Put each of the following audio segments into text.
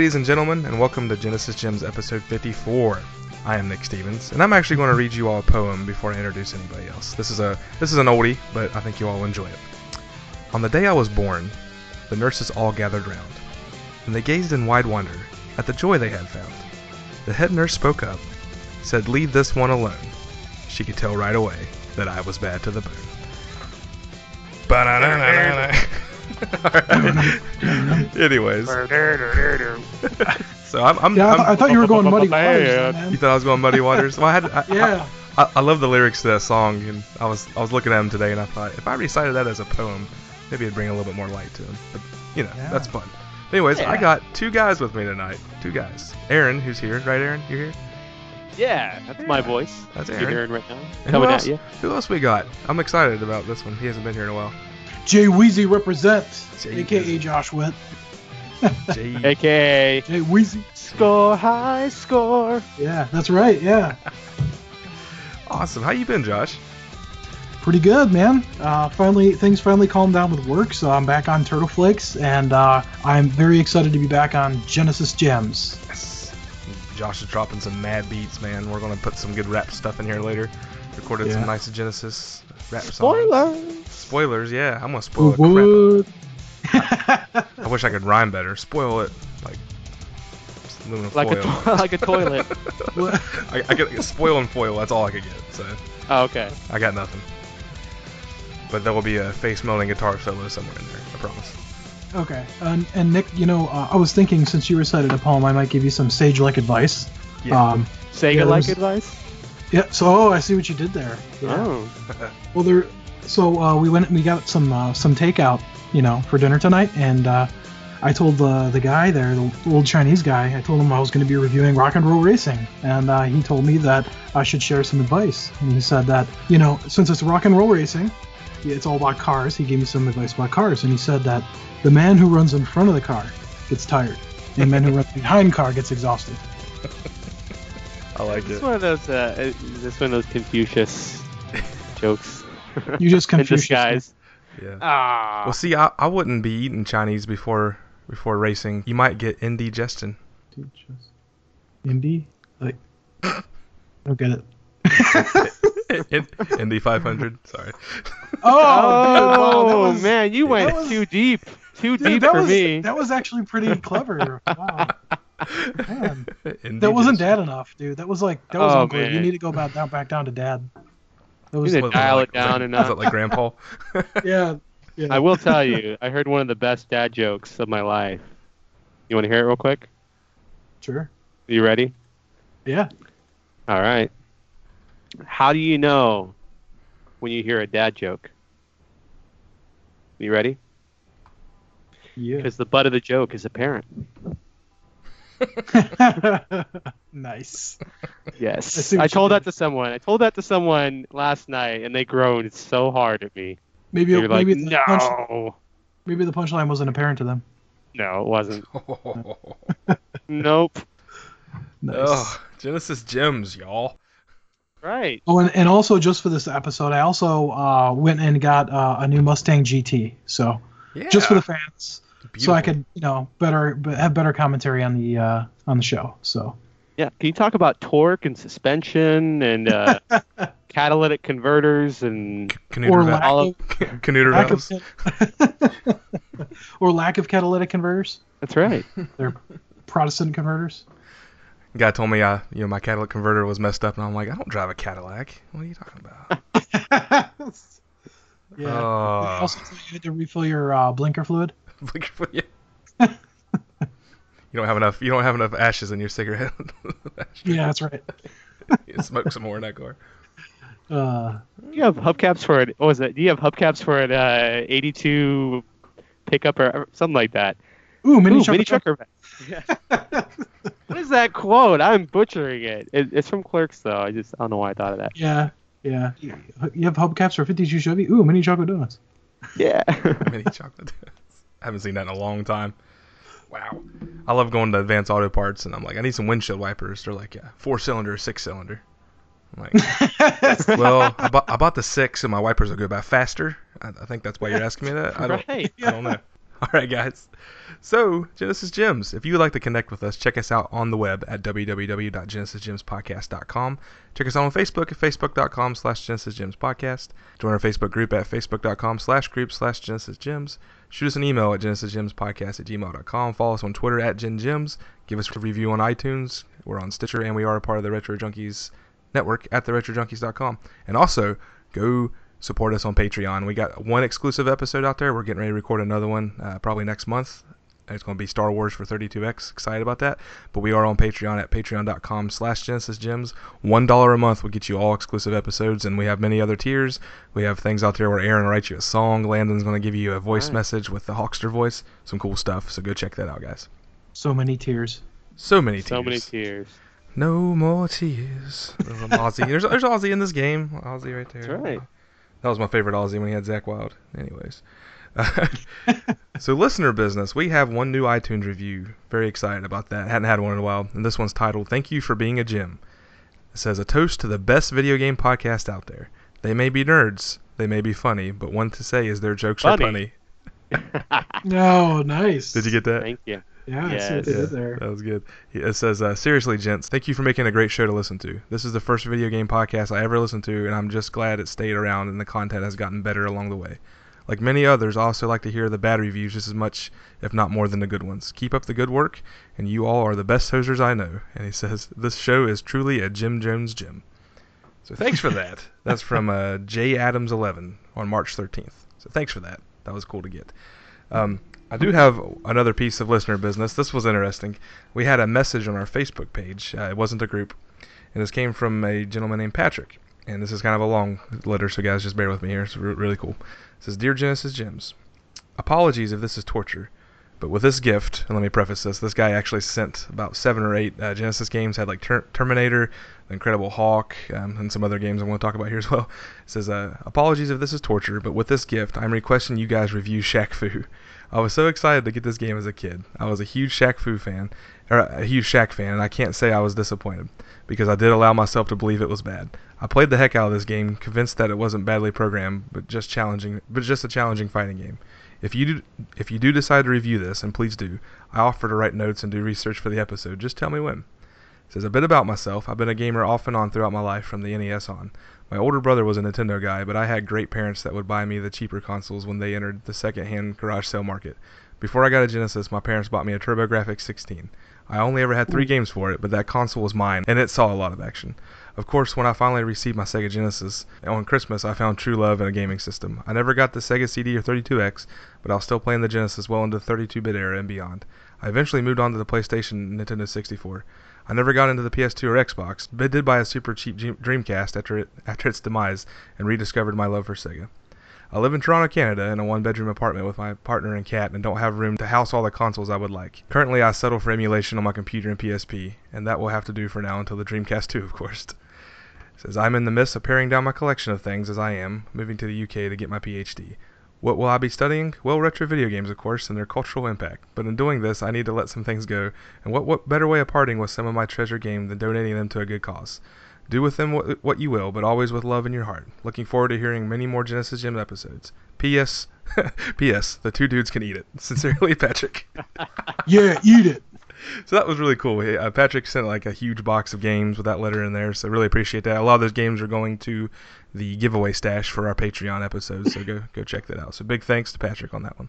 Ladies and gentlemen, and welcome to Genesis Gems episode 54. I am Nick Stevens, and I'm actually going to read you all a poem before I introduce anybody else. This is a this is an oldie, but I think you all enjoy it. On the day I was born, the nurses all gathered round, and they gazed in wide wonder at the joy they had found. The head nurse spoke up, said, "Leave this one alone." She could tell right away that I was bad to the bone. Alright. Anyways, so I'm. I'm, Yeah, I, I'm I thought you were going muddy waters, Man. man. you thought I was going Muddy Waters? Well, I had. I, Yeah. I, I love the lyrics to that song, and I was I was looking at them today, and I thought if I recited that as a poem, maybe it'd bring a little bit more light to them. But you know, Yeah. that's fun. Anyways, I got two guys with me tonight. Two guys. Aaron, who's here, right? Aaron, you're here? Yeah, that's my voice. That's You're Aaron. hearing right now. And Coming who at else? you. Who else we got? I'm excited about this one. He hasn't been here in a while. Jay Weezy represents, Jay aka Weezy. Josh Witt. Jay. AKA Jay Weezy. score high score. Yeah, that's right. Yeah, awesome. How you been, Josh? pretty good, man. Uh, finally, things finally calmed down with work, so I'm back on Turtle Flakes, and uh, I'm very excited to be back on Genesis Gems. Yes. Josh is dropping some mad beats, man. We're gonna put some good rap stuff in here later. Recorded some nice Genesis rap songs. Spoiler. Spoilers, yeah. I'm gonna spoil the Wood. crap. I wish I could rhyme better. Spoil it like aluminum Like a to- like a toilet. I, I get spoil and foil. That's all I could get. So Oh, okay. I got nothing. But there will be a face melting guitar solo somewhere in there. I promise. okay, and, and Nick, you know, uh, I was thinking since you recited a poem, I might give you some sage-like advice. Yeah. Um, Sega Yeah, like there's- advice. yeah. So, oh, I see what you did there. Yeah. Oh. Well, there. So uh, we went. We got some uh, some takeout, you know, for dinner tonight, and uh, I told the the guy there, the old Chinese guy, I told him I was going to be reviewing rock and roll racing, and uh, he told me that I should share some advice. And he said that you know, since it's rock and roll racing, it's all about cars. He gave me some advice about cars, and he said that the man who runs in front of the car gets tired, and the man who runs behind the car gets exhausted. I like This it. one of those. Uh, is this one of those Confucius jokes? You just in confused disguise. Yeah. Ah. Well, see, I, I wouldn't be eating Chinese before before racing. You might get indigestion. Indy, like, I don't get it. In, Indy 500. Sorry. Oh, dude, wow, Oh, was- man, you went was- too deep. Too Dude, deep that for was, me. That was actually pretty clever. Wow. Man, that wasn't dad enough, dude. That was like that was Oh, uncle. You need to go back down back down to dad. That You was need to it dial like- it down and Was up. it like Grandpa? yeah. Yeah. I will tell you, I heard one of the best dad jokes of my life. You want to hear it real quick? Sure. you ready? Yeah. All right. How do you know when you hear a dad joke? You ready? Yeah. Because the butt of the joke is apparent. nice. Yes. see I, told that to someone. I told that to someone last night, and they groaned so hard at me. Maybe They were like, maybe the punch, no. maybe the punchline wasn't apparent to them. No, it wasn't. Nope. Nice. oh, Genesis Gems, y'all. Right. Oh, and, and also just for this episode, I also uh, went and got uh, a new Mustang GT. So Yeah. just for the fans, so I could you know better have better commentary on the uh, on the show. So Yeah. Can you talk about torque and suspension and uh, catalytic converters and Canuter or lack all of, of- Canuter lack of or lack of catalytic converters. That's right. They're Protestant converters. Guy told me, I, you know, my catalytic converter was messed up, and I'm like, I don't drive a Cadillac. What are you talking about? yeah. Oh. Also, tell you had to refill your uh, blinker fluid. Yeah. you don't have enough. You don't have enough ashes in your cigarette. Yeah, that's right. you smoke some more in that car. Uh, you have hubcaps for it? What was it? Do you have hubcaps for an uh, 82 pickup or, or something like that? ooh, mini Ooh, trucker. mini trucker. Yeah. what is that quote? I'm butchering it. it. It's from Clerks, though. I just I don't know why I thought of that. Yeah, yeah. You you have hubcaps for 52 Chevy. Ooh, mini chocolate donuts. Yeah. Mini chocolate. I haven't seen that in a long time. Wow. I love going to Advanced Auto Parts, and I'm like, I need some windshield wipers. They're like, yeah, four cylinder, six cylinder. I'm like, well, I bought, I bought the six, and my wipers will go by faster. I, I think that's why you're asking me that. I don't, right. I don't know. All right, guys. So, Genesis Gems. If you would like to connect with us, check us out on the web at www.genesisgemspodcast.com. Check us out on Facebook at facebook.com slash genesisgemspodcast. Join our Facebook group at facebook.com slash group slash genesisgems. Shoot us an email at genesisgemspodcast at gmail.com. Follow us on Twitter at gengems. Give us a review on iTunes. We're on Stitcher, and we are a part of the Retro Junkies network at theretrojunkies.com. And also, go support us on Patreon. We got one exclusive episode out there. We're getting ready to record another one uh, probably next month. It's going to be Star Wars for 32X. Excited about that. But we are on Patreon at patreon.com slash Genesis Gems. $1 a month will get you all exclusive episodes, and we have many other tiers. We have things out there where Aaron writes you a song. Landon's going to give you a voice Right. message with the Hawkster voice. Some cool stuff. So go check that out, guys. So many tears. So many So tiers. many tears. No more tears. There's an Ozzy. There's, there's Ozzy in this game. Ozzy right there. That's right. That was my favorite Aussie when he had Zakk Wylde. Anyways. so listener business. We have one new iTunes review. Very excited about that. Hadn't had one in a while. And this one's titled "Thank You for Being a Gym." It says a toast to the best video game podcast out there. They may be nerds, they may be funny, but one to say is their jokes are Funny. funny. Oh, nice. Did you get that? Thank you. Yeah, I see what they Yes. did there. That was good. It says, uh, seriously, gents, thank you for making a great show to listen to. This is the first video game podcast I ever listened to, and I'm just glad it stayed around and the content has gotten better along the way. Like many others, I also like to hear the bad reviews just as much, if not more, than the good ones. Keep up the good work, and you all are the best hosers I know. And he says, this show is truly a Jim Jones gym. So thanks for that. That's from uh, J Adams 11 on March 13th. So thanks for that. That was cool to get. Um, I do have another piece of listener business. This was interesting. We had a message on our Facebook page. Uh, it wasn't a group, and this came from a gentleman named Patrick. And this is kind of a long letter, so guys, just bear with me here. It's re- really cool. It says, "Dear Genesis Gems, apologies if this is torture, but with this gift, and let me preface this: this guy actually sent about seven or eight uh, Genesis games. Had like Ter- Terminator, Incredible Hulk, um, and some other games I want to talk about here as well. It says, uh, apologies if this is torture, but with this gift, I'm requesting you guys review Shaq Fu. I was so excited to get this game as a kid. I was a huge Shaq Fu fan, or a huge Shaq fan, and I can't say I was disappointed because I did allow myself to believe it was bad. I played the heck out of this game, convinced that it wasn't badly programmed, but just challenging, but just a challenging fighting game. If you do, if you do decide to review this, and please do, I offer to write notes and do research for the episode. Just tell me when. Says a bit about myself. I've been a gamer off and on throughout my life, from the NES on. My older brother was a Nintendo guy, but I had great parents that would buy me the cheaper consoles when they entered the second-hand garage sale market. Before I got a Genesis, my parents bought me a TurboGrafx 16. I only ever had three games for it, but that console was mine, and it saw a lot of action. Of course, when I finally received my Sega Genesis on Christmas, I found true love in a gaming system. I never got the Sega CD or 32X, but I was still playing the Genesis well into the 32-bit era and beyond. I eventually moved on to the PlayStation and Nintendo 64. I never got into the PS2 or Xbox, but did buy a super cheap Dreamcast after it after its demise and rediscovered my love for Sega. I live in Toronto, Canada, in a one-bedroom apartment with my partner and cat, and don't have room to house all the consoles I would like. Currently, I settle for emulation on my computer and PSP, and that will have to do for now until the Dreamcast 2, of course. It says I'm in the midst of paring down my collection of things as I am moving to the UK to get my PhD. What will I be studying? Well, retro video games, of course, and their cultural impact. But in doing this, I need to let some things go, and what, what better way of parting with some of my treasure game than donating them to a good cause? Do with them what, what you will, but always with love in your heart. Looking forward to hearing many more Genesis Gym episodes. P.S. P.S. The two dudes can eat it. Sincerely, Patrick. Yeah, eat it. So that was really cool. Uh, Patrick sent like a huge box of games with that letter in there, so I really appreciate that. A lot of those games are going to the giveaway stash for our Patreon episodes, so go go check that out. So big thanks to Patrick on that one.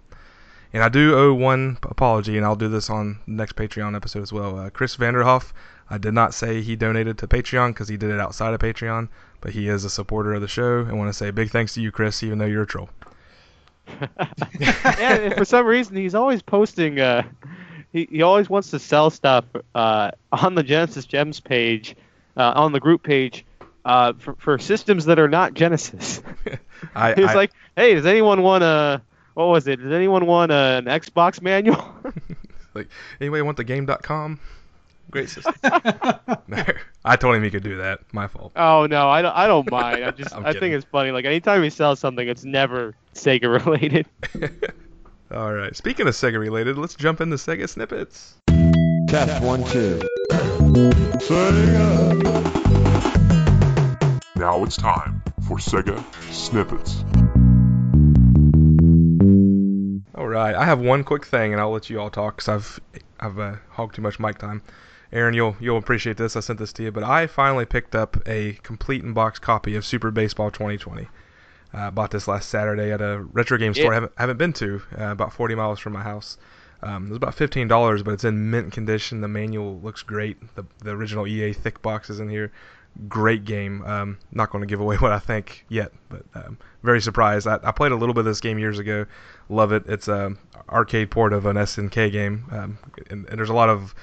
And I do owe one apology, and I'll do this on the next Patreon episode as well. Uh, Chris Vanderhoff, I did not say he donated to Patreon because he did it outside of Patreon, but he is a supporter of the show, and want to say big thanks to you, Chris, even though you're a troll. yeah, and for some reason he's always posting. Uh, he he always wants to sell stuff uh, on the Genesis Gems page, uh, on the group page, uh, for, for systems that are not Genesis. I, He's I- like, hey, does anyone want a what was it? Does anyone want a, an Xbox manual? like, anybody want the game.com? Great system. No, I told him he could do that. My fault. oh no, I don't. I don't mind. I just I'm I kidding. think it's funny. Like anytime he sells something, it's never Sega related. All right. Speaking of Sega related, let's jump into Sega snippets. Test one, two. Now it's time for Sega Snippets. All right, I have one quick thing, and I'll let you all talk because I've I've uh, hogged too much mic time. Aaron, you'll you'll appreciate this. I sent this to you, but I finally picked up a complete in box copy of Super Baseball 2020. Uh, bought this last Saturday at a retro game store Yeah. I haven't, haven't been to, uh, about 40 miles from my house. Um, it was about fifteen dollars, but it's in mint condition. The manual looks great. The the original EA thick box is in here. Great game. Um, not going to give away what I think yet, but um, very surprised. I, I played a little bit of this game years ago. Love it. It's a arcade port of an SNK game, um, and, and there's a lot of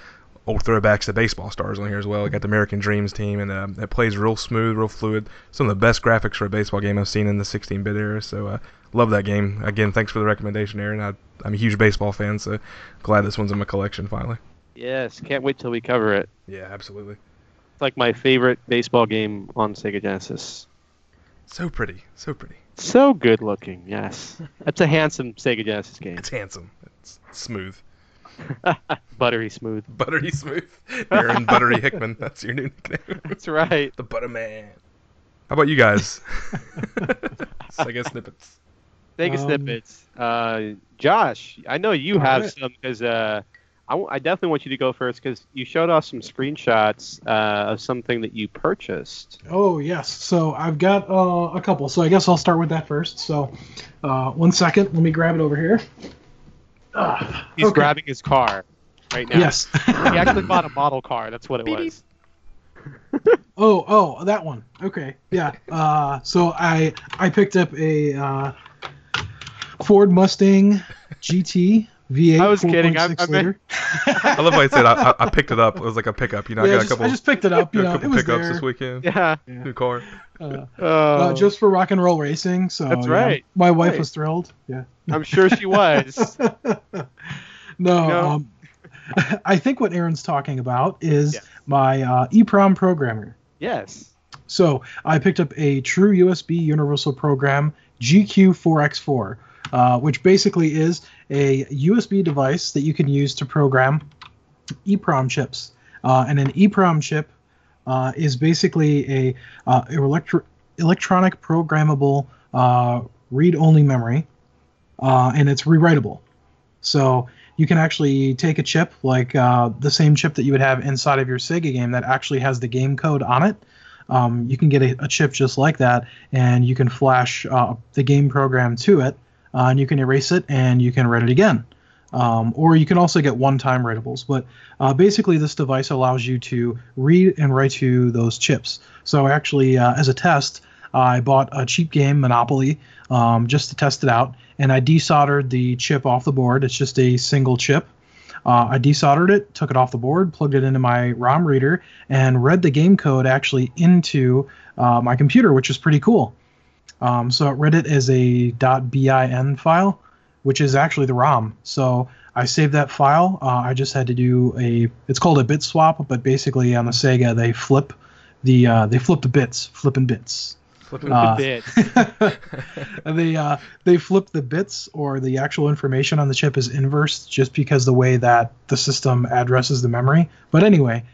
old throwbacks to baseball stars on here as well. I got the American Dreams team, and um, it plays real smooth, real fluid. Some of the best graphics for a baseball game I've seen in the 16-bit era. So uh, love that game. Again, thanks for the recommendation, Aaron. I, I'm a huge baseball fan, so glad this one's in my collection finally. Yes, can't wait till we cover it. Yeah, absolutely. It's like my favorite baseball game on Sega Genesis. So pretty, so pretty. So good looking, yes. That's a handsome Sega Genesis game. It's handsome. It's smooth, Buttery smooth. buttery smooth. Aaron Buttery Hickman. That's your new nickname. That's right. the Butterman. How about you guys? Sega snippets. Sega Um, snippets. Uh, Josh, I know you All have right. some because uh, I, w- I definitely want you to go first because you showed us some screenshots uh, of something that you purchased. Oh yes. So I've got uh, a couple. So I guess I'll start with that first. So uh, one second. Let me grab it over here. Ah, He's okay. grabbing his car right now. Yes. He actually bought a model car. That's what it Beep, was. Oh, oh, that one. Okay, yeah. Uh, so I I picked up a uh, Ford Mustang GT V8. I was kidding. I- I meant- I love how you said I, I, I picked it up. It was like a pickup. You know, I got just, a couple, I just picked it up. You got a know, it couple was pickups there. this weekend. Yeah. Yeah. New car. Uh, Uh, uh, just for rock and roll racing. So That's yeah, right. my wife Right. was thrilled. Yeah. I'm sure she was. no, You know? um, I think what Aaron's talking about is Yes. my uh, EEPROM programmer. yes. So I picked up a true USB universal program GQ4X4, uh, which basically is a USB device that you can use to program EEPROM chips. Uh, and an EEPROM chip uh, is basically a uh, electro- electronic programmable uh, read-only memory, uh, and it's rewritable. So you can actually take a chip like the same chip that you would have inside of your Sega game that actually has the game code on it. Um, you can get a, a chip just like that, and you can flash the game program to it, uh, and you can erase it and you can write it again. Um, or you can also get one-time writables. But uh, basically, this device allows you to read and write to those chips. So actually, uh, as a test, I bought a cheap game, Monopoly, um, just to test it out, and I desoldered the chip off the board. It's just a single chip. Uh, I desoldered it, took it off the board, plugged it into my ROM reader, and read the game code actually into uh, my computer, which is pretty cool. Um, so it read it as a .bin file, which is actually the ROM. So I saved that file. Uh, I just had to do a. It's called a bit swap, but basically on the Sega they flip the uh, they flip the bits, flipping bits. Flipping Uh, bit. And they uh, they flip the bits or the actual information on the chip is inverse just because the way that the system addresses the memory. But anyway,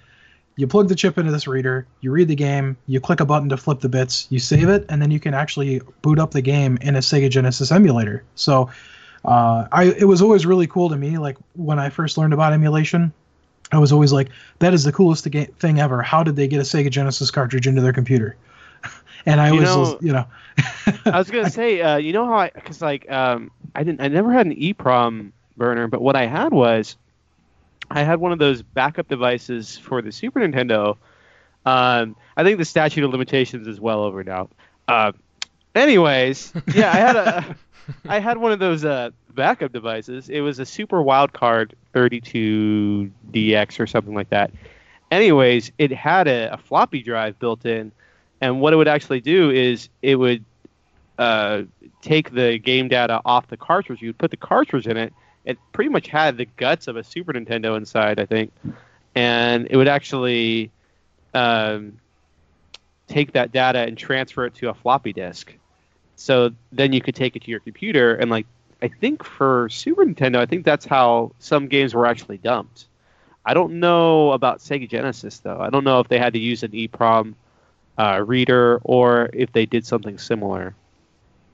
you plug the chip into this reader, you read the game, you click a button to flip the bits, you save it, and then you can actually boot up the game in a Sega Genesis emulator. So uh, I it was always really cool to me. Like when I first learned about emulation, I was always like, that is the coolest thing ever. How did they get a Sega Genesis cartridge into their computer? and I You was, know- you know, I was gonna say, uh, you know how I, cause like, um, I didn't, I never had an EEPROM burner, but what I had was, I had one of those backup devices for the Super Nintendo. Um, I think the statute of limitations is well over now. Uh, anyways, yeah, I had a, I had one of those uh, backup devices. It was a Super Wildcard 32DX or something like that. Anyways, it had a, a floppy drive built in, and what it would actually do is it would uh, take the game data off the cartridge. You would put the cartridge in it. It pretty much had the guts of a Super Nintendo inside, I think, and it would actually um, take that data and transfer it to a floppy disk. So then you could take it to your computer and like I think for Super Nintendo, I think that's how some games were actually dumped. I don't know about Sega Genesis though. I don't know if they had to use an EEPROM uh, reader or if they did something similar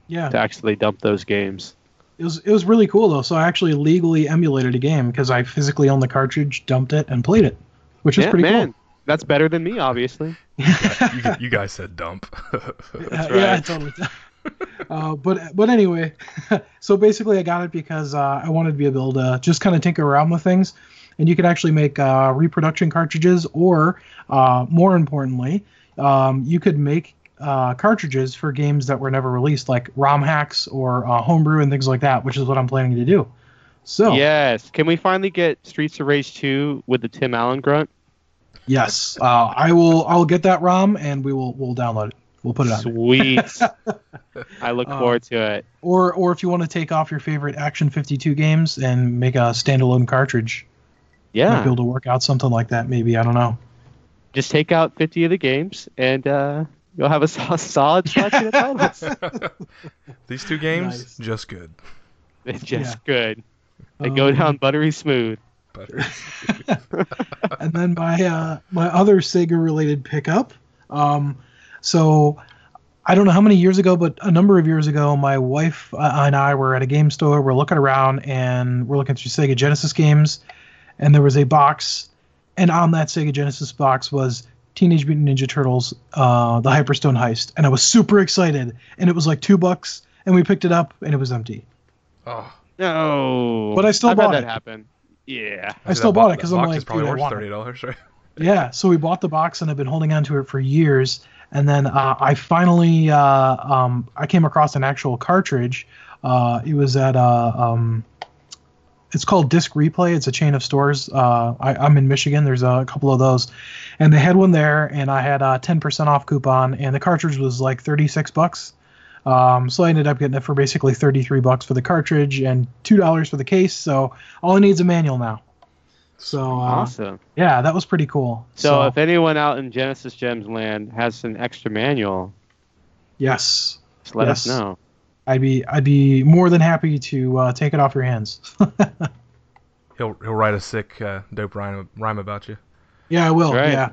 yeah. to actually dump those games. It was it was really cool though. So I actually legally emulated a game because I physically owned the cartridge, dumped it, and played it, which is pretty cool. yeah, pretty man, that's better than me, obviously. cool. you, you guys said dump. That's Yeah, I right. totally. uh, but but anyway, so basically I got it because uh, I wanted to be able to just kind of tinker around with things, and you could actually make uh, reproduction cartridges, or uh, more importantly, um, you could make uh, cartridges for games that were never released, like ROM hacks or uh, homebrew and things like that, which is what I'm planning to do. So Yes. Can we finally get Streets of Rage 2 with the Tim Allen grunt? yes, uh, I will. I'll get that ROM and we will we'll download it. We'll put it on. Sweet. I look Um, forward to it. Or or if you want to take off your favorite Action 52 games and make a standalone cartridge. might Yeah. be able to work out something like that. Maybe I don't know. Just take out 50 of the games and uh, you'll have a sol- solid selection of titles. These two games, Nice. just good. It's just Yeah. good. They go Um, down buttery smooth. But and then my uh, my other Sega related pickup. Um, so I don't know how many years ago, but a number of years ago, my wife uh, and I were at a game store. We're looking around and we're looking through Sega Genesis games, and there was a box, and on that Sega Genesis box was Teenage Mutant Ninja Turtles, uh, the Hyperstone Heist, and I was super excited. And it was like two bucks, and we picked it up, and it was empty. oh, No. But I still I've had bought that it. happen. Yeah. I still bought it because I'm box like, is probably worth want thirty dollars, right? Yeah, so we bought the box and I've been holding on to it for years. And then uh, I finally uh, um, I came across an actual cartridge. Uh, it was at uh, um, it's called Disc Replay. It's a chain of stores. Uh, I, I'm in Michigan. There's a couple of those, and they had one there, and I had a 10% off coupon, and the cartridge was like 36 bucks. Um, so I ended up getting it for basically 33 bucks for the cartridge and two dollars for the case. So all I need is a manual now. So uh, Awesome. yeah, that was pretty cool. So, if anyone out in Genesis Gems land has an extra manual, yes, just let us know. I'd be I'd be more than happy to uh, take it off your hands. He'll he'll write a sick uh, dope rhyme rhyme about you. yeah, I will. Right. Yeah,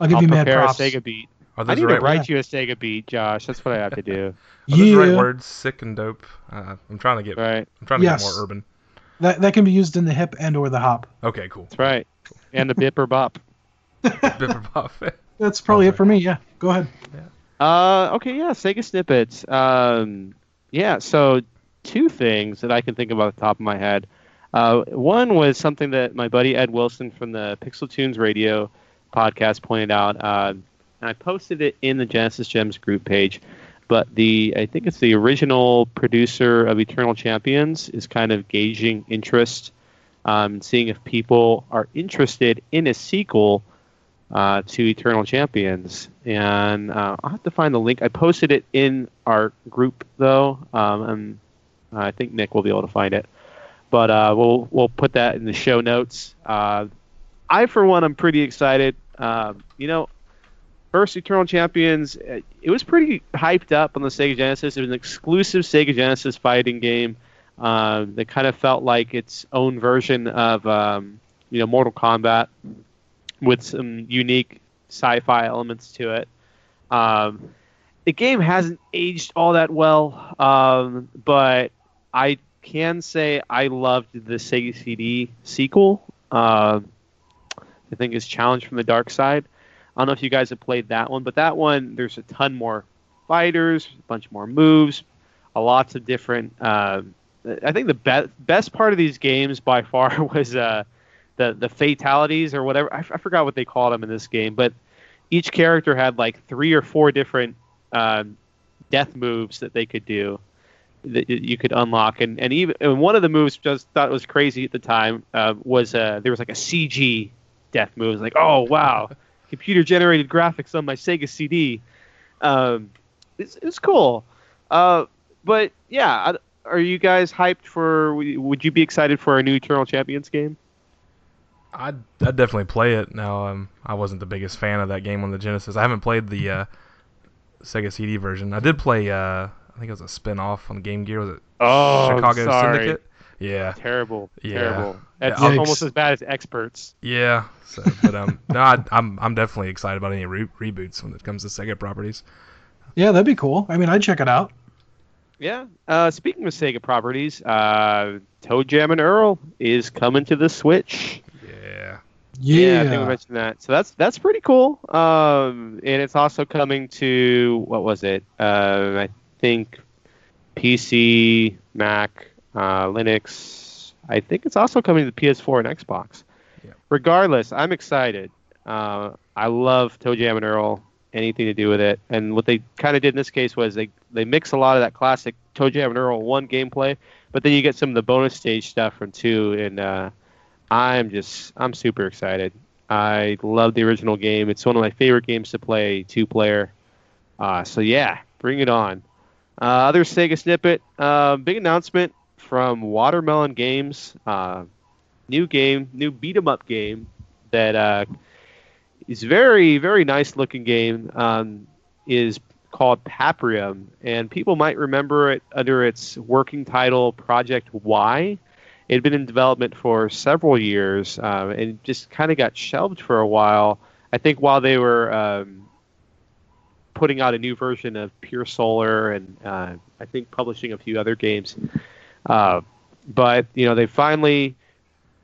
I'll give I'll you mad prepare props. a Sega beat. I those need the to right, write you a Sega beat, Josh. That's what I have to do. are those Yeah, right words? Sick and dope. Uh, I'm trying to get right. I'm trying to Yes. get more urban. that that can be used in the hip and or the hop. Okay, cool. That's right. And the bip or bop. Bipper pop. That's probably it for me. Yeah, go ahead. Yeah. Uh, okay, yeah, Sega snippets. Um, yeah, so two things that I can think off the top of my head. Uh, one was something that my buddy Ed Wilson from the Pixel Tunes Radio podcast pointed out. Uh, and I posted it in the Genesis Gems group page. But the I think it's the original producer of Eternal Champions is kind of gauging interest, um, seeing if people are interested in a sequel uh, to Eternal Champions, and uh, I'll have to find the link. I posted it in our group though, um, and I think Nick will be able to find it. But uh, we'll we'll put that in the show notes. Uh, I, for one, am pretty excited. Um, you know, first Eternal Champions, uh, it was pretty hyped up on the Sega Genesis. It was an exclusive Sega Genesis fighting game um, that kind of felt like its own version of um, you know Mortal Kombat with some unique sci-fi elements to it. Um, the game hasn't aged all that well, um, but I can say I loved the Sega CD sequel. Uh, I think is Challenge from the Dark Side. I don't know if you guys have played that one, but that one there's a ton more fighters, a bunch more moves, a lots of different. Uh, I think the be- best part of these games by far was uh, the the fatalities or whatever. I, f- I forgot what they called them in this game, but each character had like three or four different um, death moves that they could do that you could unlock, and and even and one of the moves just thought was crazy at the time uh, was uh, there was like a CG death move. It was like, oh wow, computer generated graphics on my Sega CD. Um, it's it's cool, uh, but yeah. Are you guys hyped for? Would you be excited for a new Eternal Champions game? I'd, I'd definitely play it. Now, um, I wasn't the biggest fan of that game on the Genesis. I haven't played the uh, Sega CD version. I did play. Uh, I think it was a spin-off on Game Gear. Was it Oh, Chicago sorry. Syndicate? Yeah, Terrible, Yeah. terrible. That's Yikes. almost as bad as X-Perts. yeah. So, but um, no, I, I'm I'm definitely excited about any re- reboots when it comes to Sega properties. Yeah, that'd be cool. I mean, I'd check it out. Yeah. Uh, speaking of Sega properties, uh, Toe Jam and Earl is coming to the Switch. Yeah. Yeah. I think we mentioned that. So that's that's pretty cool. Um, and it's also coming to what was it? Uh, I think PC, Mac, uh, Linux. I think it's also coming to the PS4 and Xbox. Yeah. Regardless, I'm excited. Uh, I love Toe Jam and Earl. Anything to do with it, and what they kind of did in this case was they they mix a lot of that classic Toe Jam and Earl one gameplay, but then you get some of the bonus stage stuff from two, and uh, I'm just I'm super excited. I love the original game. It's one of my favorite games to play two player. Uh, so yeah, bring it on. Uh, other Sega snippet, uh, big announcement from Watermelon Games. Uh, new game, new beat 'em up game that uh, is very very nice looking game. Um, is called Paprium, and people might remember it under its working title Project Y. It had been in development for several years um, and just kind of got shelved for a while. I think while they were um, putting out a new version of Pier Solar and uh, I think publishing a few other games. Uh, but you know they finally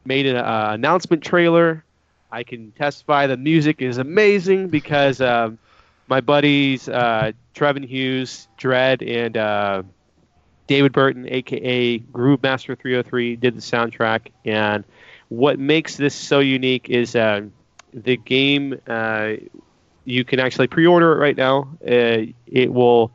made an uh, announcement trailer. I can testify the music is amazing because um, my buddies uh, Trevin Hughes, Dread, and uh, David Burton, aka Groove Master 303, did the soundtrack. And what makes this so unique is uh, the game. Uh, you can actually pre-order it right now. Uh, it will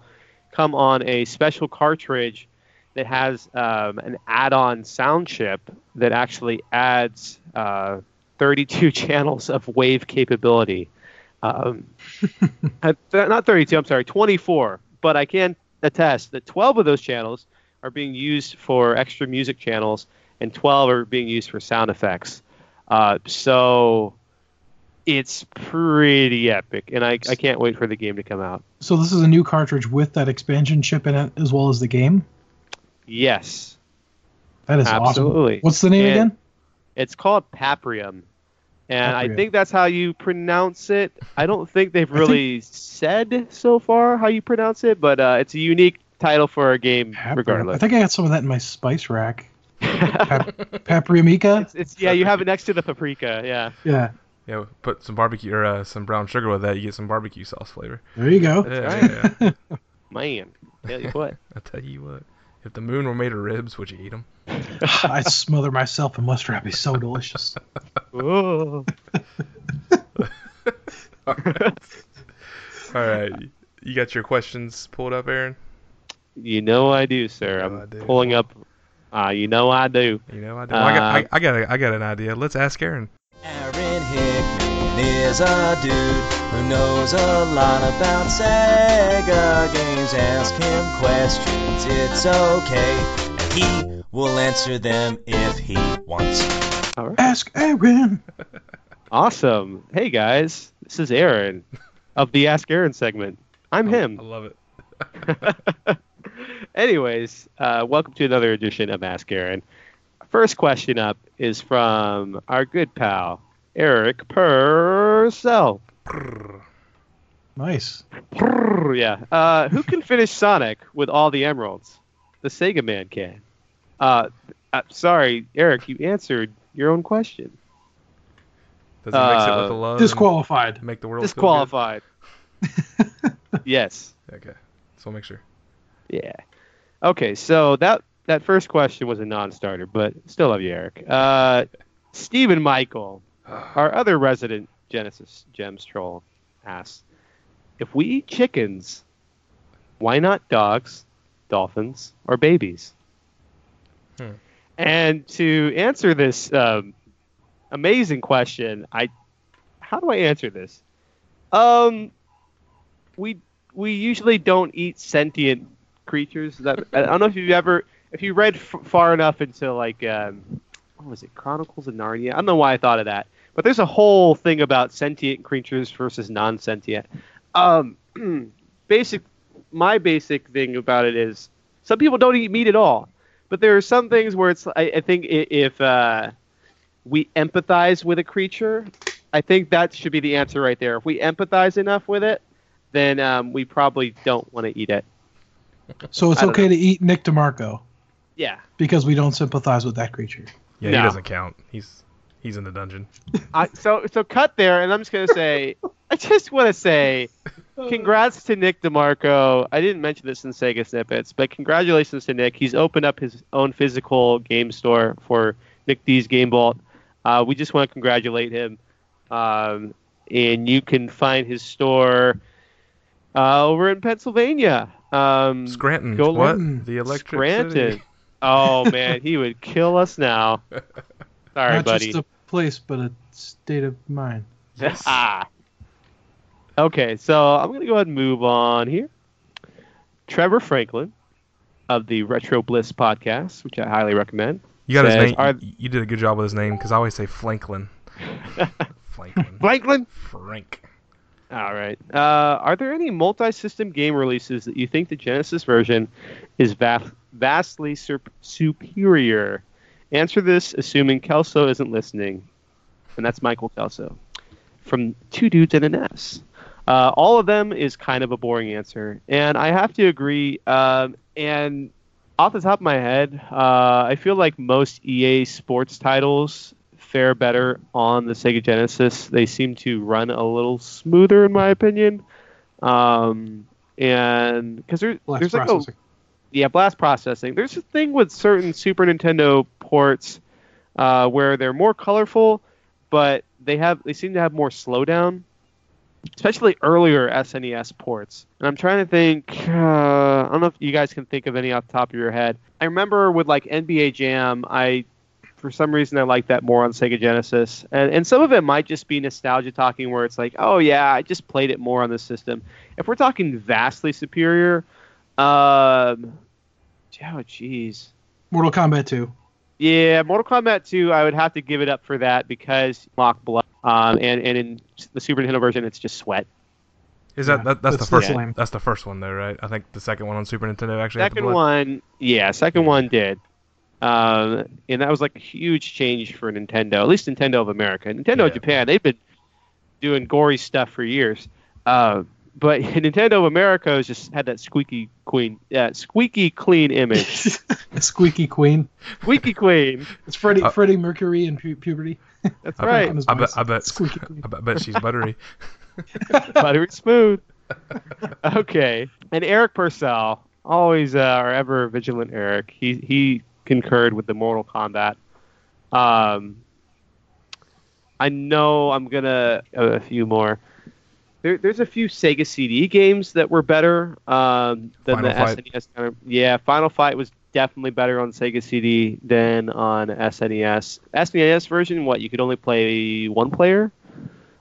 come on a special cartridge that has um, an add-on sound chip that actually adds uh, 32 channels of wave capability. Um, uh, not 32, I'm sorry, 24. But I can attest that 12 of those channels are being used for extra music channels, and 12 are being used for sound effects. Uh, so it's pretty epic, and I, I can't wait for the game to come out. So this is a new cartridge with that expansion chip in it as well as the game. Yes, That is awesome. Absolutely. What's the name And- again? it's called Paprium. And I think that's how you pronounce it. I don't think they've I think- really said so far how you pronounce it, but uh, it's a unique title for a game, Paprium. I think I got some of that in my spice rack. Pap- Paprimica. it's, it's yeah, you have it next to the paprika. Yeah. Yeah. Yeah, put some barbecue or uh, some brown sugar with that. You get some barbecue sauce flavor. There you go. Yeah, yeah, yeah. Man, tell you what. I tell you what, if the moon were made of ribs, would you eat them? I smother myself in mustard. It'd be so delicious. Whoa. All right, you got your questions pulled up, Aaron. You know I do, sir. You know I'm I do. pulling up. Uh, you know I do. You know, I, do. I, got, I, I got, a, I got an idea. Let's ask Aaron. Aaron Hickman is a dude who knows a lot about Sega games. Ask him questions, it's okay. And he will answer them if he wants. All right. Ask Aaron. Awesome. Hey guys, this is Aaron of the Ask Aaron segment. I'm him. I love it. Anyways, uh, welcome to another edition of Ask Aaron. First question up is from our good pal Eric Purcell. Nice. Yeah. Uh, who can finish Sonic with all the emeralds? The Sega Man can. Uh, uh, sorry, Eric, you answered your own question. Does it mix it with Uh, the love? Disqualified. Make the world Disqualified. yes. Okay, so I'll make sure. Yeah. Okay, so that that first question was a non-starter, but still love you, Eric. Uh, Stephen Michael, our other resident Genesis Gems troll, asks, if we eat chickens, why not dogs, dolphins, or babies? Hmm. And to answer this um, amazing question, I how do I answer this? Um, we we usually don't eat sentient creatures. That I don't know if you've ever if you read f- far enough into like um, what was it Chronicles of Narnia? I don't know why I thought of that, but there's a whole thing about sentient creatures versus non-sentient. Um, basic, my basic thing about it is some people don't eat meat at all, but there are some things where it's I, I think if uh, we empathize with a creature, I think that should be the answer right there. If we empathize enough with it, then um, we probably don't want to eat it. So it's okay know. to eat Nick DeMarco Yeah. because we don't sympathize with that creature. Yeah, No. he doesn't count. He's he's in the dungeon. I, so so cut there, and I'm just gonna say, I just want to say, congrats to Nick DeMarco. I didn't mention this in Sega snippets, but congratulations to Nick. He's opened up his own physical game store for Nick D's Game Vault. Uh, we just want to congratulate him, um, and you can find his store uh, over in Pennsylvania. Um, Scranton. Go what? Scranton. The electric Scranton. city. Oh man, he would kill us now. Sorry, Not buddy. just a place, but a state of mind. Yes. ah. Okay, so I'm gonna go ahead and move on here. Trevor Franklin of the Retro Bliss podcast, which I highly recommend. You got his name. are- You, you did a good job with his name because I always say Franklin. Franklin. Franklin. Frank. All right. Uh, are there any multi-system game releases that you think the Genesis version is va- vastly sur- superior? Answer this assuming Kelso isn't listening, and that's Michael Kelso from Two Dudes and an NES. Uh, all of them is kind of a boring answer, and I have to agree. Um, and off the top of my head, uh, I feel like most EA sports titles fare better on the Sega Genesis. They seem to run a little smoother, in my opinion. Um, and because there, there's like a yeah, blast processing. There's a thing with certain Super Nintendo ports uh, where they're more colorful, but they have they seem to have more slowdown, especially earlier SNES ports. And I'm trying to think. Uh, I don't know if you guys can think of any off the top of your head. I remember with like NBA Jam, I for some reason I like that more on Sega Genesis, and and some of it might just be nostalgia talking, where it's like, oh yeah, I just played it more on the system. If we're talking vastly superior, um, oh jeez, Mortal Kombat 2. Yeah, Mortal Kombat 2, I would have to give it up for that because mock blood, um, and and in the Super Nintendo version, it's just sweat. Is that, Yeah, that that's, that's the first the one? That's the first one though, right? I think the second one on Super Nintendo actually. had the Second blood. one, yeah, second one did. Um, and that was like a huge change for Nintendo, at least Nintendo of America. Nintendo Yeah. of Japan, they've been doing gory stuff for years. Uh, but Nintendo of America has just had that squeaky queen, uh, squeaky clean image. Squeaky Queen. squeaky queen. It's Freddie Uh, Freddie Mercury in pu- puberty. That's I right. on his I bet. I bet. Squeaky Queen. I bet, I bet she's buttery. buttery smooth. Okay, and Eric Purcell, always uh, our ever vigilant Eric. He he concurred with the Mortal Kombat. Um, I know I'm gonna uh, a few more. There, there's a few Sega CD games that were better um, than Final the Fight. SNES. Kind of, yeah, Final Fight was definitely better on Sega CD than on SNES. SNES version, what you could only play one player,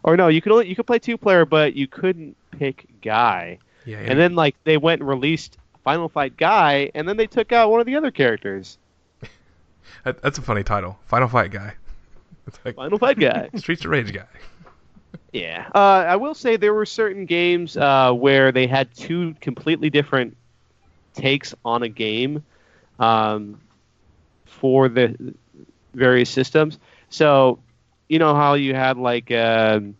or no, you could only you could play two player, but you couldn't pick Guy. Yeah. And then like they went and released Final Fight Guy, and then they took out one of the other characters, that, that's a funny title. Final Fight guy. It's like Final Fight Guy. Streets of Rage guy. Yeah. Uh, I will say there were certain games uh, where they had two completely different takes on a game um, for the various systems. So, you know how you had like um,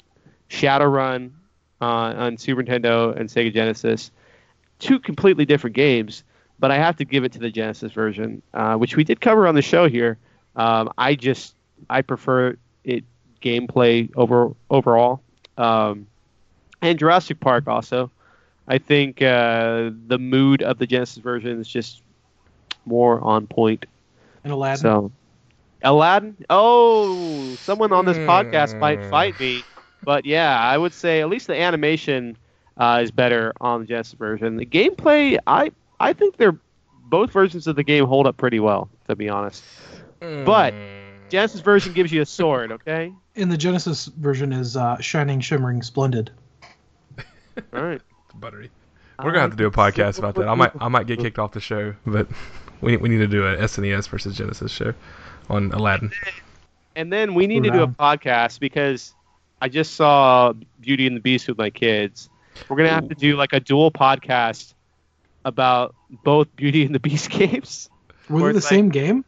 Shadowrun uh, on Super Nintendo and Sega Genesis, two completely different games. But I have to give it to the Genesis version, uh, which we did cover on the show here. Um, I just I prefer it gameplay over overall. Um, and Jurassic Park also. I think uh, the mood of the Genesis version is just more on point. And Aladdin. So, Aladdin. Oh, someone on this Hmm. podcast might fight me, but yeah, I would say at least the animation uh, is better on the Genesis version. The gameplay, I I think they're both versions of the game hold up pretty well, to be honest. But Genesis version gives you a sword, okay? In the Genesis version is uh, Shining, Shimmering, Splendid. All right. Buttery. We're gonna have to do a podcast about that. I might I might get kicked off the show, but we we need to do a SNES versus Genesis show on Aladdin. And then we need to do a podcast because I just saw Beauty and the Beast with my kids. We're gonna have to do like a dual podcast about both Beauty and the Beast games. Were they the like- same game?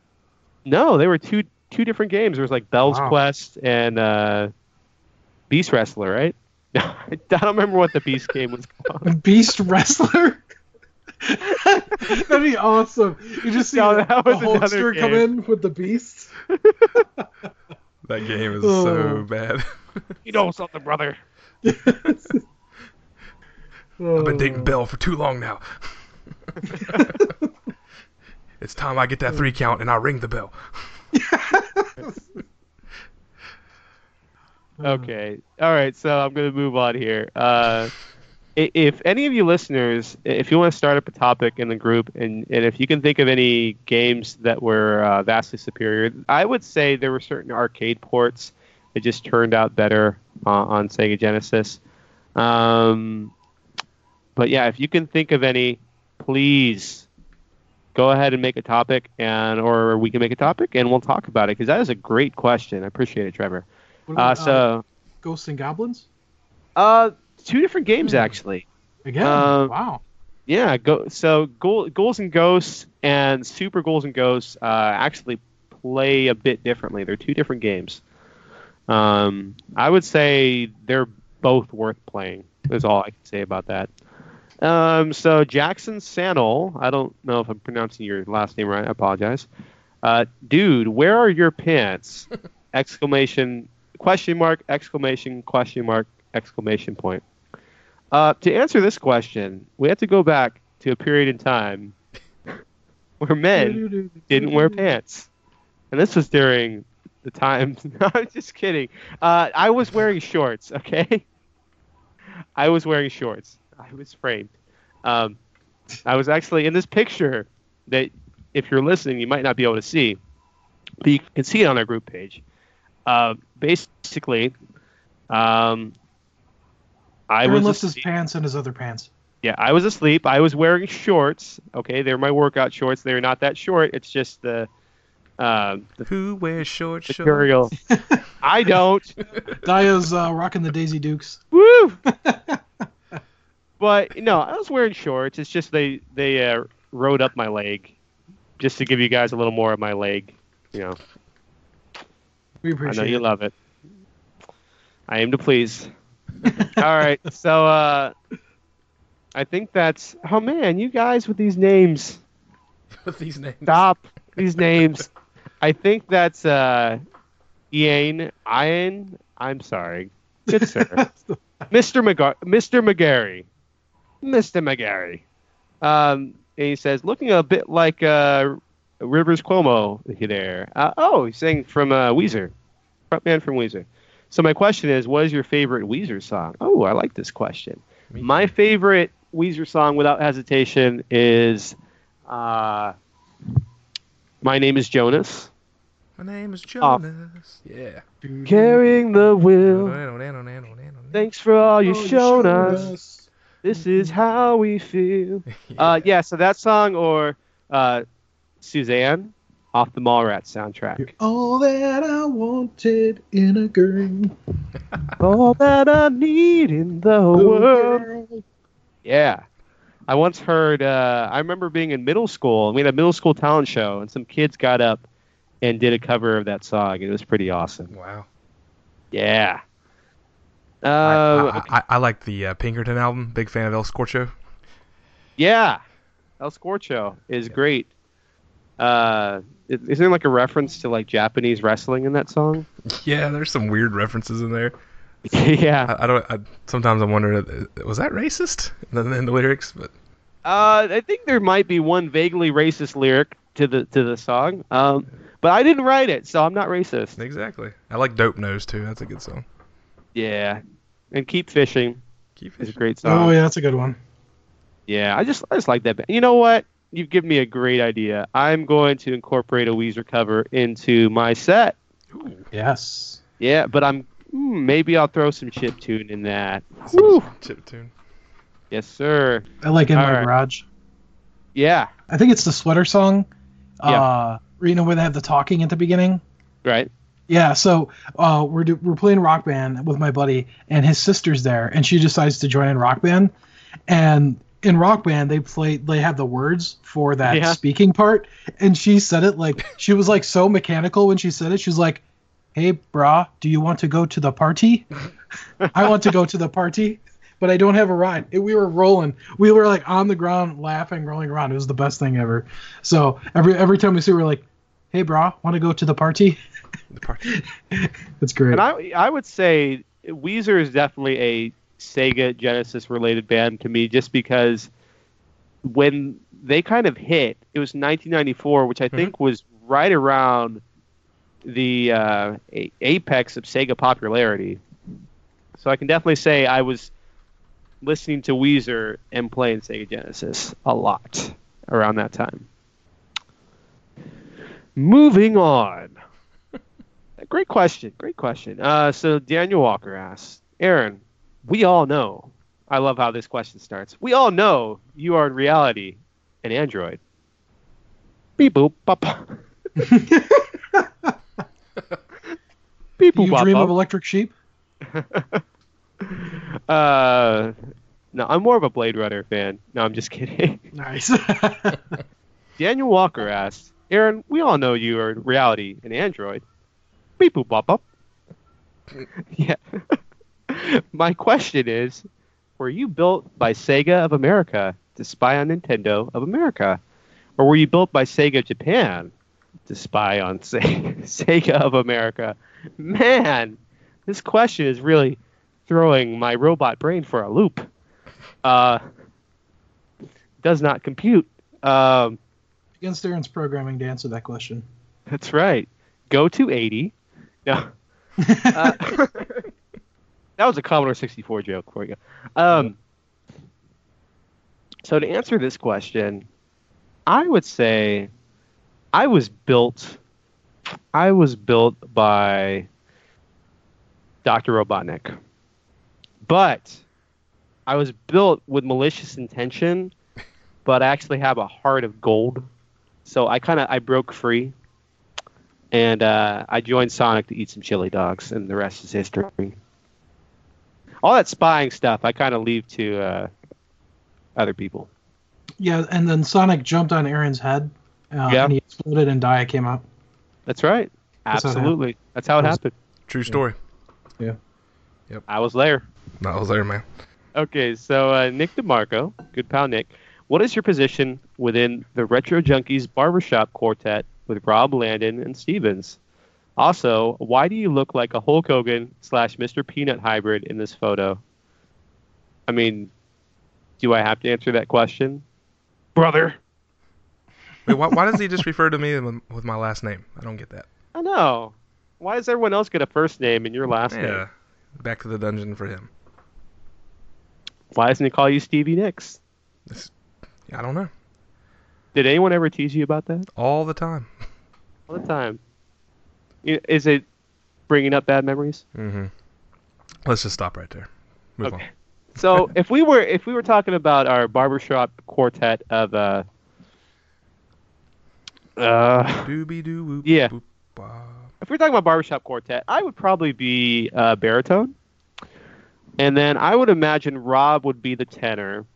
No, they were two two different games. There was like Belle's Wow. Quest and uh, Beast Wrestler, right? I don't remember what the Beast game was called. Beast Wrestler? That'd be awesome. You just see No, the, that was the another Hulkster come in with the beast. That game is Oh. so bad. You know something, brother. I've been Oh. dating Belle for too long now. it's time I get that three count and I ring the bell. Okay. All right. So I'm going to move on here. Uh, if any of you listeners, if you want to start up a topic in the group, and, and if you can think of any games that were uh, vastly superior, I would say there were certain arcade ports that just turned out better uh, on Sega Genesis. Um, but yeah, if you can think of any, please go ahead and make a topic, and or we can make a topic and we'll talk about it because that is a great question. I appreciate it, Trevor. What Uh, about, so, Ghosts and Goblins uh, two different games actually. again. Uh, wow. Yeah, go, so Goal, Ghouls and Ghosts and Super Ghouls and Ghosts uh, actually play a bit differently. They're two different games. Um, I would say they're both worth playing. Is all I can say about that. Um, so Jackson Sannel, I don't know if I'm pronouncing your last name right. I apologize. Uh, dude, where are your pants? exclamation question mark exclamation question mark exclamation point. Uh, to answer this question, we have to go back to a period in time where men didn't wear pants, and this was during the time. no, I'm just kidding. Uh, I was wearing shorts. Okay, I was wearing shorts. I was framed. Um, I was actually in this picture that, if you're listening, you might not be able to see, but you can see it on our group page. Uh, basically, um, I Aaron was lifts his pants and his other pants. yeah, I was asleep. I was wearing shorts. Okay, they're my workout shorts. They're not that short. It's just the uh, the Who wears short shorts? material. I don't. Daya's uh, rocking the Daisy Dukes. Woo! but no, I was wearing shorts. It's just they they uh, rode up my leg, just to give you guys a little more of my leg. You know, We appreciate. I know you it. love it. I aim to please. All right, so uh, I think that's. Oh man, you guys with these names. With these names. Stop these names. I think that's uh, Ian. Ian. I'm sorry. Good sir. Mr. McGar- Mr. McGarry. Mr. McGarry. Um, and he says, looking a bit like uh, Rivers Cuomo there. Uh, oh, he's saying from uh, Weezer. Frontman from Weezer. So my question is, what is your favorite Weezer song? Oh, I like this question. My favorite Weezer song, without hesitation, is uh, "My Name Is Jonas." My name is Oh. Jonas. Yeah. Carrying the will. Thanks. For all you've Oh, you shown us. This is how we feel. Uh, yeah, so that song or uh, Suzanne off the Mallrats soundtrack. All that I wanted in a girl. All that I need in the world. girl. Yeah. I once heard, uh, I remember being in middle school, and we had a middle school talent show, and some kids got up and did a cover of that song. It was pretty awesome. Wow. Yeah. Uh, I, I, I, I like the uh, Pinkerton album. Big fan of El Scorcho. yeah. El Scorcho is great. Uh, is is there like a reference to like Japanese wrestling in that song? Yeah, there's some weird references in there. yeah. I, I don't. I, sometimes I wonder, uh, was that racist in the, in the lyrics? But Uh, I think there might be one vaguely racist lyric to the to the song. Um, but I didn't write it, so I'm not racist. exactly. I like Dope Nose too. That's a good song. Yeah. And keep fishing Keep is a great song. Oh yeah, that's a good one. Yeah, I just I just like that. band. You know what? You've given me a great idea. I'm going to incorporate a Weezer cover into my set. Ooh, Yes. Yeah, but I'm hmm, maybe I'll throw some chip tune in that. Woo. chip tune. Yes, sir. I like in All my right. garage. Yeah. I think it's the sweater song. Yeah. Uh, you know where they have the talking at the beginning. Right. Yeah, so uh, we're do- we're playing rock band with my buddy, and his sister's there, and she decides to join in rock band. And in rock band, they play they have the words for that Yeah. speaking part, and she said it like she was like so mechanical when she said it. She was like, "Hey, brah, do you want to go to the party? I want to go to the party." but I don't have a ride. It, we were rolling. We were like on the ground laughing, rolling around. It was the best thing ever. So every every time we see, we're like, "Hey, bro, want to go to the party?" The party. It's great. And I I would say Weezer is definitely a Sega Genesis related band to me, just because when they kind of hit, it was 1994, which I think was right around the uh, a- apex of Sega popularity. So I can definitely say I was listening to Weezer and playing Sega Genesis a lot around that time. Moving on. Great question. Great question. Uh, so Daniel Walker asks, Aaron, we all know. I love how this question starts. We all know you are in reality an android. Beep boop bop. Beep Do boop you bop, dream bop. of electric sheep? Uh, no, I'm more of a Blade Runner fan. No, I'm just kidding. Nice. Daniel Walker asks, Aaron, we all know you are in reality an android. Beep boop bop bop. yeah. My question is, were you built by Sega of America to spy on Nintendo of America? Or were you built by Sega Japan to spy on Se- Sega of America? Man, this question is really throwing my robot brain for a loop. Uh, does not compute. Um, Against Aaron's programming to answer that question. that's right. Go to 80. No. Uh, that was a Commodore 64 joke for you. Um, so to answer this question, I would say I was built. I was built by Dr. Robotnik, but I was built with malicious intention, but I actually have a heart of gold. So I kind of I broke free and uh, I joined Sonic to eat some chili dogs, and the rest is history. All that spying stuff, I kind of leave to uh, other people. Yeah, and then Sonic jumped on Aaron's head, uh, Yeah. and he exploded, and Dia came out. That's right. That's how it Absolutely. That's how it That's- happened. True story. Yeah. yeah. Yep. I was there. I was there, man. Okay, so uh, Nick DeMarco, good pal Nick, what is your position within the Retro Junkies Barbershop Quartet with Rob Landon and Stevens? Also, why do you look like a Hulk Hogan slash Mr. Peanut hybrid in this photo? I mean, do I have to answer that question? Brother. Wait, why, why does he just refer to me with, with my last name? I don't get that. I know. Why does everyone else get a first name and your last name? Yeah. name? Back to the dungeon for him. Why doesn't he call you Stevie Nicks? I don't know. Did anyone ever tease you about that? All the time. All the time. Is it bringing up bad memories? Mm-hmm. Let's just stop right there. Move Okay. So if we were if we were talking about our barbershop quartet of uh uh. Doobie doo whoop. Yeah. boop, if we're talking about barbershop quartet, I would probably be uh, baritone, and then I would imagine Rob would be the tenor,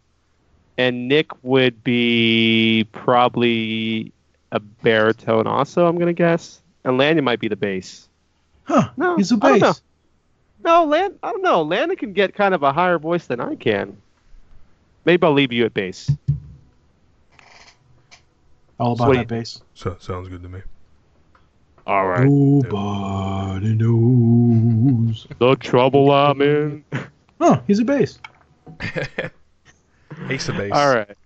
and Nick would be probably a baritone also. I'm gonna guess, and Landon might be the bass. Huh? No, he's a I don't know. bass. No, Land. I don't know. Landon can get kind of a higher voice than I can. Maybe I'll leave you at bass. All about Sweet. that bass. So, sounds good to me. All right. Nobody knows. The trouble I'm in. Oh, he's a bass. Ace of base. All right.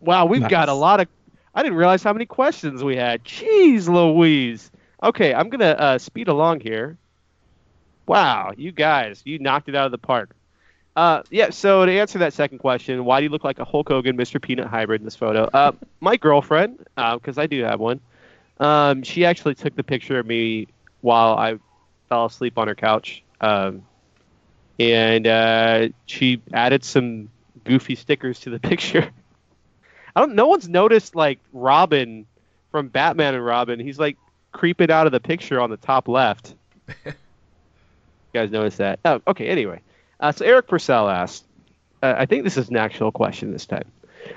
Wow, we've Nice. got a lot of. I didn't realize how many questions we had. Jeez Louise. Okay, I'm gonna uh, speed along here. Wow, you guys, you knocked it out of the park. Uh, yeah. So to answer that second question, why do you look like a Hulk Hogan, Mr. Peanut hybrid in this photo? Uh, my girlfriend, because I do have one, um, she actually took the picture of me while I fell asleep on her couch. Um, and uh, she added some goofy stickers to the picture. I don't. No one's noticed like Robin from Batman and Robin. He's like creeping out of the picture on the top left. you guys notice that? Oh, okay. Anyway, uh, so Eric Purcell asked. Uh, I think this is an actual question this time.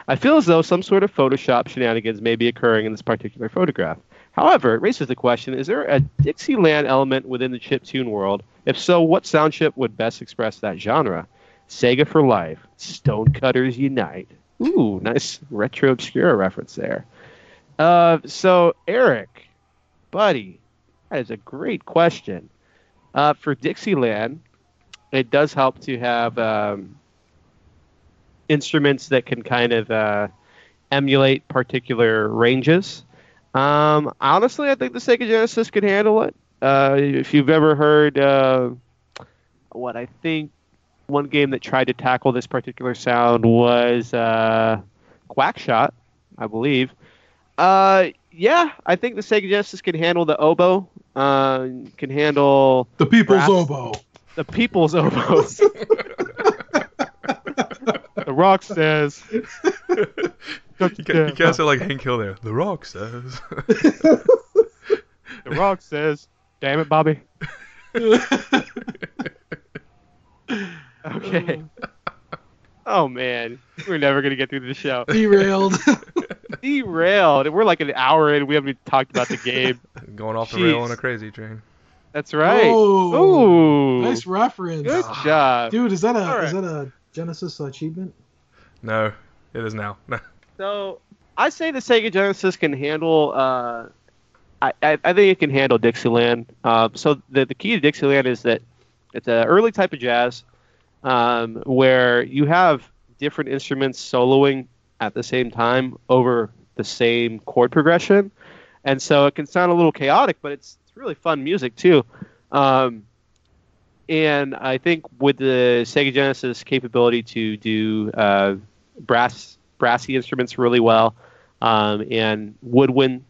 I feel as though some sort of Photoshop shenanigans may be occurring in this particular photograph. However, it raises the question: Is there a Dixieland element within the chiptune world? If so, what sound chip would best express that genre? Sega for life. Stonecutters unite. Ooh, nice retro obscura reference there. Uh, so Eric, buddy, that is a great question. Uh, for Dixieland, it does help to have um, instruments that can kind of uh, emulate particular ranges. Um, honestly, I think the Sega Genesis could handle it. Uh, if you've ever heard uh, what I think one game that tried to tackle this particular sound was uh, Quackshot, I believe. Uh, yeah, I think the Sega Genesis can handle the oboe. Uh, can handle The people's Brass. oboe. the people's oboe. the Rock says. you, ca- you can't say like Hank Hill there. The Rock says. The Rock says. Damn it, Bobby. Okay. Oh man, we're never gonna get through the show. Derailed. Derailed. We're like an hour in. We haven't even talked about the game. Going off the rail on a crazy train. That's right. Oh, Ooh. nice reference. Good job. Dude, is that a All right. is that a Genesis achievement? No, it is now. So I say the Sega Genesis can handle. Uh, I, I I think it can handle Dixieland. Uh, so the the key to Dixieland is that it's an early type of jazz um, where you have different instruments soloing at the same time over the same chord progression, and so it can sound a little chaotic, but it's it's really fun music too. Um, and I think with the Sega Genesis capability to do uh, brass brassy instruments really well, um, and woodwind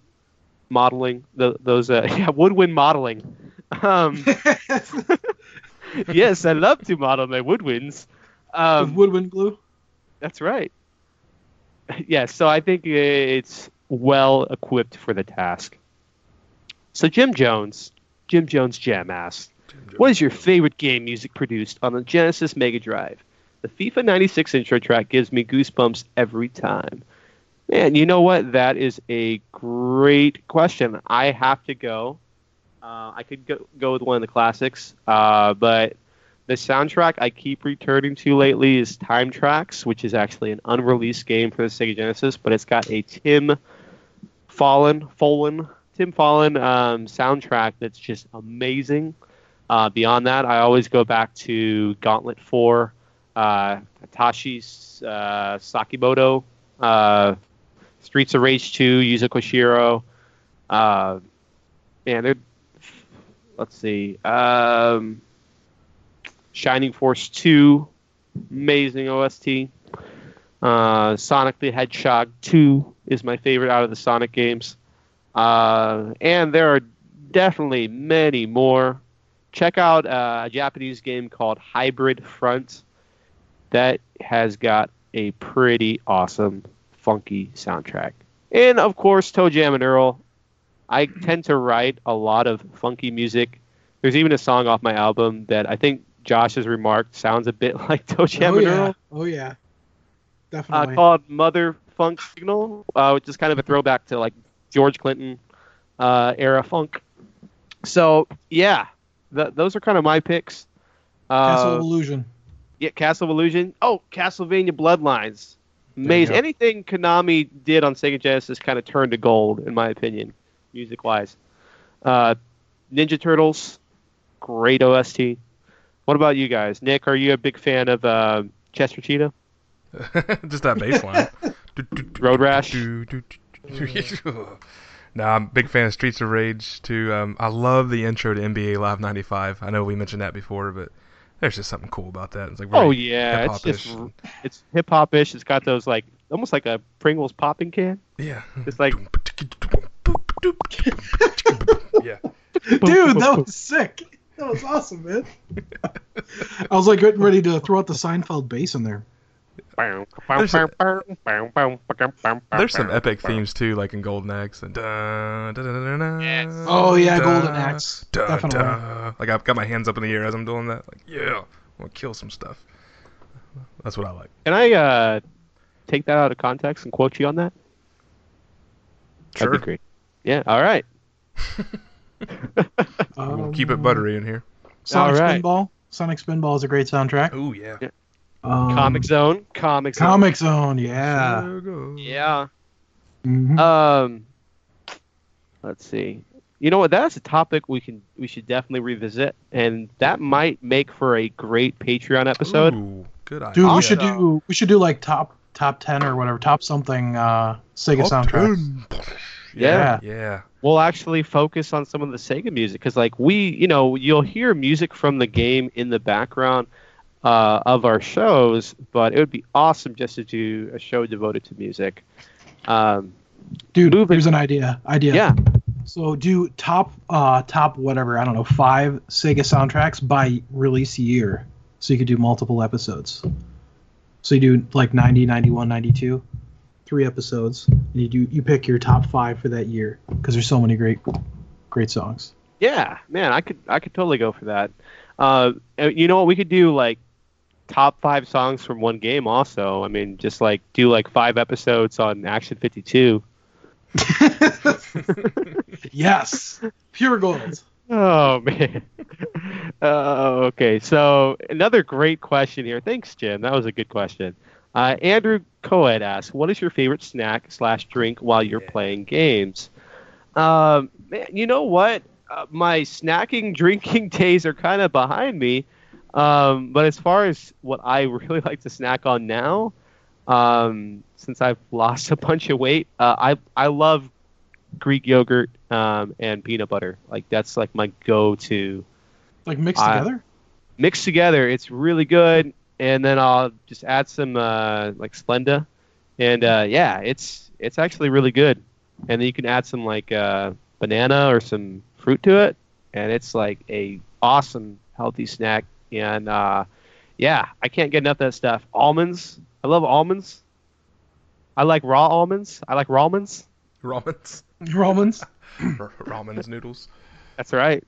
modeling. The, those uh, yeah, woodwind modeling. Um, yes, I love to model my woodwinds. With Um, woodwind glue. that's right. Yes, so I think it's well equipped for the task. So Jim Jones, Jim Jones Jam asks, what is your favorite game music produced on the Genesis Mega Drive? The FIFA 96 intro track gives me goosebumps every time. Man, you know what? That is a great question. I have to go. Uh, I could go, go with one of the classics, uh, but the soundtrack I keep returning to lately is Time Trax, which is actually an unreleased game for the Sega Genesis, but it's got a Tim Follin, Follin, Tim Follin um, soundtrack that's just amazing. Uh, beyond that, I always go back to Gauntlet 4, uh, Tashi's uh, uh, Streets of Rage 2, Yuzo Koshiro. Uh, man, they're, let's see. Um, Shining Force 2, amazing OST. Uh, Sonic the Hedgehog 2 is my favorite out of the Sonic games. Uh, and there are definitely many more. Check out uh, a Japanese game called Hybrid Front that has got a pretty awesome, funky soundtrack. And of course, Toe Jam and Earl. I tend to write a lot of funky music. There's even a song off my album that I think Josh has remarked sounds a bit like Toe Jam oh yeah. Oh yeah. uh, Definitely. called Mother Funk Signal, uh, which is kind of a throwback to like George Clinton uh, era funk. So yeah, th- those are kind of my picks. Castle Uh, of Illusion. yeah, Castle of Illusion. Oh, Castlevania Bloodlines. Amazing. Anything Konami did on Sega Genesis kind of turned to gold, in my opinion, music wise. Uh, Ninja Turtles, great OST. What about you guys? Nick, are you a big fan of uh, Chester Cheetah? Just that bass line. Road Rash? nah, I'm a big fan of Streets of Rage too. Um, I love the intro to NBA Live '95. I know we mentioned that before, but there's just something cool about that. It's like very Oh yeah, hip-hop-ish. it's hip hop ish. It's got those like almost like a Pringles popping can. yeah. It's like yeah. Dude, that was sick. That was awesome, man. I was like getting ready to throw out the Seinfeld bass in there. There's There's some epic themes too, like in Golden Axe. And dun, dun, dun, dun, dun, Yes. Oh yeah, dun, Golden Axe. dun, Definitely. Like I've got my hands up in the air as I'm doing that. Like yeah, I want to kill some stuff. That's what I like. Can I uh, take that out of context and quote you on that? Sure. That'd be great. Yeah. All right. We'll keep it buttery in here. Sonic All right. Spinball. Sonic Spinball is a great soundtrack. Oh yeah. Yeah. Um, Comic Zone. Comic Zone. Comic Zone, yeah. Sega. Yeah. Mhm. Um, let's see. You know what? That's a topic we can we should definitely revisit, and that might make for a great Patreon episode. Ooh, good idea. Dude, we should do we should do like top top ten or whatever, top something uh Sega Top soundtracks. 10. Yeah. Yeah. We'll actually focus on some of the Sega music because, like, we, you know, you'll hear music from the game in the background uh, of our shows, but it would be awesome just to do a show devoted to music. Um, Dude, Moving- here's an idea. Idea. yeah, So do top uh top whatever, I don't know, five Sega soundtracks by release year. So you could do multiple episodes. So you do like 90, 91, 92, three episodes, and you do you pick your top 5 for that year because there's so many great great songs. yeah, man, I could, I could totally go for that. Uh, you know what? We could do like top five songs from one game. Also, I mean, just like do like five episodes on Action 52. yes. Pure gold. Oh man. uh, okay, so another great question here. Thanks, Jim. That was a good question. Uh, Andrew Coed asks, "What is your favorite snack slash drink while you're playing games?" Um, man, you know what? Uh, my snacking, drinking days are kind of behind me. Um, but as far as what I really like to snack on now, um, since I've lost a bunch of weight, uh, I I love Greek yogurt um, and peanut butter. Like that's like my go-to. Like mixed I- together? Mixed together, it's really good. And then I'll just add some uh, like Splenda, and uh, yeah, it's it's actually really good. And then you can add some like uh, banana or some fruit to it, and it's like a awesome healthy snack. And uh, yeah, I can't get enough of that stuff. Almonds, I love almonds. I like raw almonds. I like raw almonds. Ramens. Romans? R- Ramen's noodles. That's right.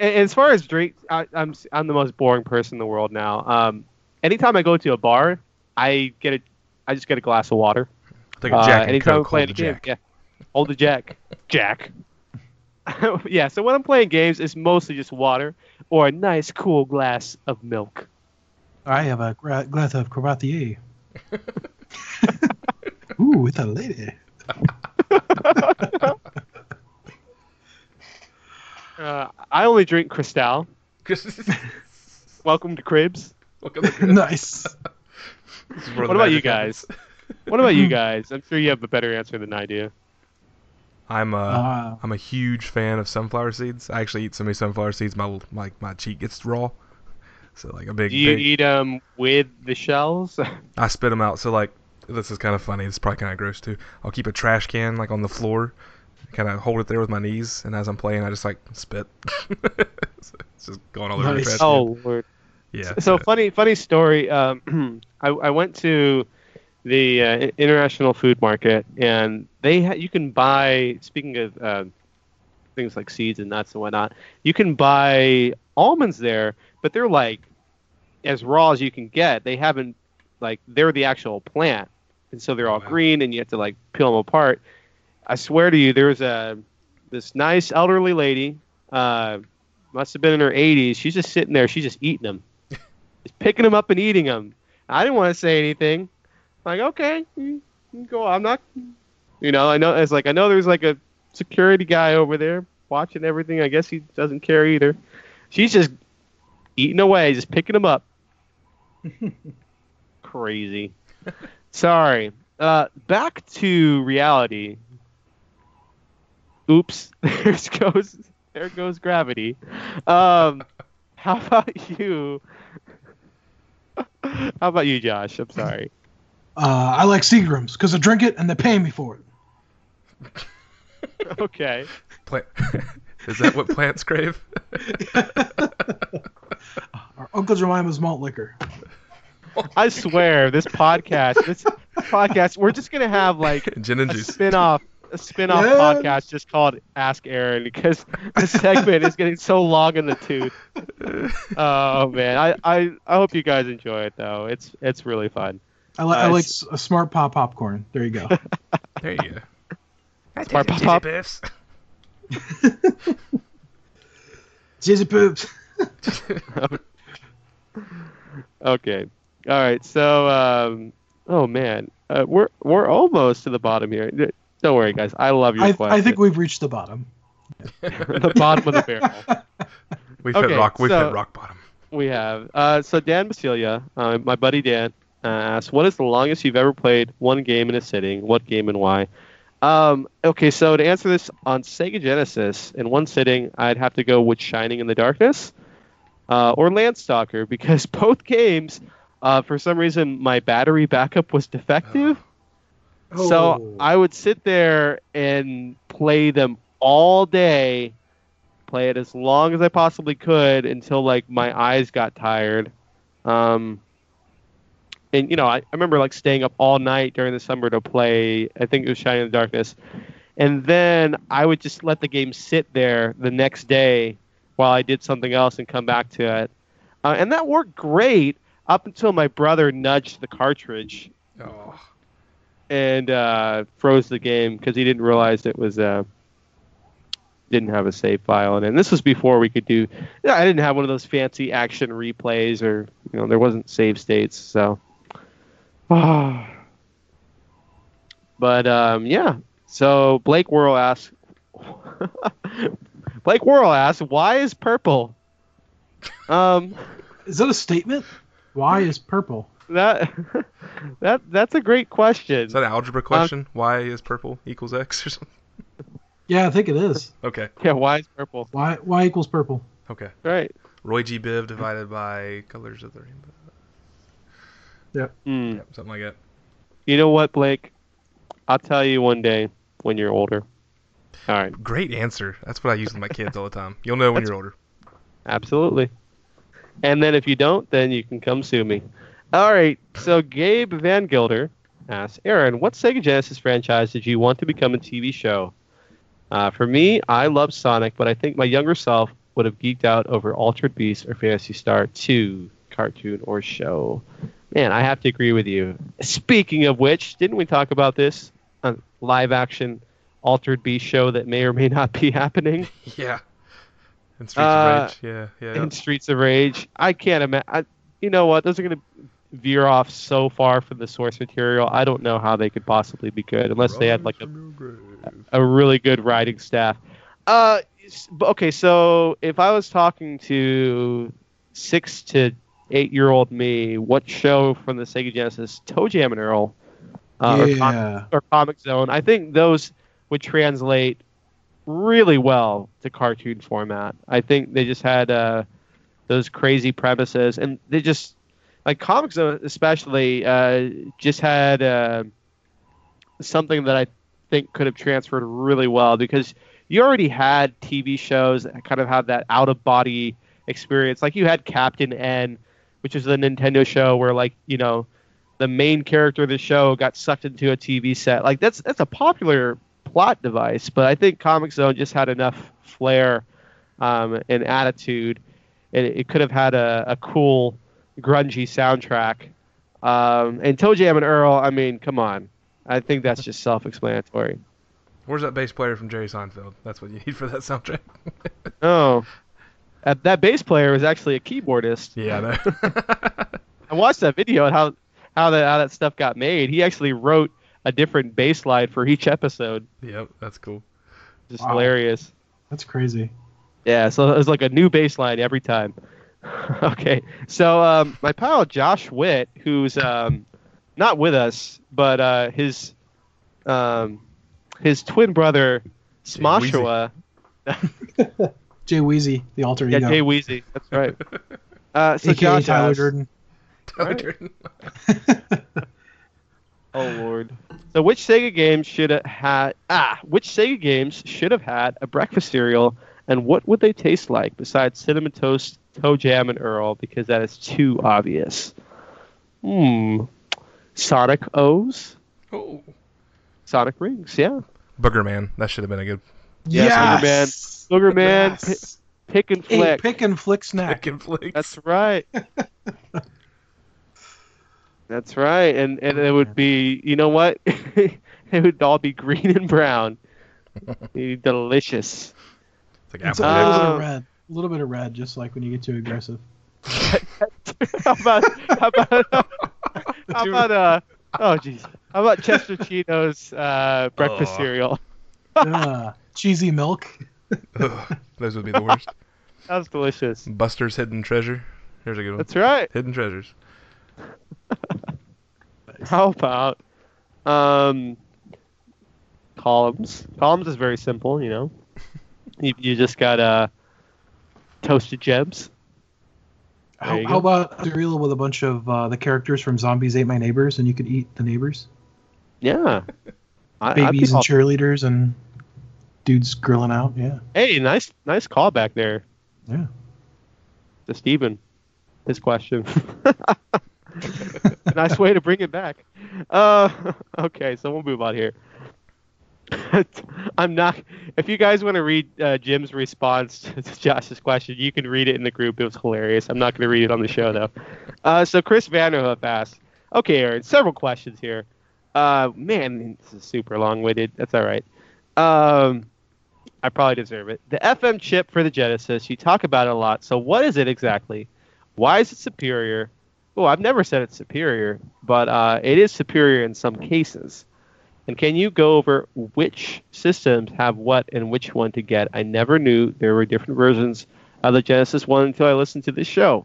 A- as far as drink, I, I'm I'm the most boring person in the world now. Um, anytime I go to a bar, I get a, I just get a glass of water. I think a Uh, Jack and anytime I'm playing a the game, Jack. yeah, hold the Jack, Jack. yeah. So when I'm playing games, it's mostly just water or a nice cool glass of milk. I have a gra- glass of Courvoisier. Ooh, it's a lady. Uh, I only drink Cristal. Welcome to Cribs. Welcome to- nice. This is where What about you guys? What about you guys? I'm sure you have a better answer than I do. I'm uh, Uh, I'm a huge fan of sunflower seeds. I actually eat so many sunflower seeds, my my my cheek gets raw. So like a big, Do you big eat them with the shells? I spit them out. So like this is kind of funny. This is probably kind of gross too. I'll keep a trash can like on the floor, kind of hold it there with my knees, and as I'm playing, I just like spit. It's just going all over the Nice. trash can. oh, Lord. yeah. So funny, funny story. Um, I, I went to the uh, international food market, and they ha- you can buy. Speaking of uh, things like seeds and nuts and whatnot, you can buy almonds there, but they're like as raw as you can get. They haven't like they're the actual plant, and so they're all Wow. green, and you have to like peel them apart. I swear to you, there was a this nice elderly lady. Uh, must have been in her 80s. She's just sitting there. She's just eating them, just picking them up and eating them. I didn't want to say anything. Like, okay, go. I'm not. You know, I know. It's like I know there's like a security guy over there watching everything. I guess he doesn't care either. She's just eating away, just picking them up. Crazy. Sorry. Uh, back to reality. Oops. There goes there goes gravity. Um, how about you? How about you, Josh? I'm sorry. uh, I like Seagrams because I drink it and they pay me for it. Okay. Plant. is that what plants crave? Our Uncle Jemima's malt liquor. I swear, this podcast, this podcast, we're just gonna have like Gin and a juice. spin-off a spin-off Yes. podcast just called Ask Aaron because the segment is getting so long in the tooth. Oh man, I, I I hope you guys enjoy it though. It's it's really fun. I, li- I like s- a smart pop popcorn. There you go. There you go. Smart pop pop. Biffs. Jizzy poops. Okay. All right. So, um, oh man, uh, we're we're almost to the bottom here. Don't worry, guys. I love your I, question. I think we've reached the bottom. the bottom of the barrel. We've Okay, hit rock. We've so- hit rock bottom. We have. Uh, so Dan Basilia, uh, my buddy Dan, uh, asked, "What is the longest you've ever played one game in a sitting? What game and why?" Um, okay, so to answer this on Sega Genesis, in one sitting, I'd have to go with Shining in the Darkness uh, or Landstalker because both games, uh, for some reason, my battery backup was defective. So Oh. I would sit there and play them all day, play it as long as I possibly could until like my eyes got tired. Um, and you know, I, I remember like staying up all night during the summer to play. I think it was Shining in the Darkness, and then I would just let the game sit there the next day while I did something else and come back to it. Uh, and that worked great up until my brother nudged the cartridge Oh, and uh, froze the game because he didn't realize it was uh, didn't have a save file in it. And this was before we could do. I didn't have one of those fancy action replays, or you know, there wasn't save states. So, but um, yeah. So Blake Worrell asks. Blake Worrell asks, "Why is purple?" Um, Is that a statement? Why is purple? That that that's a great question. is that an algebra question? y is purple equals x or something? Yeah, I think it is. Okay. Yeah, why is purple? Y Y equals purple. Okay. Right. Roy G. Biv divided by colors of the rainbow. Hmm. Yep, something like that. You know what, Blake? I'll tell you one day when you're older. All right, Great answer. That's what I use with my kids all the time. You'll know when That's- you're older. absolutely. And then if you don't, then you can come sue me. All right. So Gabe Van Gilder asks, Aaron, what Sega Genesis franchise did you want to become a TV show? Uh, for me, I love Sonic, but I think my younger self would have geeked out over Altered Beast or Phantasy Star 2 cartoon or show. Man, I have to agree with you. Speaking of which, didn't we talk about this on live action Altered Beast show that may or may not be happening Yeah. In Streets Uh, of Rage. Yeah, yeah. in Streets of Rage? I can't imagine. You know what? Those are going to veer off so far from the source material. I don't know how they could possibly be good unless they had like a a really good writing staff. Uh, okay, so if I was talking to six to eight year old me, what show from the Sega Genesis, Toe Jam and Earl, uh, or, Com- or Comic Zone, I think those would translate really well to cartoon format. I think they just had uh, those crazy premises, and they just like comics especially, uh, just had uh, something that I think could have transferred really well because you already had TV shows that kind of have that out of body experience. Like you had Captain N, which is the Nintendo show where like you know the main character of the show got sucked into a TV set. Like that's that's a popular plot device, but I think Comic Zone just had enough flair um, and attitude, and it, it could have had a, a cool grungy soundtrack. Um, and Toe Jam and Earl, I mean, come on. I think that's just self-explanatory. Where's that bass player from Jerry Seinfeld? That's what you need for that soundtrack. Oh, uh, that bass player was actually a keyboardist. yeah, I. I watched that video and how how that how that stuff got made. He actually wrote a different bass line for each episode. yep, that's cool. Just Wow. hilarious. That's crazy. Yeah, so it was like a new bass line every time. okay, so um, my pal Josh Witt, who's um, not with us, but uh, his um, his twin brother Jay Smoshua, Jay Weezy, the alter yeah, ego. Jay Weezy, that's right. Uh, so AKA Josh Tyler asks- Durden. Tyler Right. Durden. Oh lord. So which Sega games should have had ah which Sega games should have had a breakfast cereal and what would they taste like besides cinnamon toast, toe jam, and Earl? Because that is too obvious. Hmm. Sonic O's, Oh. Sonic Rings, yeah. Booger Man. That should have been a good Yeah, yes! Booger Man, Yes. Pick and Hey, flick. pick and flick snack. pick and flicks. That's right. That's right, and and it would be you know what? it would all be green and brown. Delicious. It's like It's a apple little bit red. A little bit of red, just like when you get too aggressive. how about how about how about uh oh jeez how about Chester Cheeto's uh, breakfast Oh. cereal? uh, cheesy milk. Ugh, those would be the worst. That was delicious. Buster's hidden treasure. Here's a good one. That's right. Hidden treasures. How about um columns? Columns is very simple, you know. You, you just got uh toasted gems. How, how about cereal with a bunch of uh, the characters from Zombies Ate My Neighbors, and you could eat the neighbors, Yeah. I, babies and cheerleaders, and dudes grilling out. Yeah, Hey, nice nice call back there yeah. to Steven. His question. nice way to bring it back. Uh, okay, so we'll move on here. I'm not. If you guys want to read uh, Jim's response to Josh's question, you can read it in the group. It was hilarious. I'm not going to read it on the show though. Uh, so Chris Vanderhoof asked, "Okay, Aaron, several questions here. Uh, man, this is super long-winded. That's all right. Um, I probably deserve it. The FM chip for the Genesis. You talk about it a lot. So what is it exactly? Why is it superior? Well, I've never said it's superior, but uh, it is superior in some cases. And can you go over which systems have what and which one to get? I never knew there were different versions of the Genesis one until I listened to this show.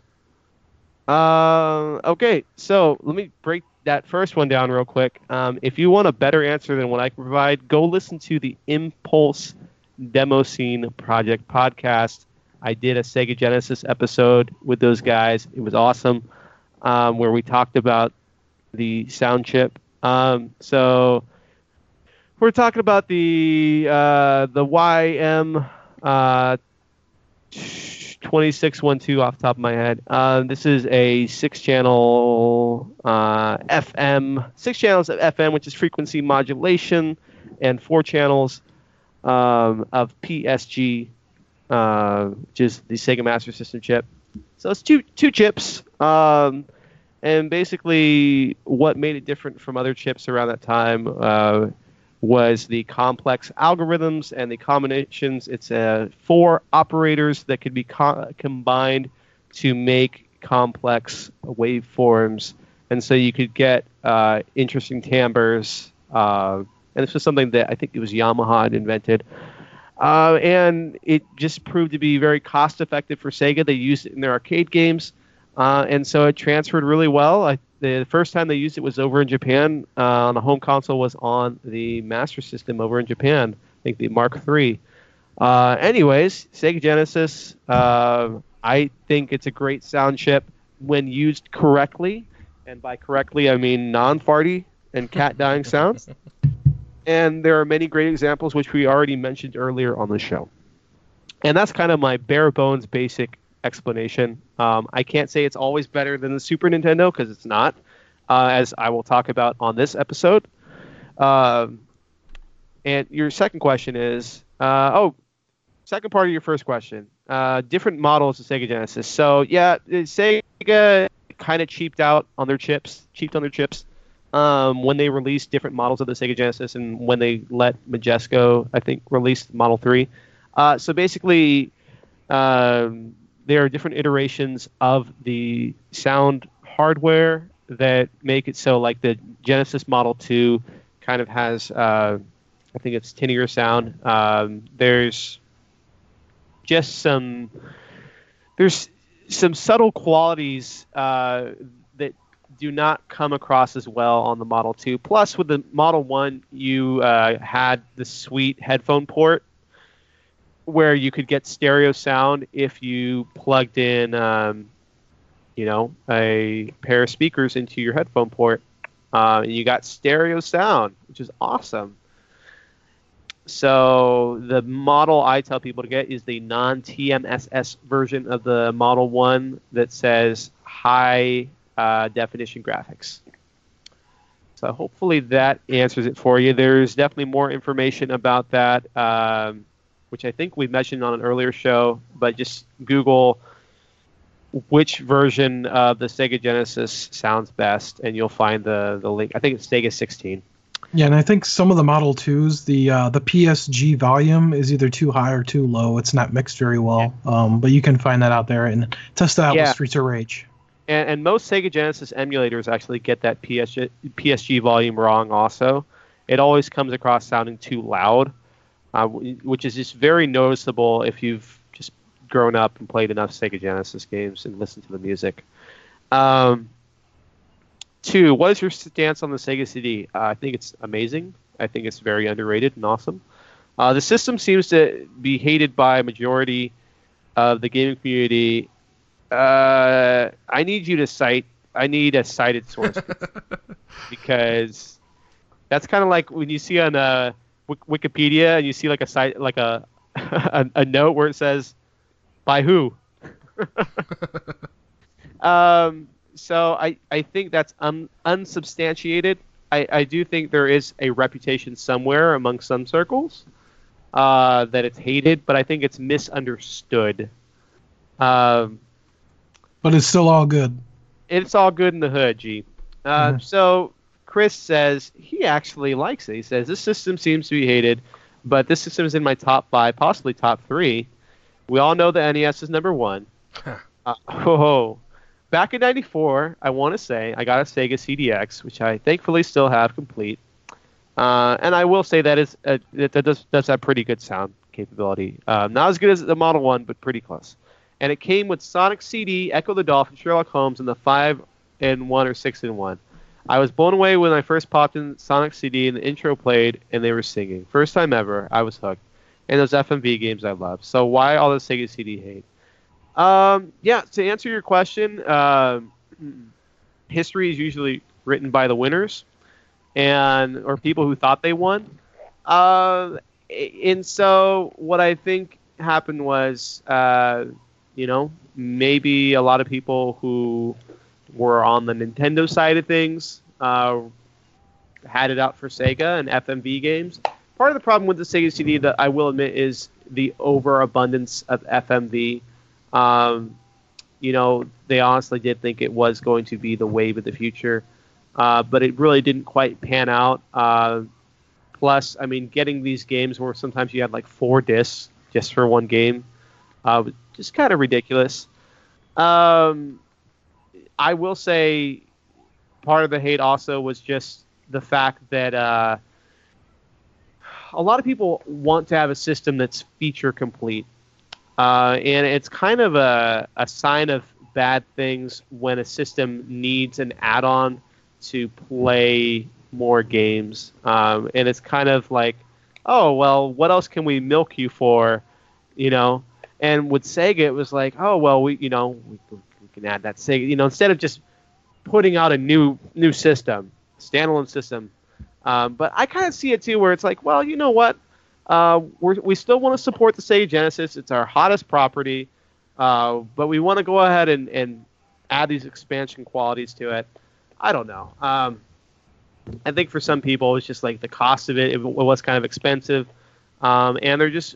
Uh, okay, so let me break that first one down real quick. Um, if you want a better answer than what I can provide, go listen to the Impulse Demo Scene Project podcast. I did a Sega Genesis episode with those guys. It was awesome, um, where we talked about the sound chip. Um, so we're talking about the uh, the YM uh, 2612 off the top of my head. Uh, this is a six channel uh, FM, six channels of FM, which is frequency modulation, and four channels um, of PSG, uh, which is the Sega Master System chip. So it's two two chips. Um, and basically, what made it different from other chips around that time uh, was the complex algorithms and the combinations. It's uh, four operators that could be co- combined to make complex waveforms, and so you could get uh, interesting timbres. Uh, and this was something that I think it was Yamaha had invented. Uh, and it just proved to be very cost effective for Sega. They used it in their arcade games. Uh, and so it transferred really well. I, the first time they used it was over in Japan uh, on a home console was on the Master System over in Japan. I think the Mark III. Uh, anyways, Sega Genesis. Uh, I think it's a great sound chip when used correctly, and by correctly I mean non-farty and cat dying sounds. And there are many great examples which we already mentioned earlier on the show. And that's kind of my bare bones basic explanation. Um, I can't say it's always better than the Super Nintendo because it's not, uh, as I will talk about on this episode. Um, and your second question is uh, oh, second part of your first question uh, different models of Sega Genesis. So, yeah, Sega kind of cheaped out on their chips, cheaped on their chips. Um, when they released different models of the Sega Genesis and when they let Majesco, I think, release Model 3. Uh, so basically, um, there are different iterations of the sound hardware that make it so like the Genesis Model 2 kind of has uh, I think it's tinnier sound. Um, there's just some there's some subtle qualities uh, that do not come across as well on the Model 2. Plus, with the Model 1, you uh, had the sweet headphone port where you could get stereo sound if you plugged in, um, you know, a pair of speakers into your headphone port. Uh, and you got stereo sound, which is awesome. So the model I tell people to get is the non-TMSS version of the Model One that says high uh, definition graphics. So hopefully that answers it for you. There's definitely more information about that, um, which I think we mentioned on an earlier show. But just Google which version of the Sega Genesis sounds best, and you'll find the the link. I think it's Sega 16. Yeah, and I think some of the Model 2s, the uh, the PSG volume is either too high or too low. It's not mixed very well. Um, but you can find that out there and test that out Yeah. with Streets of Rage. and, and most Sega Genesis emulators actually get that PSG, PSG volume wrong. Also, it always comes across sounding too loud, uh, which is just very noticeable if you've just grown up and played enough Sega Genesis games and listened to the music. Um, two, what is your stance on the Sega CD? Uh, I think it's amazing. I think it's very underrated and awesome. Uh, the system seems to be hated by a majority of the gaming community. Uh, I need you to cite. I need a cited source because that's kind of like when you see on uh, Wik- Wikipedia and you see like a site, like a, a a note where it says by who. um, so I, I think that's un, unsubstantiated. I, I do think there is a reputation somewhere among some circles uh, that it's hated, but I think it's misunderstood. Um, But it's still all good. it's all good in the hood, G. Uh, Mhm. So Chris says he actually likes it. He says this system seems to be hated, but this system is in my top five, possibly top three. We all know the NES is number one. Huh. uh, oh, back in '94, I want to say I got a Sega CDX, which I thankfully still have complete. Uh, and I will say that is uh, that that does does have pretty good sound capability. Um, not as good as the Model One, but pretty close. And it came with Sonic CD, Ecco the Dolphin, Sherlock Holmes, and the five in one or six in one. I was blown away when I first popped in Sonic CD and the intro played and they were singing. First time ever, I was hooked. And those FMV games I love. So why all the Sega CD hate? Um, yeah, to answer your question, um, history is usually written by the winners and or people who thought they won. Uh, and so what I think happened was, uh, you know, maybe a lot of people who were on the Nintendo side of things uh, had it out for Sega and FMV games. Part of the problem with the Sega CD that I will admit is the overabundance of FMV. Um, you know, they honestly did think it was going to be the wave of the future, uh, but it really didn't quite pan out. Uh, plus, I mean, getting these games where sometimes you had like four discs just for one game uh, was just kind of ridiculous. Um, I will say part of the hate also was just the fact that uh, a lot of people want to have a system that's feature complete. Uh, and it's kind of a, a sign of bad things when a system needs an add on to play more games. Um, and it's kind of like, oh, well, what else can we milk you for? You know? And with Sega, it was like, oh, well, we, you know, we, add that Sega, you know, instead of just putting out a new new system, standalone system. Um, but I kind of see it too, where it's like, well, you know what? Uh, we still want to support the Sega Genesis. It's our hottest property, uh, but we want to go ahead and, and add these expansion qualities to it. I don't know. Um, I think for some people, it's just like the cost of it, it was kind of expensive, um, and there just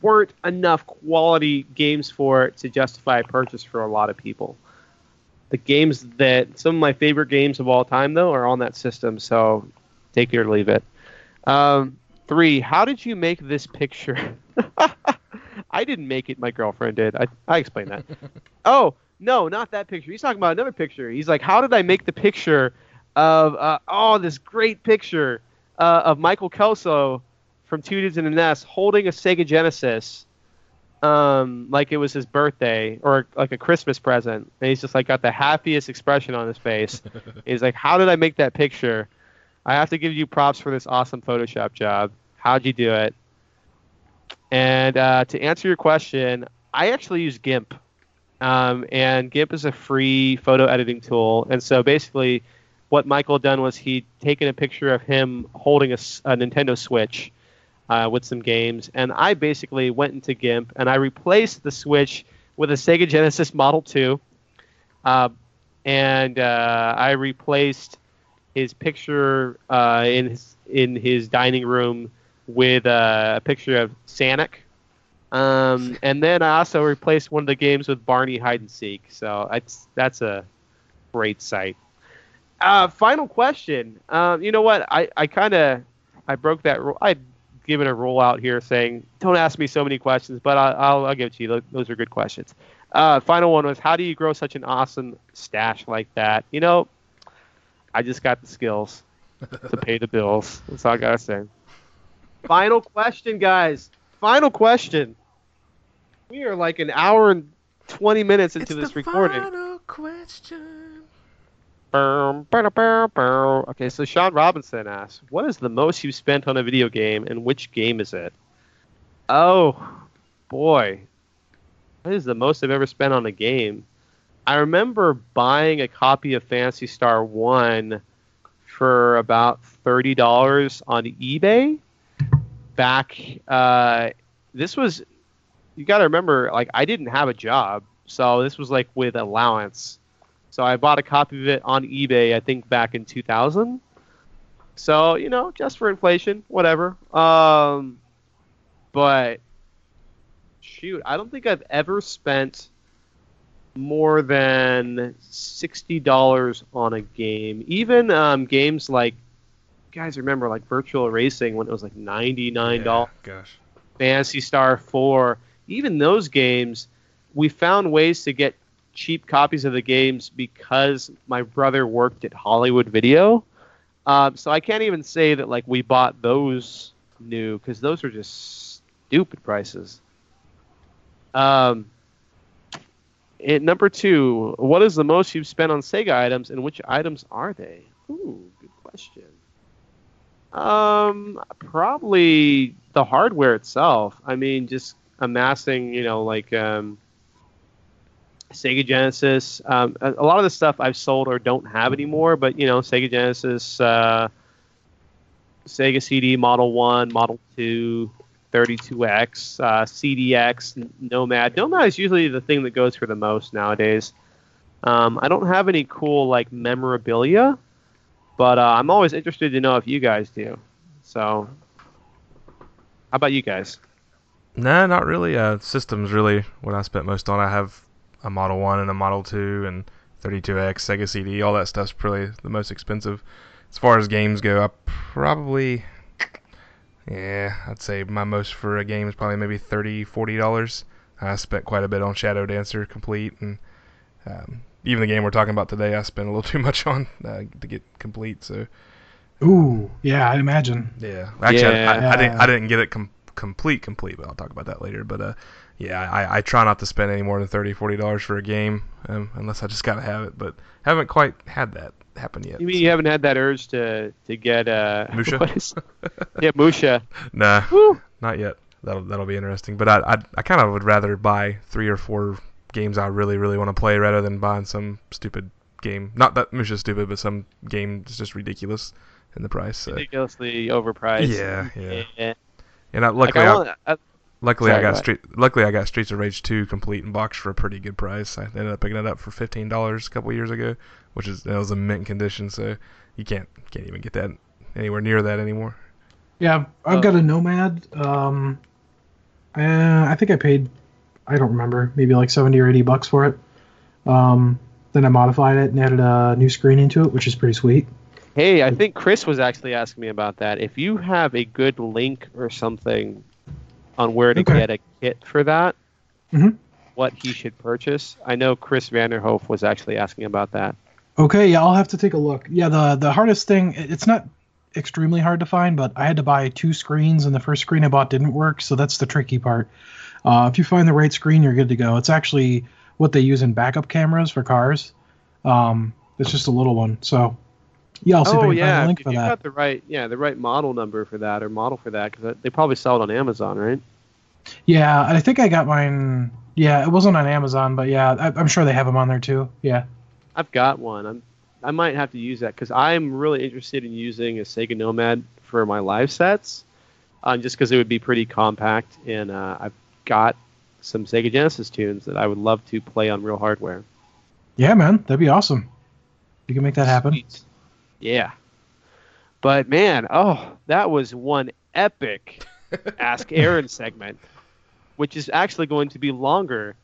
weren't enough quality games for it to justify a purchase for a lot of people. The games that some of my favorite games of all time, though, are on that system. So take it or leave it. Um, three. How did you make this picture? I didn't make it. My girlfriend did. I I explained that. oh no, not that picture. He's talking about another picture. He's like, how did I make the picture of uh, oh this great picture uh, of Michael Kelso from Two Dudes in a Nest holding a Sega Genesis, um, like it was his birthday or like a Christmas present, and he's just like got the happiest expression on his face. he's like, how did I make that picture? I have to give you props for this awesome Photoshop job. How'd you do it? And uh, to answer your question, I actually use GIMP. Um, and GIMP is a free photo editing tool. And so basically, what Michael had done was he'd taken a picture of him holding a Nintendo Switch uh, with some games. And I basically went into GIMP and I replaced the Switch with a Sega Genesis Model 2. Uh, and uh, I replaced his picture uh, in his in his dining room with uh, a picture of Sonic. Um, and then I also replaced one of the games with Barney hide and seek. So that's that's a great site. Uh, final question. Um, you know what? I, I kind of I broke that rule. I'd given a rule out here saying don't ask me so many questions, but I, I'll I'll give it to you. Those- Those are good questions. Uh, final one was how do you grow such an awesome stash like that? You know, I just got the skills to pay the bills. That's all I gotta say. Final question, guys. Final question. We are like an hour and twenty minutes into this recording. final question. Okay, so Sean Robinson asks, "What is the most you've spent on a video game, and which game is it?" Oh, boy, what is the most I've ever spent on a game? I remember buying a copy of Phantasy Star One for about thirty dollars on eBay. Back, uh, this was you got to remember, like I didn't have a job, so this was like with allowance. So I bought a copy of it on eBay, I think back in 2000. So you know, just for inflation, whatever. Um, but shoot, I don't think I've ever spent more than sixty dollars on a game. Even um, games like, you guys remember like Virtua Racing when it was like ninety nine dollars. Yeah, gosh. Phantasy Star 4, even those games, we found ways to get cheap copies of the games because my brother worked at Hollywood Video. Um, so I can't even say that like we bought those new because those are just stupid prices. Um, number two, what is the most you've spent on Sega items, and which items are they? Ooh, good question. Um, probably the hardware itself. I mean, just amassing, you know, like um, Sega Genesis. Um, a, a lot of the stuff I've sold or don't have anymore, but you know, Sega Genesis, uh, Sega CD Model One, Model Two, 32X, uh, CDX, Nomad. Nomad is usually the thing that goes for the most nowadays. Um, I don't have any cool like memorabilia, but uh, I'm always interested to know if you guys do. So, how about you guys? Nah, not really. Uh, systems really what I spent most on. I have a Model One and a Model Two and 32X, Sega CD. All that stuff's probably the most expensive. As far as games go, I probably yeah, I'd say my most for a game is probably maybe 30 40 dollars. I spent quite a bit on Shadow Dancer complete, and um, even the game we're talking about today, I spent a little too much on uh, to get complete. So Ooh, yeah, I imagine. yeah, actually, I, I, I didn't I didn't get it com- complete complete, but I'll talk about that later. But uh, yeah, I, I try not to spend any more than $30, $40 for a game, um, unless I just gotta have it. But haven't quite had that happen yet. You mean you haven't had that urge to to get uh Musha? is- yeah, Musha. Nah, Woo. not yet. That'll that'll be interesting. But I I, I kind of would rather buy three or four games I really really want to play rather than buying some stupid game. Not that Musha's stupid, but some game that's just ridiculous in the price. So. Ridiculously overpriced. Yeah, yeah. yeah. And I, Like, luckily, I I, I, luckily I got go Street. Luckily I got Streets of Rage 2 complete and boxed for a pretty good price. I ended up picking it up for fifteen dollars a couple years ago, which is that was a mint condition. So you can't can't even get that anywhere near that anymore. Yeah, I've Oh. got a Nomad. Um, uh, I think I paid, I don't remember, maybe like 70 or 80 bucks for it. Um, then I modified it and added a new screen into it, which is pretty sweet. hey, I think Chris was actually asking me about that. If you have a good link or something on where to Okay. get a kit for that, Mhm. what he should purchase. I know Chris Vanderhoof was actually asking about that. Okay, yeah, I'll have to take a look. Yeah, the the hardest thing it's not extremely hard to find, but I had to buy two screens, and the first screen I bought didn't work, so that's the tricky part. Uh, if you find the right screen, you're good to go. It's actually what they use in backup cameras for cars. Um, it's just a little one, so yeah, I'll see if I oh can yeah, find a link for you that. got the right yeah the right model number for that or model for that because they probably sell it on Amazon, right? Yeah, I think I got mine. Yeah, it wasn't on Amazon, but yeah, I, I'm sure they have them on there too. Yeah. I've got one. I'm I might have to use that because I'm really interested in using a Sega Nomad for my live sets, um, just because it would be pretty compact and uh, I've got some Sega Genesis tunes that I would love to play on real hardware. Yeah, man, that'd be awesome. You can make that happen. Sweet. Yeah. But man, oh, that was one epic Ask Aaron segment, which is actually going to be longer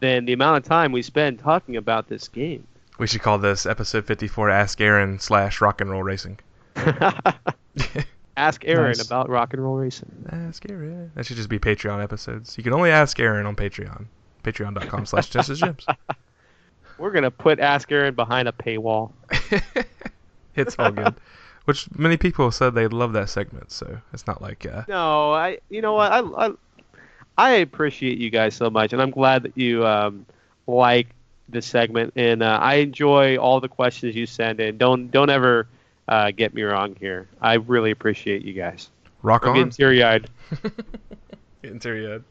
than the amount of time we spend talking about this game. We should call this episode 54 Ask Aaron slash Rock and Roll Racing. Ask Aaron Nice. about rock and roll racing. Ask Aaron. That should just be Patreon episodes. You can only ask Aaron on Patreon. Patreon.com slash Genesis Gems. We're gonna put Ask Aaron behind a paywall. It's all good. Which many people said they love that segment, so it's not like uh, No, I. You know what? I, I, I appreciate you guys so much, and I'm glad that you um, like this segment, and uh, I enjoy all the questions you send in. Don't don't ever uh, get me wrong here. I really appreciate you guys. rock I'm on. getting teary eyed. Getting teary eyed.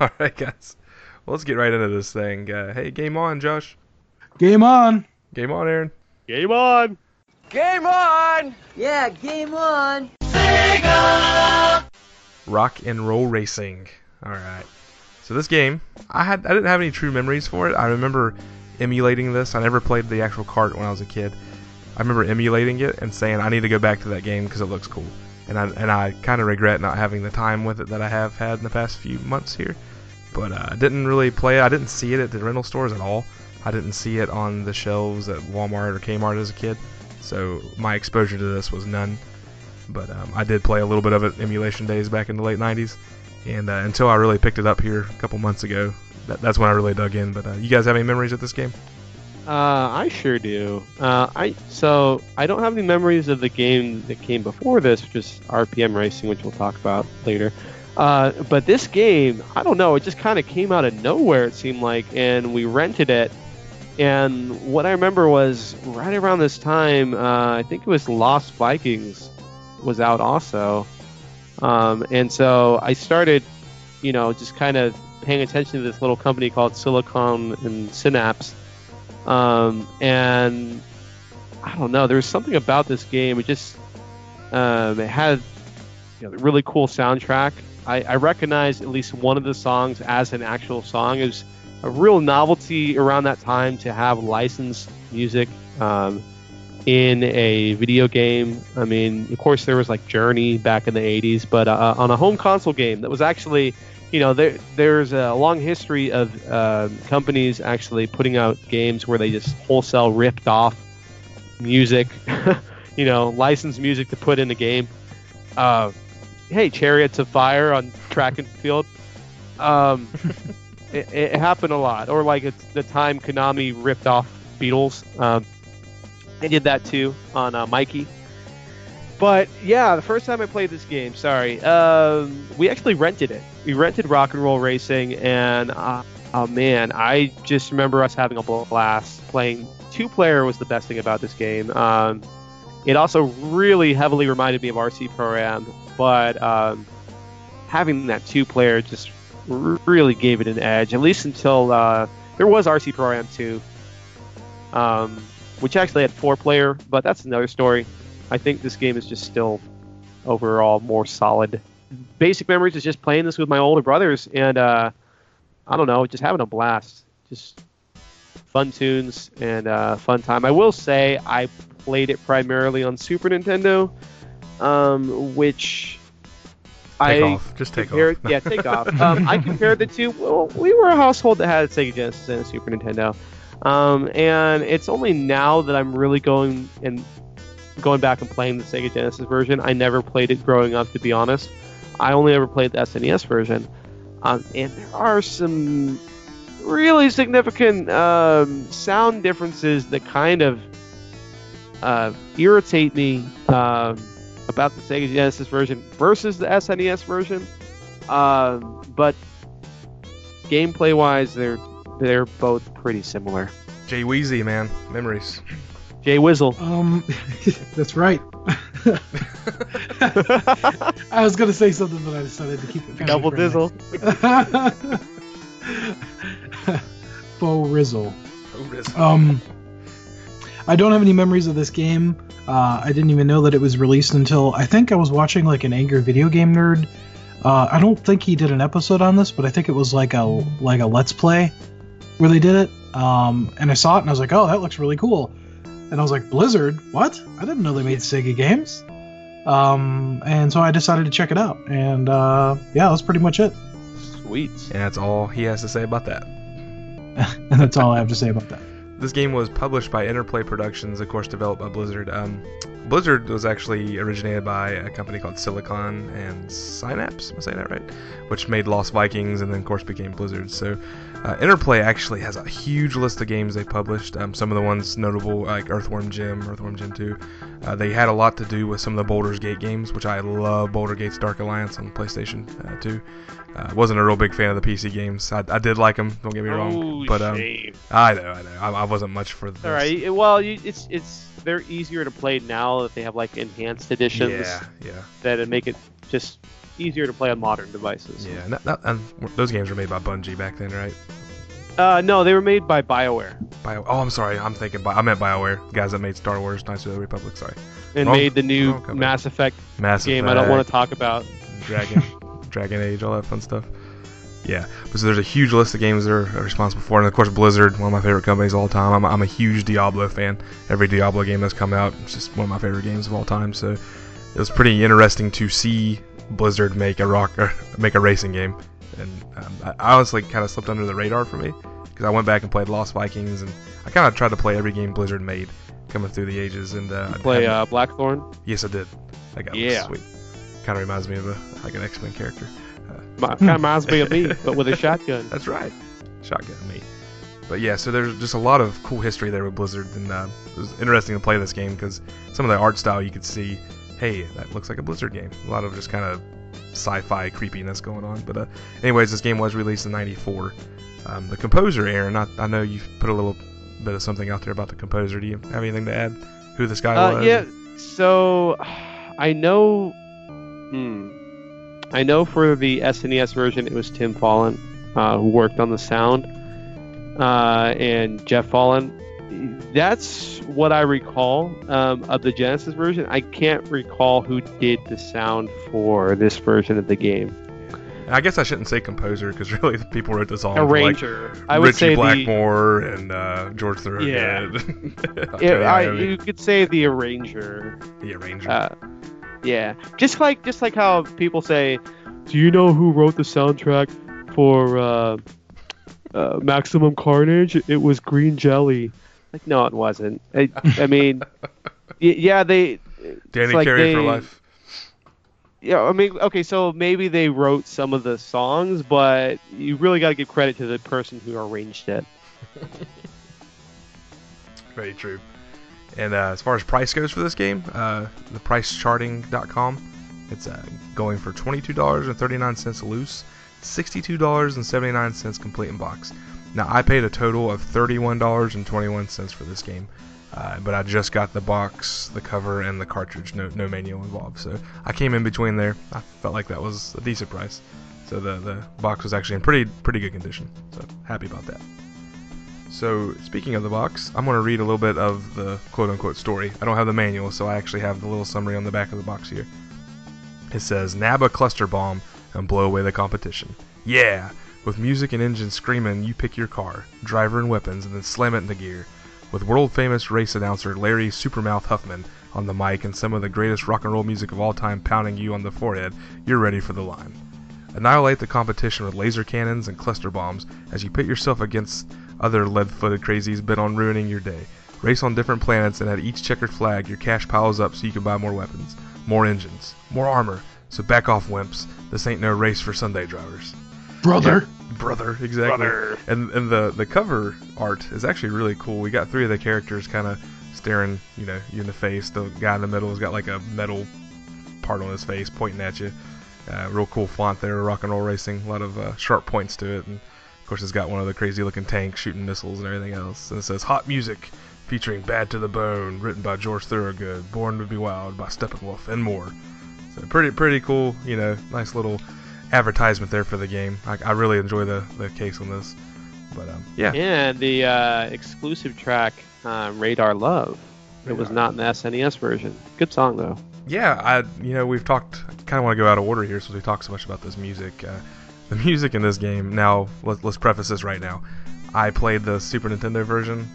All right, guys. Well, let's get right into this thing. Uh, hey, game on, Josh. Game on. Game on, Aaron. Game on. Game on! Yeah, game on. Rock and Roll Racing. All right. So this game, I had I didn't have any true memories for it. I remember emulating this. I never played the actual cart when I was a kid. I remember emulating it and saying I need to go back to that game because it looks cool. And I and I kind of regret not having the time with it that I have had in the past few months here. But uh, I didn't really play it. I didn't see it at the rental stores at all. I didn't see it on the shelves at Walmart or Kmart as a kid. So my exposure to this was none. But um, I did play a little bit of it emulation days back in the late 90s. And uh, until I really picked it up here a couple months ago, that, that's when I really dug in. But uh, you guys have any memories of this game? Uh, I sure do. Uh, I so I don't have any memories of the game that came before this, which is RPM Racing, which we'll talk about later. Uh, but this game, I don't know, it just kind of came out of nowhere. It seemed like, and we rented it. And what I remember was right around this time, uh, I think it was Lost Vikings was out also. Um, and so I started, you know, just kind of paying attention to this little company called Silicon and Synapse. Um, and I don't know, there was something about this game. It just um, it had you know, a really cool soundtrack. I, I recognized at least one of the songs as an actual song. It was a real novelty around that time to have licensed music um, in a video game. I mean, of course, there was like Journey back in the 80s, but uh, on a home console game that was actually, you know, there there's a long history of uh, companies actually putting out games where they just wholesale ripped off music, you know, licensed music to put in a game. Uh, hey, Chariots of Fire on track and field. Um, it, it happened a lot. Or like it's the time Konami ripped off Beatles. Um, they did that too on uh, Mikey. But yeah, the first time I played this game, sorry, um, we actually rented it. We rented Rock and Roll Racing, and uh, oh man, I just remember us having a blast playing. Two player was the best thing about this game. Um, it also really heavily reminded me of RC Pro Am, but um, having that two player just really gave it an edge, at least until uh, there was RC Pro Am 2, um, which actually had four player, but that's another story. I think this game is just still overall more solid. Basic memories is just playing this with my older brothers, and uh, I don't know, just having a blast. Just fun tunes and uh, fun time. I will say I played it primarily on Super Nintendo, um, which Take I off. Just take compared, off. Yeah, take off. Um, I compared the two. Well, we were a household that had a Sega Genesis and a Super Nintendo, um, and it's only now that I'm really going and going back and playing the Sega Genesis version. I never played it growing up, to be honest. I only ever played the SNES version, um, and there are some really significant um, sound differences that kind of uh, irritate me um, about the Sega Genesis version versus the SNES version. Um, but gameplay wise, they're they're both pretty similar. Jay Weezy, man. Memories. Jay Wizzle. Um, that's right. I was gonna say something, but I decided to keep it. Double. Dizzle. Faux Rizzle. Oh, Riz. Um, I don't have any memories of this game. Uh, I didn't even know that it was released until I think I was watching like an angry video game nerd. Uh, I don't think he did an episode on this, but I think it was like a like a let's play where they did it. Um, and I saw it and I was like, oh, that looks really cool. And I was like, Blizzard? What? I didn't know they made Sega games. Um, and so I decided to check it out. And uh, yeah, that's pretty much it. Sweet. And that's all he has to say about that. and that's all I have to say about that. This game was published by Interplay Productions, of course, developed by Blizzard. Um, Blizzard was actually originated by a company called Silicon and Synapse. Am I saying that right? Which made Lost Vikings and then, of course, became Blizzard. So, uh, Interplay actually has a huge list of games they published. Um, some of the ones notable, like Earthworm Jim, Earthworm Jim 2. Uh, they had a lot to do with some of the Baldur's Gate games, which I love. Baldur's Gate Dark Alliance on PlayStation uh, 2. Uh, wasn't a real big fan of the PC games. I, I did like them. Don't get me wrong. Oh, but um, shame. I know, I know. I, I wasn't much for this. All right. Well, you, it's it's they're easier to play now that they have like enhanced editions Yeah, yeah, that make it just easier to play on modern devices. yeah. And, that, that, and those games were made by Bungie back then, right? Uh, no, they were made by BioWare Bio. Oh, I'm sorry. I'm thinking. Bi- I meant Bioware, guys that made Star Wars: Knights of the Republic. Sorry. and Wrong- made the new. Mass Effect Massive game. I don't want to talk about. Dragon, Dragon Age, all that fun stuff. Yeah, but so there's a huge list of games they're responsible for, and of course Blizzard, one of my favorite companies of all time. I'm, I'm a huge Diablo fan. Every Diablo game that's come out, it's just one of my favorite games of all time. So it was pretty interesting to see Blizzard make a rock, or make a racing game, and um, I, I honestly kind of slipped under the radar for me because I went back and played Lost Vikings, and I kind of tried to play every game Blizzard made coming through the ages, and uh, Play uh, Blackthorne. Yes, I did. That guy Yeah. sweet. Kind of reminds me of a like an X Men character. Kind of reminds me of me, but with a shotgun. That's right, shotgun me. But yeah, so there's just a lot of cool history there with Blizzard, and uh, it was interesting to play this game because some of the art style you could see, hey, that looks like a Blizzard game. A lot of just kind of sci-fi creepiness going on. But uh, anyways, this game was released in '94. Um, the composer, Aaron, I, I know you've put a little bit of something out there about the composer. Do you have anything to add? Who this guy Uh, was? yeah. So I know. Hmm. I know for the SNES version, it was Tim Follin uh, who worked on the sound, uh, and Geoff Follin. That's what I recall um, of the Genesis version. I can't recall who did the sound for this version of the game. I guess I shouldn't say composer because really the people wrote the songs. were, like, Arranger. I would Richie say the. Blackmore and uh, George Thorogood. Yeah. I, you could say the arranger. the arranger. Uh, yeah, just like just like how people say, "Do you know who wrote the soundtrack for uh, uh, Maximum Carnage?" It was Green Jelly. Like, no, it wasn't. I, I mean, yeah, they. Danny like Carey for life. Yeah, I mean, okay, so maybe they wrote some of the songs, but you really got to give credit to the person who arranged it. Very true. And uh, as far as price goes for this game, uh, the pricecharting.com, it's uh, going for $22.39 loose, $62.79 complete in box. Now, I paid a total of $31.21 for this game, uh, but I just got the box, the cover, and the cartridge, no, no manual involved. So I came in between there. I felt like that was a decent price. So the, the box was actually in pretty pretty good condition. So happy about that. So, speaking of the box, I'm going to read a little bit of the quote unquote story. I don't have the manual, so I actually have the little summary on the back of the box here. It says, Nab a cluster bomb and blow away the competition. Yeah! With music and engines screaming, you pick your car, driver and weapons, and then slam it into gear. With world famous race announcer Larry Supermouth Huffman on the mic and some of the greatest rock and roll music of all time pounding you on the forehead, you're ready for the line. Annihilate the competition with laser cannons and cluster bombs as you pit yourself against other lead-footed crazies bent on ruining your day. Race on different planets and at each checkered flag your cash piles up so you can buy more weapons, more engines, more armor. So back off, wimps. This ain't no race for Sunday drivers. Brother. Brother, exactly. And and the the cover art is actually really cool. We got three of the characters kind of staring, you know, you in the face. The guy in the middle has got like a metal part on his face pointing at you. Uh, real cool font there, rock and roll racing. A lot of uh, sharp points to it, and of course it's got one of the crazy looking tanks shooting missiles and everything else. And it says "Hot Music," featuring "Bad to the Bone," written by George Thorogood, "Born to Be Wild" by Steppenwolf, and more. So pretty pretty cool, you know, nice little advertisement there for the game. I, I really enjoy the the case on this. But um, yeah, And the uh, exclusive track, uh, Radar Love. It was not in the SNES version. Good song though. yeah, I you know we've talked. Kind of want to go out of order here since we talked so much about this music. Uh, the music in this game. Now let, let's preface this right now. I played the Super Nintendo version.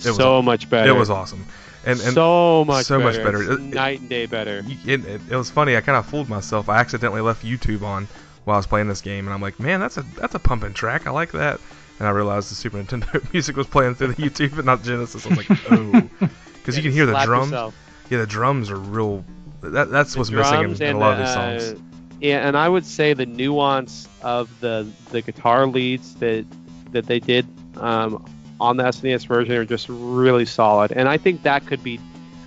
It was- so much better. It was awesome, and and so much so much better. better. It- it- night and day better. it, it, it was funny. I kind of fooled myself. I accidentally left YouTube on while I was playing this game, and I'm like, man, that's a that's a pumping track. I like that. and I realized the Super Nintendo music was playing through the YouTube and not Genesis. I was like, oh, because you can hear the drums. yourself. Yeah, the drums are real. That, that's The what's missing in, in a lot of these uh, songs. Yeah, and I would say the nuance of the the guitar leads that that they did um, on the SNES version are just really solid, and I think that could be.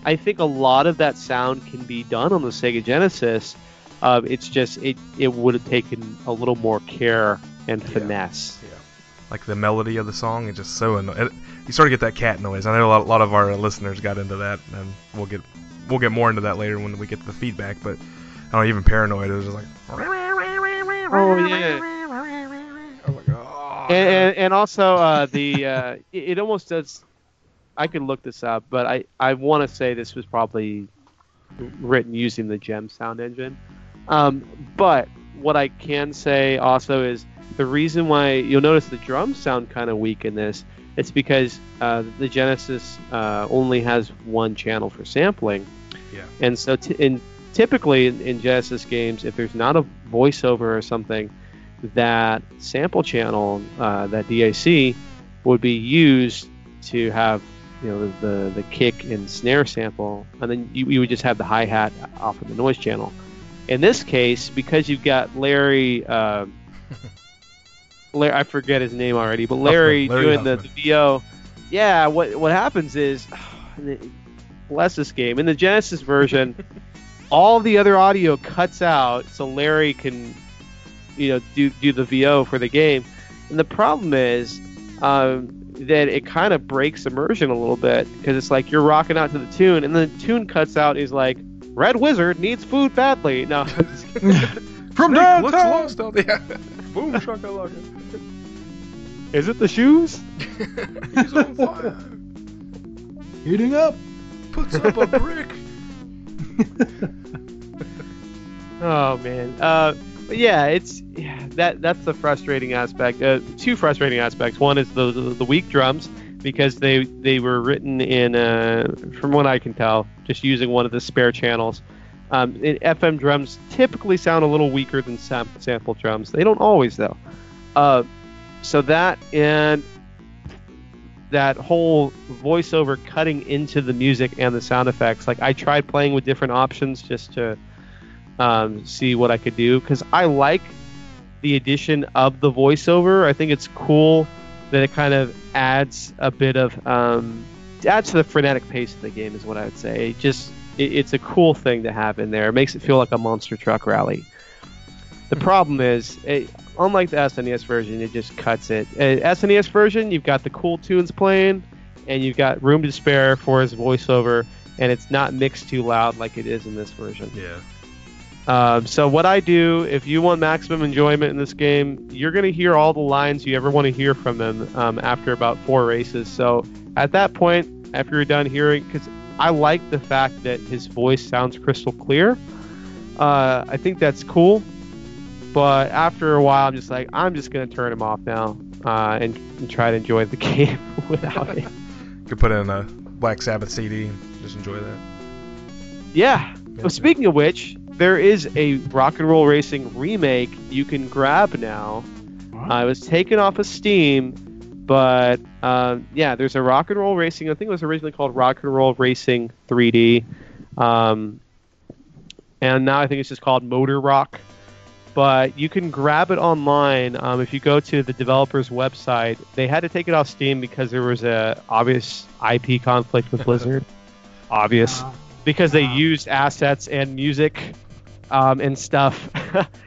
I think a lot of that sound can be done on the Sega Genesis. Uh, it's just it it would have taken a little more care and finesse. Yeah. finesse. Like the melody of the song is just so annoying. You sort of get that cat noise. I know a lot, a lot of our listeners got into that, and we'll get we'll get more into that later when we get the feedback. But I don't know, even paranoid. It was just like. Oh yeah. I was like, oh. And, and, and also uh, the uh, it, it almost does. I could look this up, but I, I want to say this was probably written using the Gem sound engine. Um, but what I can say also is the reason why you'll notice the drums sound kind of weak in this. It's because uh, the Genesis uh, only has one channel for sampling. Yeah. And so, t- in, typically in, in Genesis games, if there's not a voiceover or something, that sample channel, uh, that DAC, would be used to have you know the, the, the kick and snare sample, and then you, you would just have the hi hat off of the noise channel. In this case, because you've got Larry, uh, Larry, I forget his name already, but Larry, Larry doing the, Huffman. the VO, yeah. What what happens is, bless this game in the Genesis version, all the other audio cuts out so Larry can you know do do the VO for the game. And the problem is um, that it kind of breaks immersion a little bit because it's like you're rocking out to the tune, and then the tune cuts out. Is like Red Wizard needs food badly. No, I'm just. From Nick looks downtown. lost out there. Boom shakalaka. is it the shoes? He's on fire. Heating up. Puts up a brick. Oh man. Uh, but yeah, it's yeah, that that's the frustrating aspect. Uh, two frustrating aspects. One is the, the the weak drums because they they were written in uh, from what I can tell, just using one of the spare channels. Um, FM drums typically sound a little weaker than sam- sample drums. They don't always though. Uh, so that and that whole voiceover cutting into the music and the sound effects. Like I tried playing with different options just to um, see what I could do because I like the addition of the voiceover. I think it's cool that it kind of adds a bit of um, adds to the frenetic pace of the game is what I would say. It just it, it's a cool thing to have in there. It makes it feel like a monster truck rally. The problem is, it, unlike the SNES version, it just cuts it. Uh, SNES version, you've got the cool tunes playing, and you've got room to spare for his voiceover, and it's not mixed too loud like it is in this version. Yeah. Um, so what I do, if you want maximum enjoyment in this game, you're gonna hear all the lines you ever want to hear from him um, after about four races. So at that point, after you're done hearing, because I like the fact that his voice sounds crystal clear. Uh, I think that's cool. But after a while, I'm just like, I'm just gonna turn him off now uh, and, and try to enjoy the game without it. You could put in a Black Sabbath CD and just enjoy that. Yeah. Well, speaking of which, there is a Rock and Roll Racing remake you can grab now. Uh, it was taken off of Steam, but um, yeah, there's a Rock and Roll Racing. I think it was originally called Rock and Roll Racing 3D, um, and now I think it's just called Motor Rock. But you can grab it online um, if you go to the developer's website. They had to take it off Steam because there was a obvious IP conflict with Blizzard. obvious Uh, because they Wow. used assets and music um, and stuff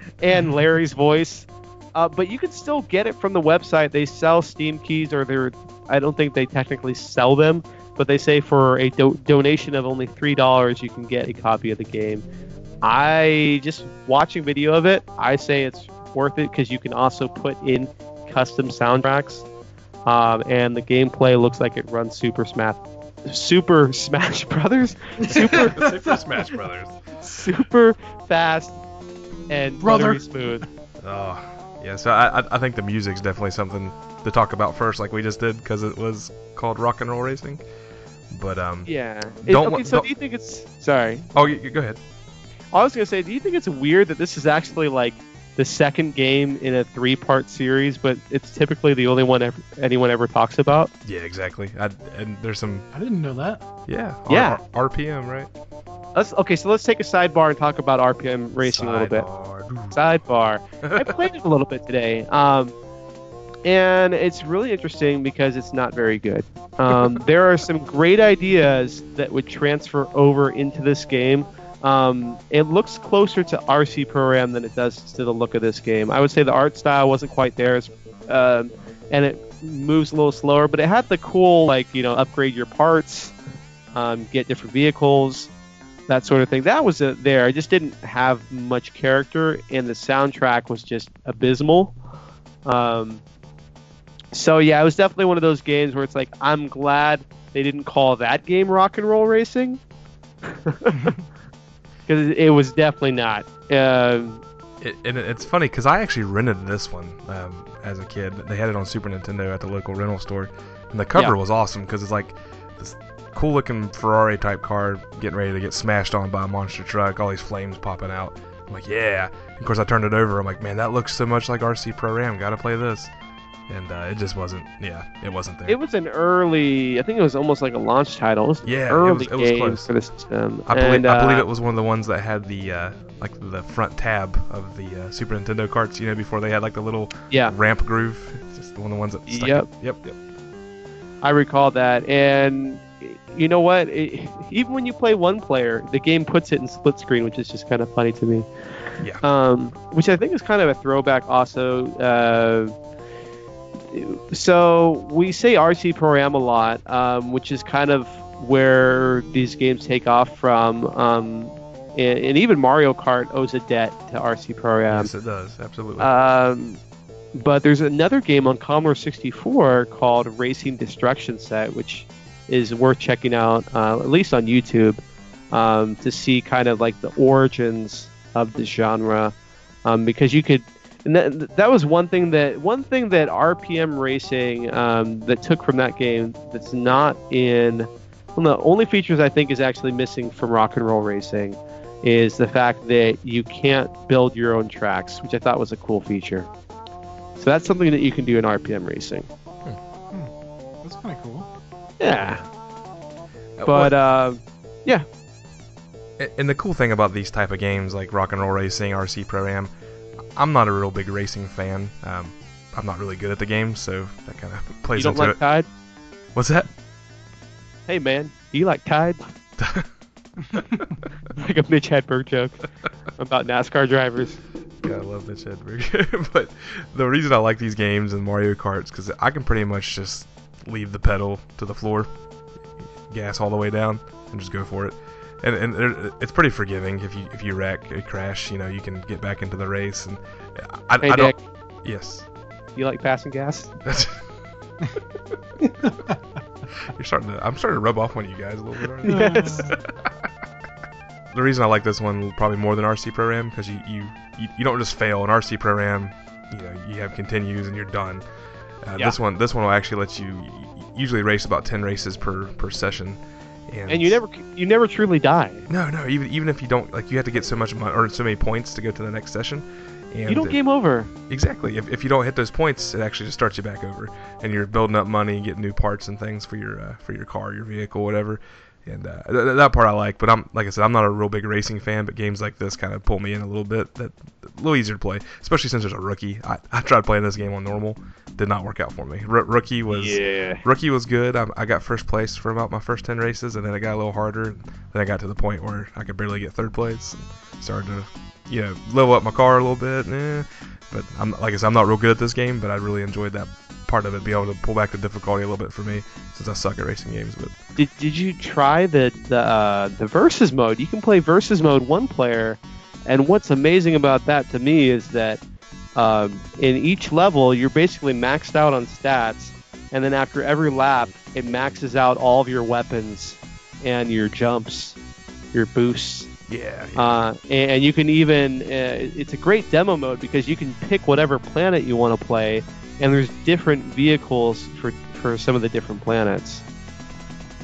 and Larry's voice. Uh, but you can still get it from the website. They sell Steam keys, or they're I don't think they technically sell them, but they say for a do- donation of only three dollars, you can get a copy of the game. I just watching video of it. I say it's worth it because you can also put in custom soundtracks, um, and the gameplay looks like it runs Super Smash, Super Smash Brothers, Super Super Smash Brothers. super fast and Brother. buttery smooth. Oh, yeah. So I, I- I think the music's definitely something to talk about first, like we just did, because it was called Rock and Roll Racing. But um, Yeah. It- Don't okay, so don't- do you think it's sorry? oh, you, you go ahead. I was gonna say, do you think it's weird that this is actually like the second game in a three-part series, but it's typically the only one ever, anyone ever talks about. Yeah, exactly. I, and there's some I didn't know that. yeah Yeah. R- RPM right. Let's okay, so let's take a sidebar and talk about RPM racing a little bit. Sidebar. Sidebar. I played it a little bit today, um, and it's really interesting because it's not very good. Um, there are some great ideas that would transfer over into this game. Um, it looks closer to RC Pro Am than it does to the look of this game. I would say the art style wasn't quite there, um, and it moves a little slower, but it had the cool like you know upgrade your parts, um, get different vehicles that sort of thing. That was uh, there. I just didn't have much character, and the soundtrack was just abysmal. Um, so yeah, it was definitely one of those games where it's like I'm glad they didn't call that game Rock and Roll Racing because it was definitely not. Um, It, and it's funny because I actually rented this one um, as a kid. They had it on Super Nintendo at the local rental store, and the cover Yeah. was awesome because it's like this cool looking Ferrari type car getting ready to get smashed on by a monster truck. All these flames popping out. I'm like, yeah. Of course, I turned it over. I'm like, man, that looks so much like RC Pro Am. Gotta play this. And uh, it just wasn't. Yeah, it wasn't there. it was an early. I think it was almost like a launch title. It was Yeah, it early was- it was game close. for the system. I believe, and, I believe uh, it was one of the ones that had the uh, like the front tab of the uh, Super Nintendo carts. You know, before they had like the little Yeah. ramp groove. It's just one of the ones that. Stuck Yep. Yep. Yep. I recall that, and you know what? It, even when you play one player, the game puts it in split screen, which is just kind of funny to me. Yeah. Um, which I think is kind of a throwback, also. Uh, so we say RC Pro Am a lot, um, which is kind of where these games take off from. Um, and, and even Mario Kart owes a debt to RC Pro Am. yes, it does. Absolutely. Um, but there's another game on Commodore 64 called Racing Destruction Set, which is worth checking out, uh, at least on YouTube, um, to see kind of like the origins of the genre. Um, because you could, and that, that was one thing that one thing that RPM Racing um, that took from that game that's not in. One of the only features I think is actually missing from Rock and Roll Racing is the fact that you can't build your own tracks, which I thought was a cool feature. So that's something that you can do in RPM racing. That's kind of cool. Yeah, Uh, but uh, A- And the cool thing about these type of games like Rock and Roll Racing, RC Pro Am, I'm not a real big racing fan. Um, I'm not really good at the game, so that kind of plays you don't into like it. Tide? What's that? Hey man, do you like Tide? like a Mitch Hedberg joke about NASCAR drivers. Yeah, I love Mitch Hedberg. but the reason I like these games and Mario Karts because I can pretty much just leave the pedal to the floor, gas all the way down, and just go for it. And, and it's pretty forgiving if you if you wreck or crash, you know you can get back into the race. And I, Hey I Nick, don't. Yes. you like passing gas? You're starting to. I'm starting to rub off on you guys a little bit. Aren't you? Yes. the reason I like this one probably more than RC Pro Am because you, you you don't just fail in RC Pro Am. You know you have continues and you're done. Uh, Yeah. This one this one will actually let you usually race about ten races per per session. And, and you never you never truly die. no no even even if you don't like you have to get so much money or so many points to go to the next session. And You don't it- game over. Exactly. If, if you don't hit those points, it actually just starts you back over, and you're building up money, and getting new parts and things for your uh, for your car, your vehicle, whatever. And uh, th- th- that part I like, but I'm like I said, I'm not a real big racing fan. But games like this kind of pull me in a little bit. That a little easier to play, especially since there's a rookie. I, I tried playing this game on normal, did not work out for me. R- rookie was Yeah. rookie was good. I, I got first place for about my first ten races, and then it got a little harder. Then I got to the point where I could barely get third place. And started to, you know, level up my car a little bit. Eh. But I'm like I said, I'm not real good at this game, but I really enjoyed that part of it, be able to pull back the difficulty a little bit for me, since I suck at racing games. But Did, did you try the the uh, the versus mode? You can play versus mode one player, and what's amazing about that to me is that um, in each level you're basically maxed out on stats, and then after every lap it maxes out all of your weapons and your jumps, your boosts, yeah, uh, and, and you can even uh, it's a great demo mode because you can pick whatever planet you want to play, and there's different vehicles for for some of the different planets.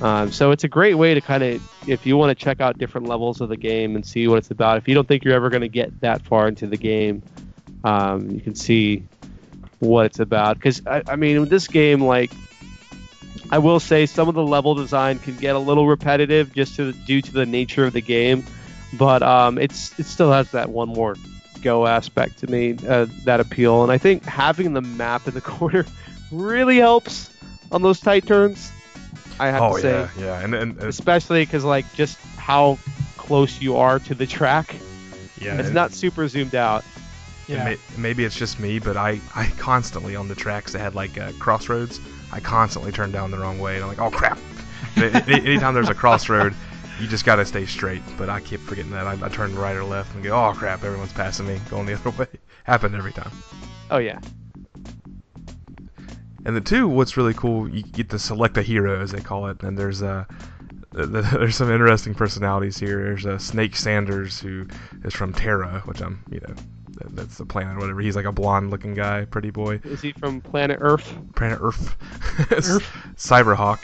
Um, so it's a great way to kind of if you want to check out different levels of the game and see what it's about. If you don't think you're ever going to get that far into the game, um, you can see what it's about. Because I, I mean, with this game, like I will say, some of the level design can get a little repetitive just to, due to the nature of the game, but um, it's it still has that one more go aspect to me uh, that appeal. And I think having the map in the corner really helps on those tight turns. I have oh to say, yeah, yeah, and and uh, especially because like just how close you are to the track. yeah, It's and- not super zoomed out. Yeah. may- maybe it's just me, but I I constantly on the tracks that had like uh, crossroads, I constantly turn down the wrong way, and I'm like, oh crap. Any- any- Anytime there's a crossroad, you just gotta stay straight. But I keep forgetting that. I, I turn right or left and go, oh crap, everyone's passing me, going the other way. Happened every time. Oh yeah, And the two, what's really cool, you get to select a hero, as they call it, and there's uh, th- there's some interesting personalities here. There's uh, Snake Sanders, who is from Terra, which I'm, you know, that's the planet or whatever. He's like a blonde-looking guy, pretty boy. is he from Planet Earth? Planet Earth. Cyberhawk,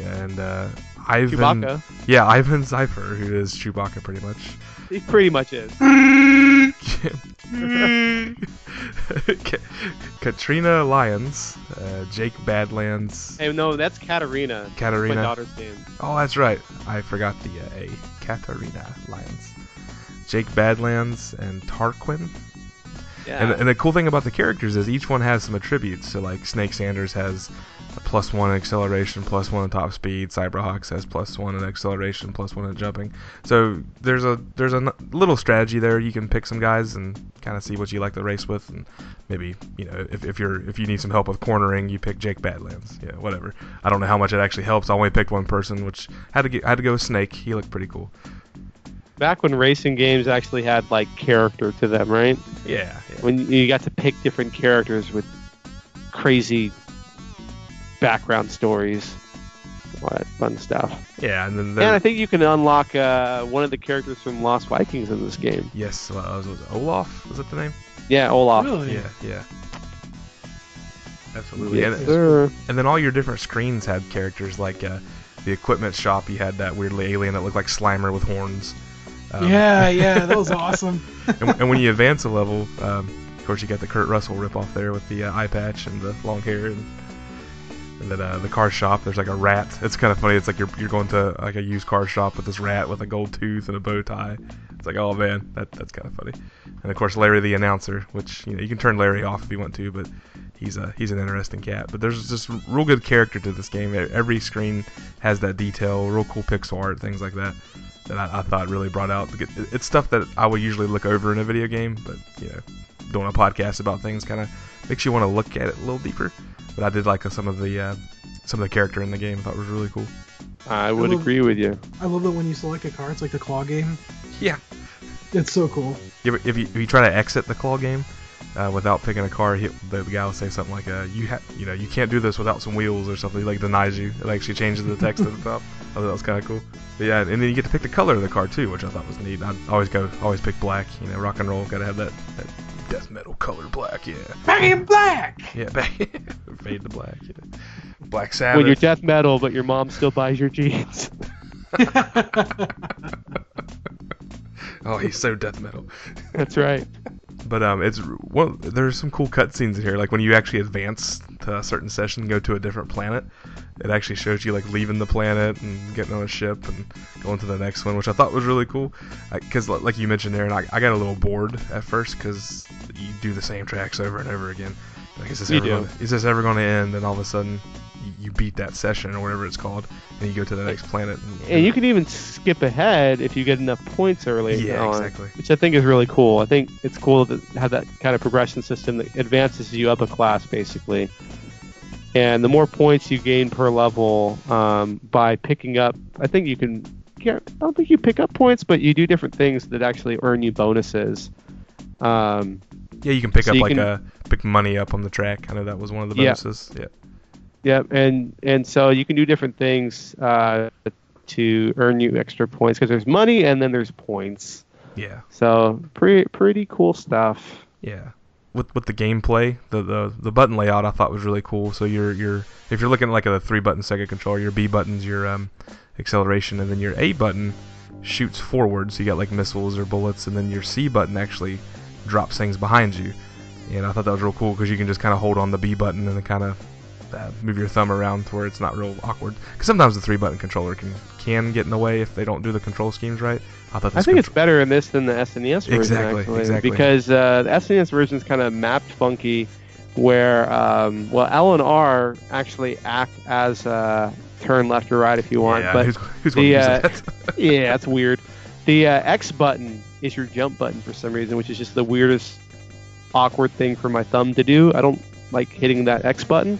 and uh, Ivan. Chewbacca. Yeah, Ivan Zypher, who is Chewbacca, pretty much. He pretty much is. Katrina Lyons, uh, Jake Badlands, Hey, no, that's Katarina. Katarina, My Katarina. daughter's name. Oh, that's right. I forgot the uh, A. Katarina Lyons. Jake Badlands and Tarquin. Yeah. And, and the cool thing about the characters is each one has some attributes. So like Snake Sanders has a plus one in acceleration, plus one in top speed. Cyberhawks has plus one in acceleration, plus one in jumping. So there's a there's a little strategy there. You can pick some guys and kind of see what you like to race with, and maybe you know if, if you're if you need some help with cornering, you pick Jake Badlands. Yeah, whatever. I don't know how much it actually helps. I only picked one person, which had to get had to go with Snake. He looked pretty cool. Back when racing games actually had like character to them, right? Yeah. yeah. When you got to pick different characters with crazy background stories, all that fun stuff. Yeah, and then And I think you can unlock uh, one of the characters from Lost Vikings in this game. yes, uh, was, was it Olaf? Was that the name? Yeah, Olaf. Really? Yeah, yeah. Absolutely. Yes, And, sir. and then all your different screens had characters like uh, the equipment shop. You had that weirdly alien that looked like Slimer with horns. Um, yeah, yeah, that was awesome. and, and when you advance a level, um, of course, you got the Kurt Russell ripoff there with the uh, eye patch and the long hair, and, and then uh, the car shop. There's like a rat. It's kind of funny. It's like you're you're going to like a used car shop with this rat with a gold tooth and a bow tie. It's like, oh man, that that's kind of funny. And of course, Larry the announcer, which you know you can turn Larry off if you want to, but he's a he's an interesting cat. But there's just real good character to this game. Every screen has that detail, real cool pixel art, things like that. That I, I thought really brought out. It's stuff that I would usually look over in a video game, but you know, doing a podcast about things kind of makes you want to look at it a little deeper. But I did like uh, some of the uh, some of the character in the game. I thought was really cool. I would love- agree with you. I love that when you select a car, it's like the claw game. Yeah. It's so cool. You If you, if you try to exit the claw game uh, without picking a car, he, the, the guy will say something like, uh, "You ha- you know, you can't do this without some wheels or something." He like denies you. It actually changes the text at the top. I thought that was kind of cool. But yeah, and then you get to pick the color of the car too, which I thought was neat. I always go, always pick black. You know, rock and roll, gotta have that, that death metal color black. Yeah, Back in black. yeah, back, fade to black. Yeah. Black When you're death metal, but your mom still buys your jeans. oh, he's so death metal. That's right. But um, it's well, there's some cool cutscenes in here. Like when you actually advance to a certain session, go to a different planet, it actually shows you like leaving the planet and getting on a ship and going to the next one, which I thought was really cool. Because like you mentioned there, and I, I got a little bored at first because you do the same tracks over and over again. Like is this ever gonna, is this ever going to end? And all of a sudden, you beat that session or whatever it's called, and you go to the next planet. And, And you can even skip ahead if you get enough points early Yeah, on, exactly. which I think is really cool. I think it's cool to have that kind of progression system that advances you up a class, basically. And the more points you gain per level um, by picking up, I think you can. yeah, I don't think you pick up points, but you do different things that actually earn you bonuses. Um, yeah, you can pick So up like can- a pick money up on the track. I know that was one of the Yeah. bonuses. Yeah. Yep, and and so you can do different things uh, to earn you extra points because there's money and then there's points. Yeah. So pretty pretty cool stuff. Yeah. With with the gameplay, the, the the button layout I thought was really cool. So you're you're if you're looking at like a three button Sega controller, your B button's your um, acceleration, and then your A button shoots forward. So you got like missiles or bullets, and then your C button actually drops things behind you. And I thought that was real cool because you can just kind of hold on the B button and then kind of uh, move your thumb around to where it's not real awkward. Because sometimes the three button controller can can get in the way if they don't do the control schemes right. I thought I think it's better in this than the SNES version Exactly, actually, exactly. because uh, the SNES version is kind of mapped funky, where um, well L and R actually act as uh, turn left or right if you want, yeah, but who's, who's going the, to use uh, that? yeah, that's weird. The uh, X button is your jump button for some reason, which is just the weirdest, awkward thing for my thumb to do. I don't like hitting that X button.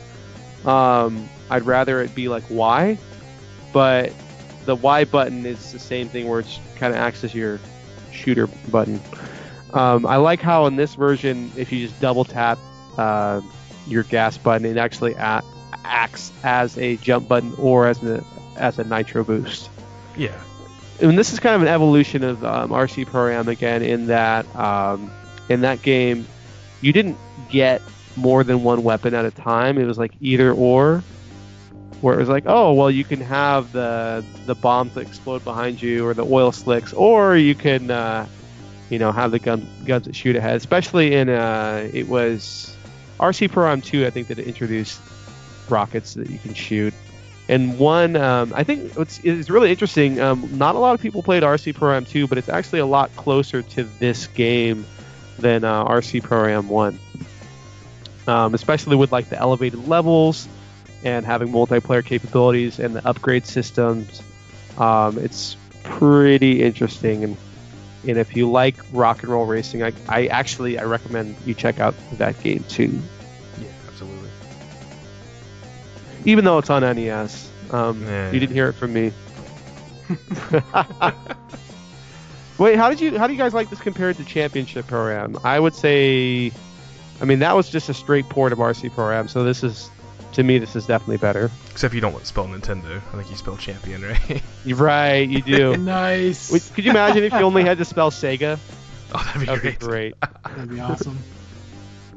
Um, I'd rather it be like Y, but the Y button is the same thing where it kind of acts as your shooter button. Um, I like how in this version, if you just double tap uh, your gas button, it actually a- acts as a jump button or as a as a nitro boost yeah, and this is kind of an evolution of um, RC Pro Am again, in that um, in that game, you didn't get more than one weapon at a time. It was like either or, where it was like, oh well, you can have the the bombs that explode behind you, or the oil slicks, or you can, uh, you know, have the gun guns that shoot ahead. Especially in uh, it was RC Pro Am 2, I think that introduced rockets that you can shoot. And one, um, I think it's, is really interesting. Um, not a lot of people played RC Pro Am 2, but it's actually a lot closer to this game than uh, RC Pro Am 1. Um, especially with like the elevated levels and having multiplayer capabilities and the upgrade systems. Um, it's pretty interesting, and and if you like rock and roll racing, I, I actually I recommend you check out that game too yeah, absolutely. even though it's on NES. Um, Yeah. You didn't hear it from me. Wait, how did you how do you guys like this compared to Championship Pro Am? I would say, I mean that was just a straight port of RC Pro Am, so this is to me this is definitely better. Except you don't want to spell Nintendo. I think you spell champion, right? You're right, you do. nice. Wait, could you imagine if you only had to spell Sega? oh, that'd be That would be great. great. That'd be awesome.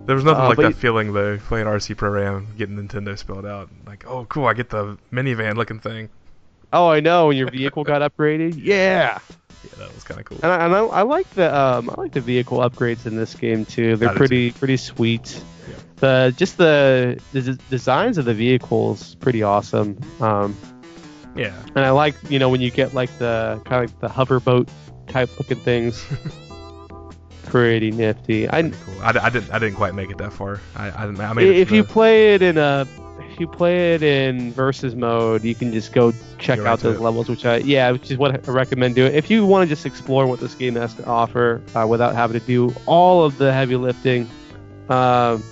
There was nothing Uh, like that you- feeling though, playing RC Pro Am, getting Nintendo spelled out. Like, oh, cool, I get the minivan looking thing. Oh, I know. When your vehicle got upgraded, yeah. Yeah, that was kind of cool. And I, and I, I like the um, I like the vehicle upgrades in this game too. They're I do pretty pretty sweet. Yeah. The just the, the des- designs of the vehicles pretty awesome. Um, Yeah, and I like you know when you get like the kind of like the hoverboat type looking things. pretty nifty. I pretty cool. I, I didn't I didn't quite make it that far. I I, I made it if you play it in a you play it in versus mode, you can just go check right out those it. levels, which I yeah, which is what I recommend doing. If you want to just explore what this game has to offer uh, without having to do all of the heavy lifting, um,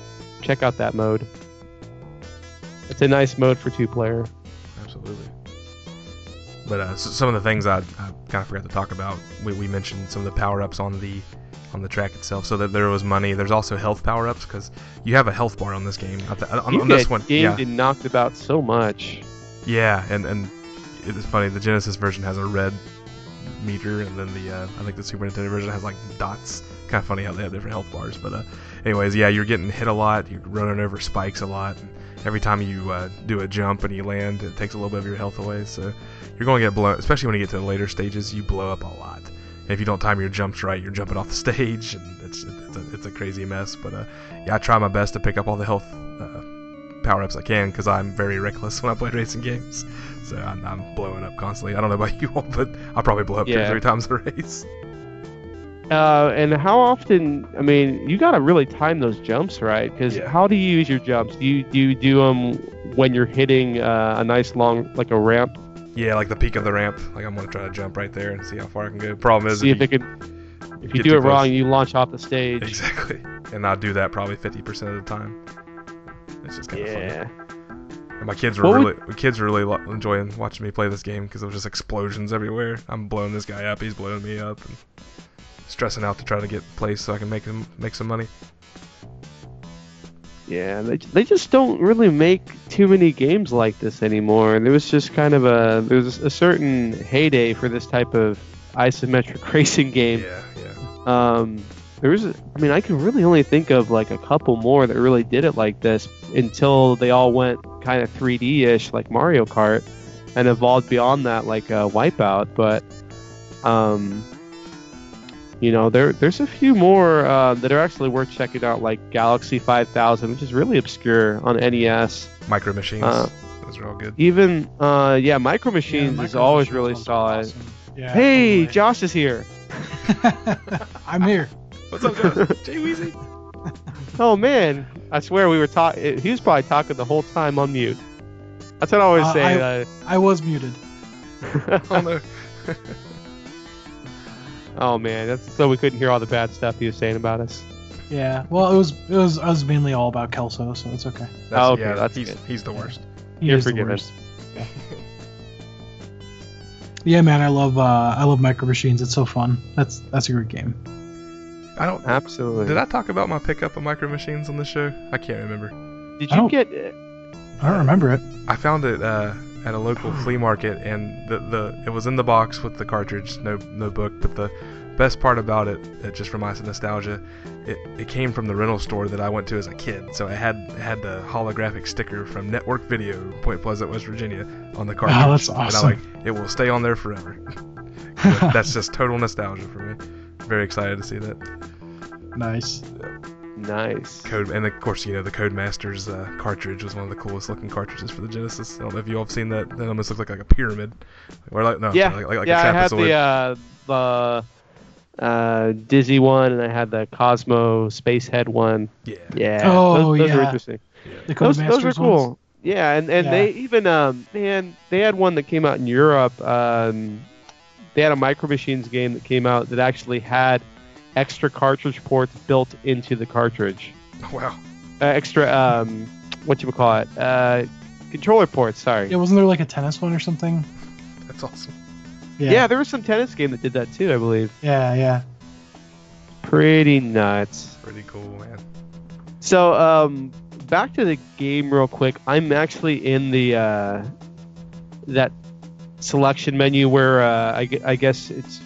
check out that mode. It's a nice mode for two player. Absolutely. But uh, s some of the things I, I kind of forgot to talk about. We, we mentioned some of the power ups on the on the track itself. So that there was money. There's also health power ups because you have a health bar on this game. On, You on this one, gamed yeah, and knocked about so much. yeah, and and it's funny. The Genesis version has a red meter, and then the uh, I think the Super Nintendo version has like dots. Kind of funny how they have different health bars. But uh, anyways, yeah, you're getting hit a lot. You're running over spikes a lot. And every time you uh, do a jump and you land, it takes a little bit of your health away. So you're going to get blown, especially when you get to the later stages. You blow up a lot. And if you don't time your jumps right, you're jumping off the stage, and it's it's a, it's a crazy mess. But uh, yeah, I try my best to pick up all the health uh, power ups I can because I'm very reckless when I play racing games. So I'm, I'm blowing up constantly. I don't know about you all, but I'll probably blow up two or three times a race. Uh, and how often? I mean, you gotta really time those jumps, right? Because Yeah. how do you use your jumps? Do you do you do them when you're hitting uh, a nice long like a ramp? Yeah, like the peak of the ramp. Like I'm gonna try to jump right there and see how far I can go. Problem is, See if if you, it can. If you do too it wrong, close- you launch off the stage. exactly, and I do that probably 50% of the time. It's just kind of funny. Yeah. And my kids were What really, my kids were really lo- enjoying watching me play this game because there was just explosions everywhere. I'm blowing this guy up, he's blowing me up, and stressing out to try to get place so I can make him make some money. Yeah, they, they just don't really make too many games like this anymore. And There was just kind of a there was a certain heyday for this type of isometric racing game. Yeah, yeah. Um, there was, I mean, I can really only think of like a couple more that really did it like this until they all went kind of 3D-ish, like Mario Kart, and evolved beyond that, like uh, Wipeout. But, um, you know, there there's a few more uh, that are actually worth checking out, like Galaxy 5000, which is really obscure on NES. Micro Machines. Uh, Those are all good. Even uh, yeah, Micro Machines Yeah, is Micro always Machines really ones are solid. awesome. Yeah, Hey, totally. Josh is here. I'm here. What's up, Josh? Jay Weezy? Oh man, I swear we were talking. He was probably talking the whole time on mute. That's what I always Uh, say. I- uh, I was muted. Oh no. Oh man, that's so we couldn't hear all the bad stuff he was saying about us. Yeah. Well, it was it was I was mainly all about Kelso, so it's okay. That's, Oh, okay, yeah, that's he's, good. he's the worst. He You're is the forgiven. worst. Yeah. yeah, man, I love uh, I love Micro Machines. It's so fun. That's that's a great game. I don't. Absolutely. Did I talk about my pickup of Micro Machines on the show? I can't remember. Did you don't- get? I don't remember it. I found it uh, at a local flea market, and the, the it was in the box with the cartridge, no no book. But the best part about it, it just reminds me of nostalgia. It, it came from the rental store that I went to as a kid, so it had it had the holographic sticker from Network Video, Point Pleasant, West Virginia, on the cartridge. Oh, that's And I awesome. like it will stay on there forever. That's just total nostalgia for me. Very excited to see that Nice. Nice. code, and of course you know the Codemasters uh, cartridge was one of the coolest looking cartridges for the Genesis. I don't know if you all have seen that. That almost looks like, like a pyramid, or like no, Yeah, like, like, like yeah. a I had the uh, the uh, Dizzy one, and I had the Cosmic Spacehead one. yeah. Yeah. Oh, those, those were yeah. interesting. The Those, those were cool. ones? Yeah, and, and they even um man they had one that came out in Europe. Um, they had a Micro Machines game that came out that actually had extra cartridge ports built into the cartridge. Wow. Uh, extra um what you would call it uh controller ports. Sorry. Yeah, wasn't there like a tennis one or something? That's awesome. Yeah. yeah, there was some tennis game that did that too. I believe. Yeah, yeah. Pretty nuts. Pretty cool, man. So, um, back to the game real quick. I'm actually in the uh, that selection menu where uh, I, I guess it's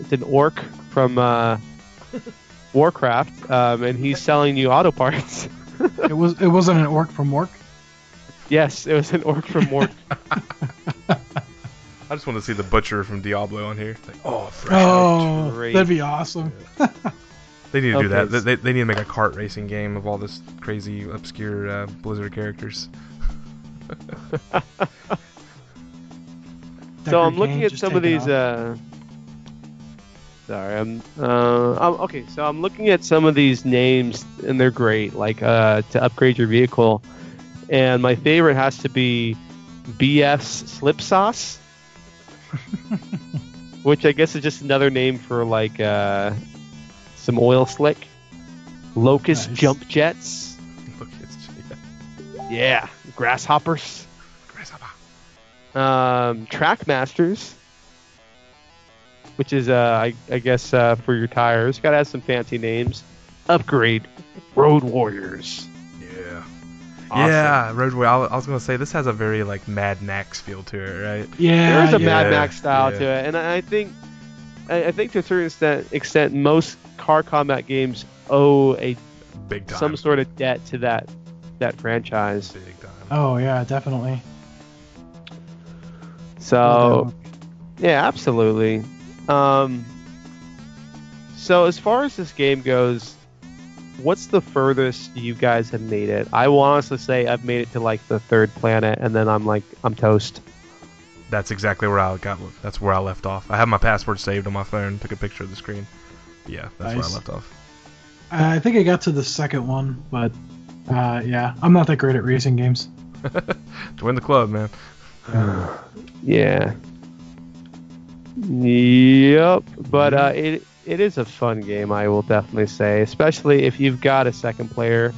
it's an orc from uh, Warcraft, um, and he's selling you auto parts. It was it wasn't an orc from work. yes, it was an orc from Warc. I just want to see the butcher from Diablo on here. Like, oh, fresh. Oh, great. that'd be awesome. They need to do that. Okay. They, they need to make a kart racing game of all this crazy, obscure uh, Blizzard characters. so I'm looking at some of these. Uh, sorry, I'm. Uh, I'm okay. So I'm looking at some of these names, and they're great. Like uh, to upgrade your vehicle, and my favorite has to be BF's Slip Sauce, which I guess is just another name for like uh, some oil slick. Locust Nice. Jump Jets. It's yeah. Yeah, grasshoppers. Grasshopper. um, Trackmasters, which is, uh, I, I guess, uh, for your tires. Got to have some fancy names. Upgrade Road Warriors. Yeah. Awesome. Yeah, Road Warrior. I was gonna say this has a very like Mad Max feel to it, right? Yeah, There's a yeah. Mad Max style yeah. to it, and I I think, I, I think to a certain extent, extent, most car combat games owe a Big time. some sort of debt to that that franchise. Big time. Oh yeah, definitely. So, Yeah, absolutely. Um, so as far as this game goes, what's the furthest you guys have made it? I will honestly say I've made it to like the third planet, and then I'm like I'm toast. That's exactly where I got. That's where I left off. I have my password saved on my phone. Took a picture of the screen. Yeah, that's where I left off. I think I got to the second one, but uh, yeah, I'm not that great at racing games. Join the club, man. Yeah. Yep. But uh, it it is a fun game. I will definitely say, especially if you've got a second player.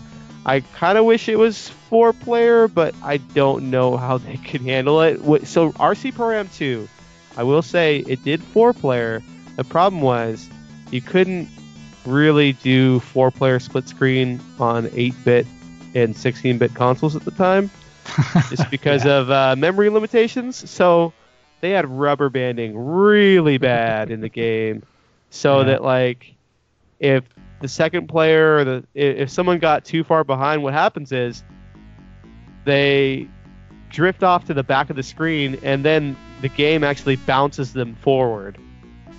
I kind of wish it was four player, but I don't know how they could handle it. So RC Pro Am 2, I will say it did four player. The problem was you couldn't really do four player split screen on 8 bit and 16 bit consoles at the time just because of uh, memory limitations. So they had rubber banding really bad in the game, so Yeah. that like if the second player or the if someone got too far behind, what happens is they drift off to the back of the screen, and then the game actually bounces them forward.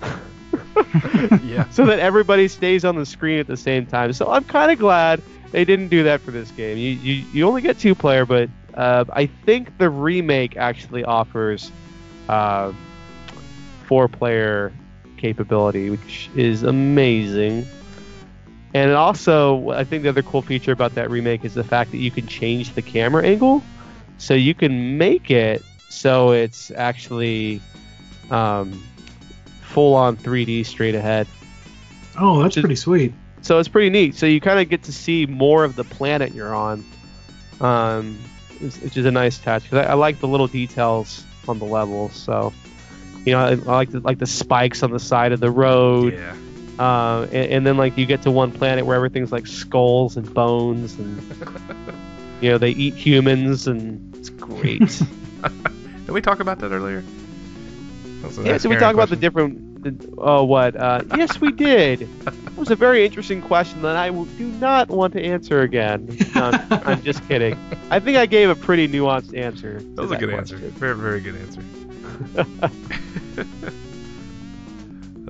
yeah. so that everybody stays on the screen at the same time. So I'm kind of glad they didn't do that for this game. You you, you only get two player, but uh, I think the remake actually offers uh, four player capability, which is amazing. And also, I think the other cool feature about that remake is the fact that you can change the camera angle, so you can make it so it's actually um, full on 3D straight ahead. Oh, that's Just- pretty sweet. So it's pretty neat. So you kind of get to see more of the planet you're on, um, which which is a nice touch. Because I, I like the little details on the levels. So you know, I, I like the, like the spikes on the side of the road. Yeah. Uh, and, and then like you get to one planet where everything's like skulls and bones, and you know they eat humans, and it's great. Did we talk about that earlier? That yeah, so we talk about the different. Oh, what? Uh, yes, we did. That was a very interesting question that I do not want to answer again. No, I'm, I'm just kidding. I think I gave a pretty nuanced answer. That was a good answer. Very, very good answer.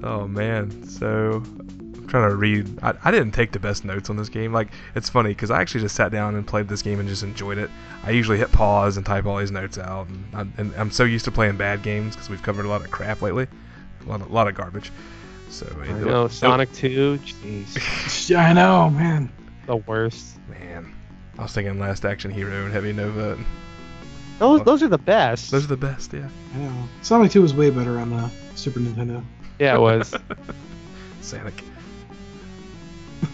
oh man, so I'm trying to read. I, I didn't take the best notes on this game. Like it's funny because I actually just sat down and played this game and just enjoyed it. I usually hit pause and type all these notes out, and I'm, and I'm so used to playing bad games because we've covered a lot of crap lately, a lot of, lot of garbage. So I it- know it- Sonic 2. Jeez, Yeah, I know, man. the worst. man, I was thinking Last Action Hero and Heavy Nova. And Those those are the best. those are the best, yeah. I know. Sonic 2 was way better on the Super Nintendo. yeah, it was. Sonic.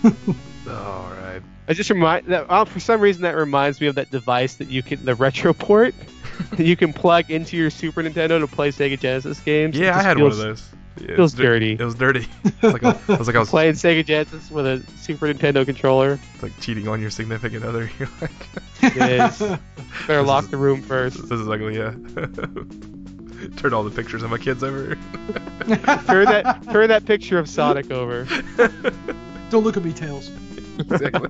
All right. I just remind that uh, for some reason that reminds me of that device that you can the retro port that you can plug into your Super Nintendo to play Sega Genesis games. Yeah, I had feels, one of those. Yeah, feels it's dirty. It was dirty. It's like I was, was like I was Playing Sega Genesis with a Super Nintendo controller. It's like cheating on your significant other. You're like, It is. Better This lock is- the room first. this is ugly. Yeah. Turn all the pictures of my kids over. turn that turn that picture of Sonic over. Don't look at me, Tails. exactly.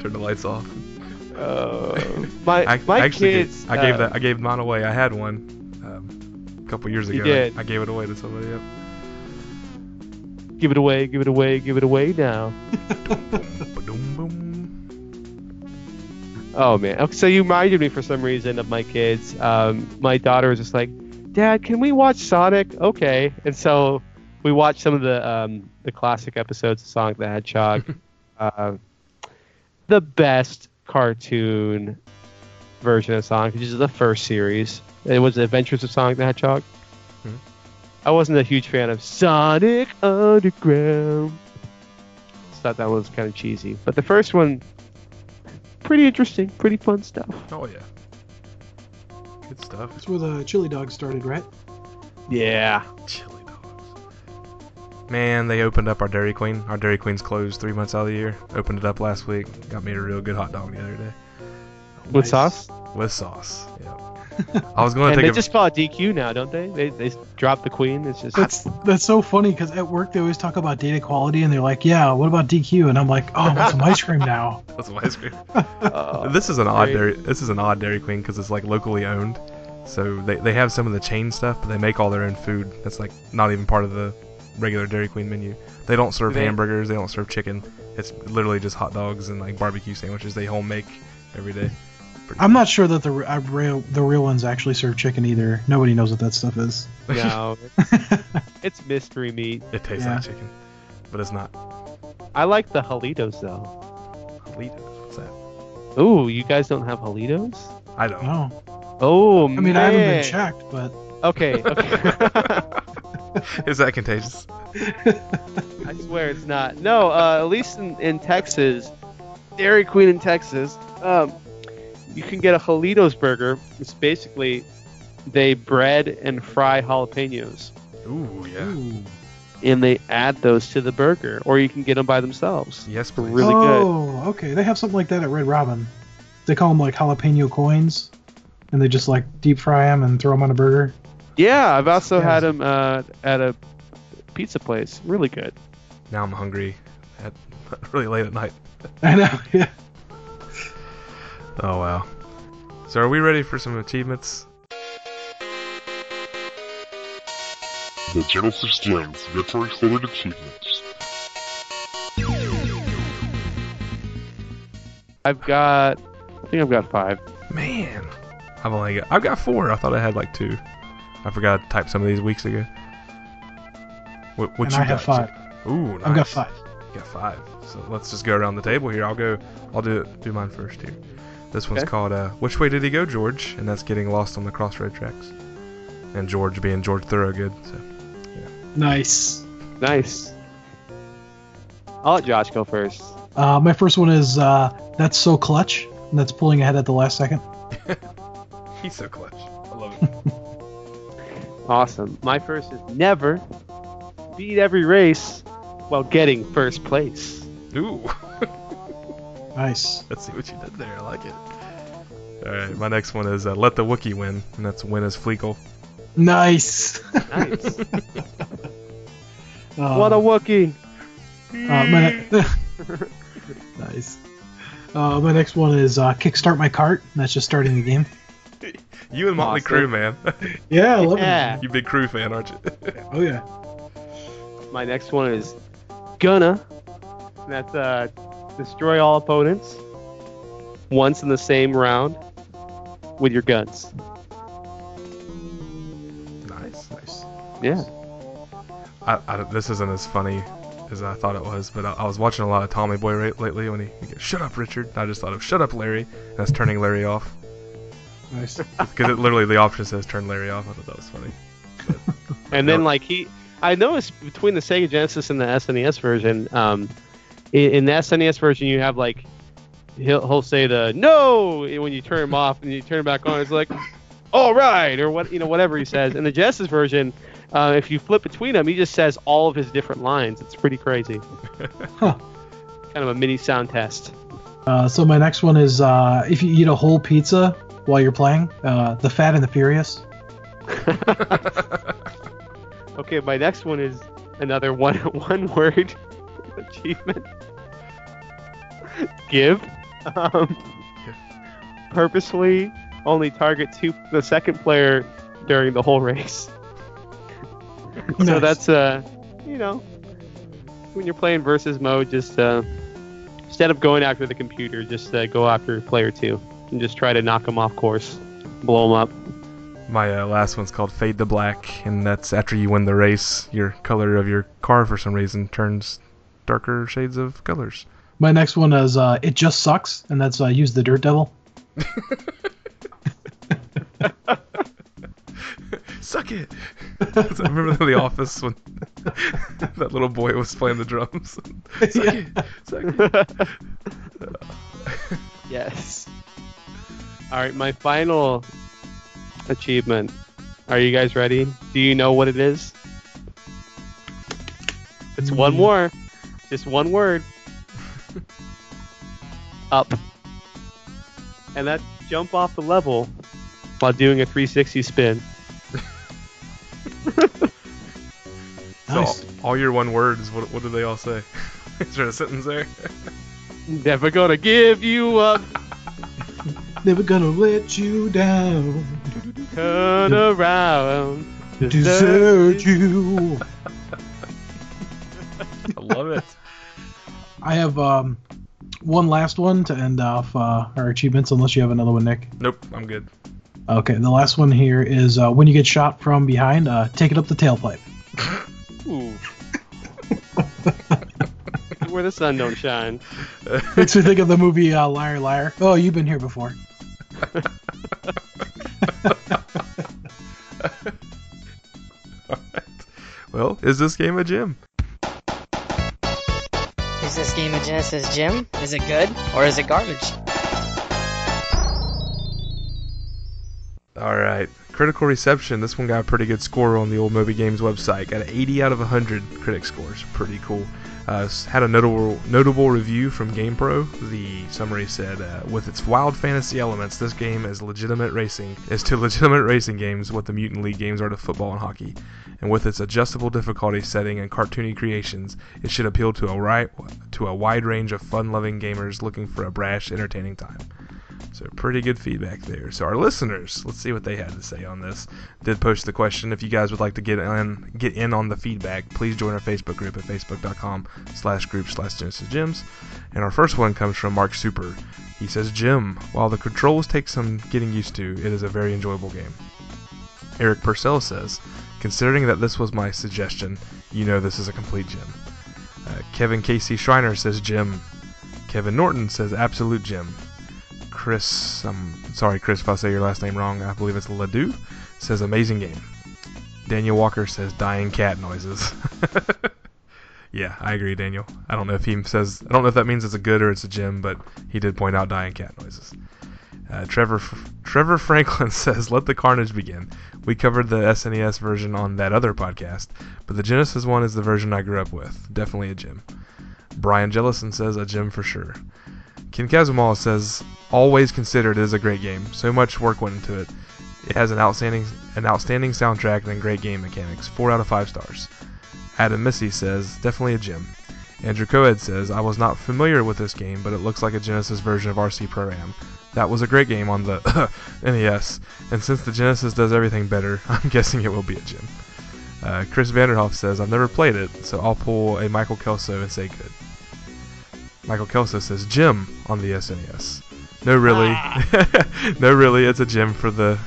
Turn the lights off. Uh, my I, my I actually gave- kids. I gave uh, that. I gave mine away. I had one um, a couple years You ago. did. I gave it away to somebody. Yep. Give it away, give it away, give it away now. Oh man. Okay, so you reminded me for some reason of my kids. Um, my daughter was just like, "Dad, can we watch Sonic?" Okay. And so we watched some of the um, the classic episodes of Sonic the Hedgehog. uh, the best cartoon version of Sonic, which is the first series. It was Adventures of Sonic the Hedgehog. Mhm. I wasn't a huge fan of Sonic Underground. Just thought that was kind of cheesy. But the first one, pretty interesting, pretty fun stuff. Oh yeah. Good stuff. That's where the chili dog started, right? Yeah. Chili dogs. Man, they opened up our Dairy Queen. Our Dairy Queen's closed three months out of the year. Opened it up last week. Got me a real good hot dog the other day With Nice. sauce? with sauce. Yep. I was going And to they a. just call it DQ now, don't they? They they drop the queen. It's just That's that's so funny because at work they always talk about data quality and they're like, yeah, what about DQ? And I'm like, oh, I want some ice cream now. That's some ice cream. uh, this is an odd great. dairy. This is an odd Dairy Queen because it's like locally owned. So they, they have some of the chain stuff, but they make all their own food. That's like not even part of the regular Dairy Queen menu. They don't serve they- hamburgers. They don't serve chicken. It's literally just hot dogs and like barbecue sandwiches. They home make every day. Pretty I'm not sure that the re- uh, real the real ones actually serve chicken either. Nobody knows what that stuff is. no, it's mystery meat. It tastes Yeah. like chicken, but it's not. I like the Halitos though. Jalitos. What's that? Ooh, you guys don't have Halitos? I don't. No, Oh I mean man. I haven't been checked, but Okay, okay. Is that contagious? I swear it's not. No, uh, at least in, in Texas, Dairy Queen in Texas, um, you can get a Jalitos burger. It's basically they bread and fry jalapenos, Ooh, yeah. Ooh. and they add those to the burger, or you can get them by themselves. Yes, please. Really good. oh, okay. They have something like that at Red Robin. They call them like jalapeno coins, and they just like deep fry them and throw them on a burger. Yeah, I've also Yes. had them uh, at a pizza place. Really good. Now I'm hungry. At really late at night. I know. Yeah. Oh wow. So are we ready for some achievements? the Genesis Gems Victory Recorded Achievements. I've got. I think I've got five. Man, I've only got I've got four. I thought I had like two. I forgot to type some of these weeks ago. What, what and you I have got? five. Ooh, nice. I've got five. You got five. So let's just go around the table here. I'll go. I'll do do mine first here. This one's Okay. called uh, "Which Way Did He Go, George?" and that's getting lost on the crossroad tracks. And George being George Thorogood. So Nice. Nice. I'll let Josh go first. Uh, my first one is uh, that's so clutch. And that's pulling ahead at the last second. he's so clutch. I love it. Awesome. My first is never beat every race while getting first place. Ooh. Nice. Let's see what you did there. I like it. All right, my next one is uh, "Let the Wookiee Win," and that's "Win as Fleekle." Nice. Nice. Uh, what a Wookiee. Uh, my ne- nice. Uh, my next one is uh, kickstart my cart. and That's just starting the game. You and Motley Awesome. Crue, man. Yeah, I love Yeah. you big Crue fan, aren't you? Oh yeah. My next one is gonna. That's uh, destroy all opponents once in the same round with your guns. nice, nice. Yeah. I, I, this isn't as funny as I thought it was, but I, I was watching a lot of Tommy Boy ra- lately when he, he goes, "Shut up, Richard." I just thought of "Shut up, Larry," and that's turning Larry off Nice. because it literally the option says "Turn Larry off." I thought that was funny. And then Yep. like he, I noticed between the Sega Genesis and the SNES version, um, in, in the SNES version you have like, he'll he'll say the no when you turn him off and you turn him back on. It's like, all right or what you know whatever he says. In the Genesis version, uh, if you flip between them, he just says all of his different lines. It's pretty crazy. Huh. Kind of a mini sound test. Uh, so my next one is uh, if you eat a whole pizza while you're playing, uh, the Fat and the Furious. Okay, my next one is another one one word achievement. Give. Um, purposefully only target two the second player during the whole race. So that's uh, you know, when you're playing versus mode, just uh, instead of going after the computer, just uh, go after player two and just try to knock them off course, blow them up. My uh, last one's called "Fade to Black," and that's after you win the race, your color of your car for some reason turns darker shades of colors. My next one is uh, it just sucks, and that's uh, use the Dirt Devil. Suck it. I remember the office when that little boy was playing the drums. Suck Yeah. it. Suck it. Yes. All right, my final achievement. Are you guys ready? Do you know what it is? It's one Mm. more. Just one word. Up. And that jump off the level while doing a 360 spin. So Nice. all your one words, what, what do they all say? Is there a sentence there? Never gonna give you up. Never gonna let you down. Turn around. Desert you. I love it. I have um, one last one to end off uh, our achievements, unless you have another one, Nick. Nope, I'm good. Okay, the last one here is uh, when you get shot from behind, uh, take it up the tailpipe. Ooh. Where the sun don't shine. Makes me think of the movie uh, Liar Liar. Oh, you've been here before. Alright. Well, is this game a gym? Is this game a Genesis Gem? Is it good or is it garbage? Alright. Critical reception. This one got a pretty good score on the old Moby Games website. Got an 80 out of 100 critic scores. Pretty cool. Uh, had a notable notable review from GamePro. The summary said, uh, "With its wild fantasy elements, this game is legitimate racing is to legitimate racing games what the Mutant League games are to football and hockey, and with its adjustable difficulty setting and cartoony creations, it should appeal to a right to a wide range of fun-loving gamers looking for a brash, entertaining time." So pretty good feedback there. So our listeners, let's see what they had to say on this. Did post the question. If you guys would like to get in get in on the feedback, please join our Facebook group at facebook.com slash group slash Genesis Gems. And our first one comes from Mark Super. He says, Jim, while the controls take some getting used to, it is a very enjoyable game. Eric Purcell says, considering that this was my suggestion, you know this is a complete gem. Uh, Kevin Casey Schreiner says Jim. Kevin Norton says absolute gem. Chris, I'm sorry, Chris, if I say your last name wrong. I believe it's Ledoux. Says amazing game. Daniel Walker says dying cat noises. yeah, I agree, Daniel. I don't know if he says I don't know if that means it's a good or it's a gem, but he did point out dying cat noises. Uh, Trevor Trevor Franklin says, "Let the carnage begin." We covered the SNES version on that other podcast, but the Genesis one is the version I grew up with. Definitely a gem. Brian Jellison says a gem for sure. Ken says, "Always considered it is a great game. So much work went into it. It has an outstanding an outstanding soundtrack and great game mechanics. Four out of five stars." Adam Missy says, "Definitely a gem." Andrew Coed says, I was not familiar with this game, but it looks like a Genesis version of RC Pro Am. That was a great game on the NES, and since the Genesis does everything better, I'm guessing it will be a gem. Uh, Chris Vanderhoff says, I've never played it, so I'll pull a Michael Kelso and say good. Michael Kelso says, Jim on the SNES. No, really. Ah. no, really, it's a gem for the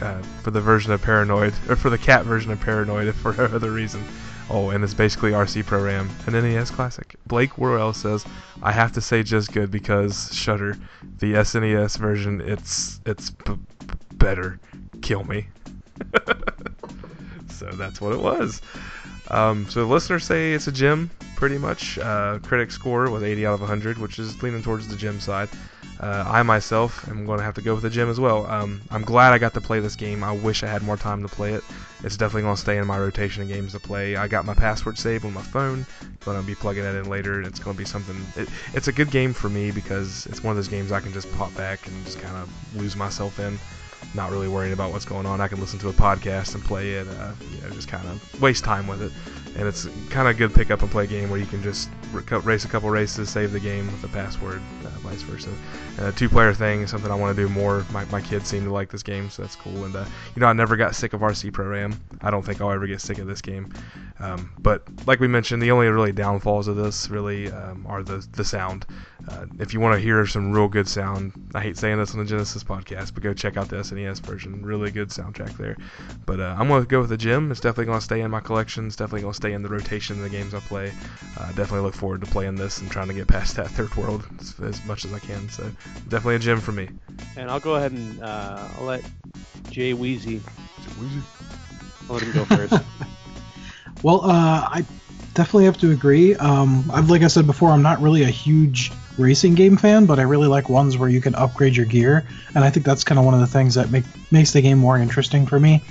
uh, for the version of Paranoid, or for the cat version of Paranoid, for no other reason. Oh, and it's basically RC Pro Am, an NES classic. Blake Worrell says, "I have to say just good because Shudder, the SNES version, it's it's better. Kill me." so that's what it was. Um, so listeners say it's a gem, pretty much. Uh, critic score was 80 out of 100, which is leaning towards the gem side. Uh, I myself am going to have to go with the gem as well. Um, I'm glad I got to play this game. I wish I had more time to play it. It's definitely going to stay in my rotation of games to play. I got my password saved on my phone. Going to be plugging that in later, and it's going to be something. It, it's a good game for me because it's one of those games I can just pop back and just kind of lose myself in not really worrying about what's going on. I can listen to a podcast and play it, uh, you know, just kind of waste time with it. And it's kind of a good pick up and play game where you can just race a couple races, save the game with a password, uh, vice versa. Uh, two player thing something I want to do more. My, my kids seem to like this game, so that's cool. And, uh, you know, I never got sick of RC Pro. I don't think I'll ever get sick of this game. Um, but like we mentioned, the only really downfalls of this really um, are the, the sound. Uh, if you want to hear some real good sound, I hate saying this on the Genesis podcast, but go check out the SNES version. Really good soundtrack there. But uh, I'm to go with the gem. It's definitely to stay in my collection. It's definitely going to stay in the rotation of the games I play. Uh, definitely look forward to playing this and trying to get past that third world as, as much as I can. So definitely a gem for me. And I'll go ahead and uh, I'll let Jay Weezy. Weezy. I'll let him go first. well, uh, I definitely have to agree. Um, I've, like I said before, I'm not really a huge racing game fan, but I really like ones where you can upgrade your gear, and I think that's kind of one of the things that make makes the game more interesting for me.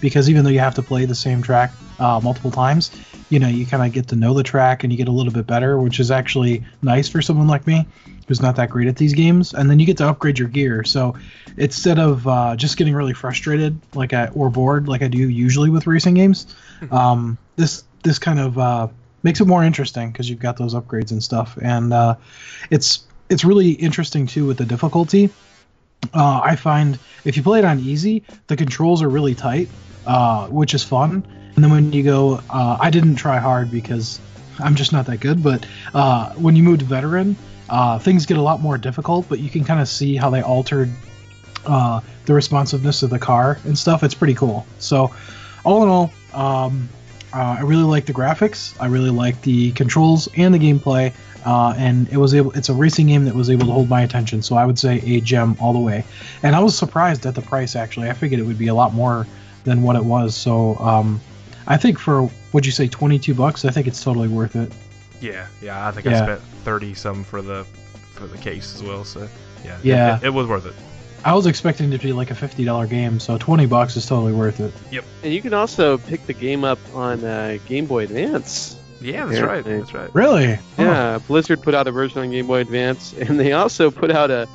Because even though you have to play the same track uh, multiple times, you know you kind of get to know the track and you get a little bit better, which is actually nice for someone like me who's not that great at these games. And then you get to upgrade your gear, so instead of uh, just getting really frustrated like I, or bored like I do usually with racing games, hmm. um, this this kind of uh, makes it more interesting because you've got those upgrades and stuff, and uh, it's it's really interesting too with the difficulty. Uh, I find if you play it on easy, the controls are really tight, uh, which is fun. And then when you go, uh, I didn't try hard because I'm just not that good. But uh, when you move to veteran, uh, things get a lot more difficult. But you can kind of see how they altered uh, the responsiveness of the car and stuff. It's pretty cool. So, all in all, um, uh, I really like the graphics. I really like the controls and the gameplay. Uh, and it was able. It's a racing game that was able to hold my attention. So I would say a gem all the way. And I was surprised at the price. Actually, I figured it would be a lot more than what it was. So um, I think for would you say 22 bucks? I think it's totally worth it. Yeah, yeah. I think yeah. I spent 30 some for the for the case as well. So yeah, yeah, it, it, it was worth it. I was expecting it to be like a fifty dollar game, so twenty bucks is totally worth it. Yep. And you can also pick the game up on uh, Game Boy Advance. Yeah, that's right. That's right. Really? Yeah. Blizzard put out a version on Game Boy Advance, and they also put out a,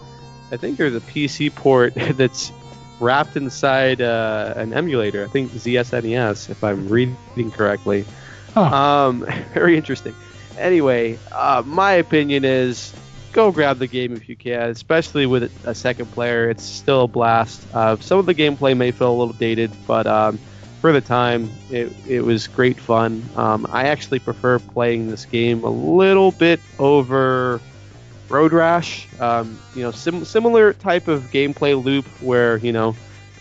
I think there's a PC port that's wrapped inside uh, an emulator. I think ZSNES, if I'm reading correctly. Huh. Um, very interesting. Anyway, uh, my opinion is go grab the game if you can, especially with a second player. It's still a blast. Uh, some of the gameplay may feel a little dated, but um, for the time, it, it was great fun. Um, I actually prefer playing this game a little bit over Road Rash. Um, you know, sim- similar type of gameplay loop where you know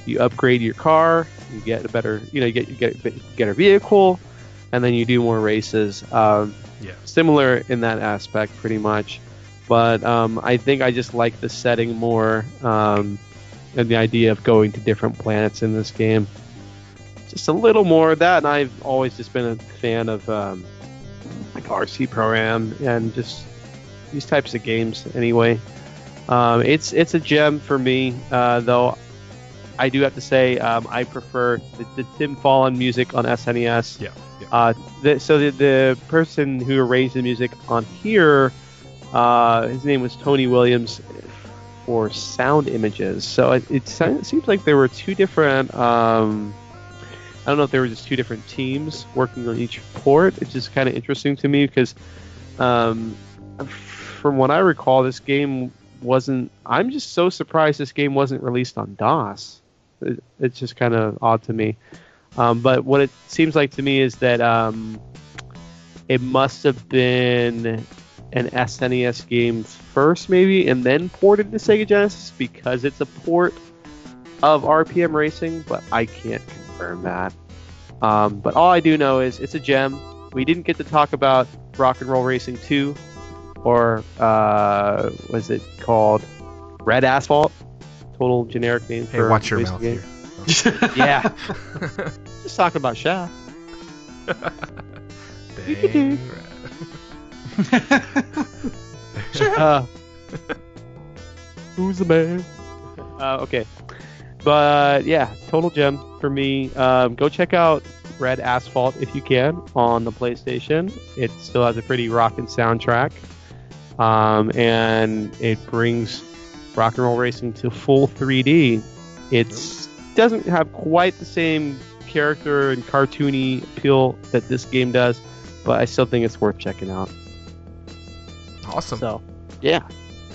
you upgrade your car, you get a better, you know, you get you get get a vehicle, and then you do more races. Um, Yeah. Similar in that aspect, pretty much. But um, I think I just like the setting more, um, and the idea of going to different planets in this game. Just a little more of that, and I've always just been a fan of um, like RC Pro-Am and just these types of games. Anyway, um, it's it's a gem for me, uh, though. I do have to say um, I prefer the, the Tim Follin music on SNES. Yeah. yeah. Uh, the, so the, the person who arranged the music on here, uh, his name was Tony Williams for Sound Images. So it, it, seems like there were two different. Um, I don't know if there were just two different teams working on each port. It's just kind of interesting to me because, um, from what I recall, this game wasn't. I'm just so surprised this game wasn't released on DOS. It, it's just kind of odd to me. Um, but what it seems like to me is that um, it must have been an SNES game first, maybe, and then ported to Sega Genesis because it's a port of RPM Racing, but I can't confirm that. Um, but all I do know is it's a gem. We didn't get to talk about Rock and Roll Racing 2, or uh, was it called Red Asphalt? Total generic name Hey, for watch your mouth game. here. Yeah, just talking about Shaft. Dang. Uh, who's the man? Uh, okay, but yeah, total gem for me. Um, go check out Red Asphalt if you can on the PlayStation. It still has a pretty rockin' soundtrack, um, and it brings rock and roll racing to full 3D. It doesn't have quite the same character and cartoony appeal that this game does, but I still think it's worth checking out. Awesome. So, yeah.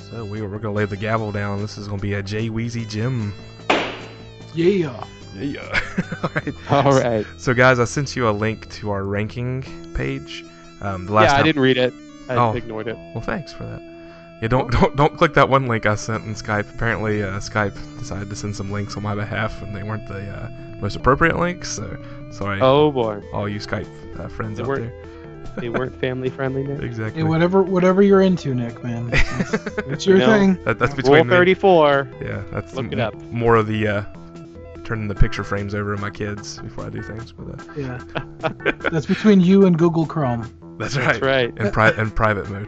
So we, we're gonna lay the gavel down. This is gonna be a Jay Weezy Jim. yeah. Yeah. All right. All right. So guys, I sent you a link to our ranking page. Um, the last yeah, I didn't read it. I Oh. ignored it. Well, thanks for that. Yeah, don't don't don't click that one link I sent in Skype. Apparently, uh, Skype decided to send some links on my behalf, and they weren't the uh, most appropriate links. So sorry, Oh boy, all you Skype uh, friends They out weren't- there. They weren't family friendly. Nick. Exactly. Hey, whatever, whatever you're into, Nick, man. It's your You know, thing. That, that's Rule between me. 34. Yeah, that's Look it up. more of the uh, turning the picture frames over of my kids before I do things. But uh, Yeah. That's between you and Google Chrome. that's right. That's right. In, pri- in private mode.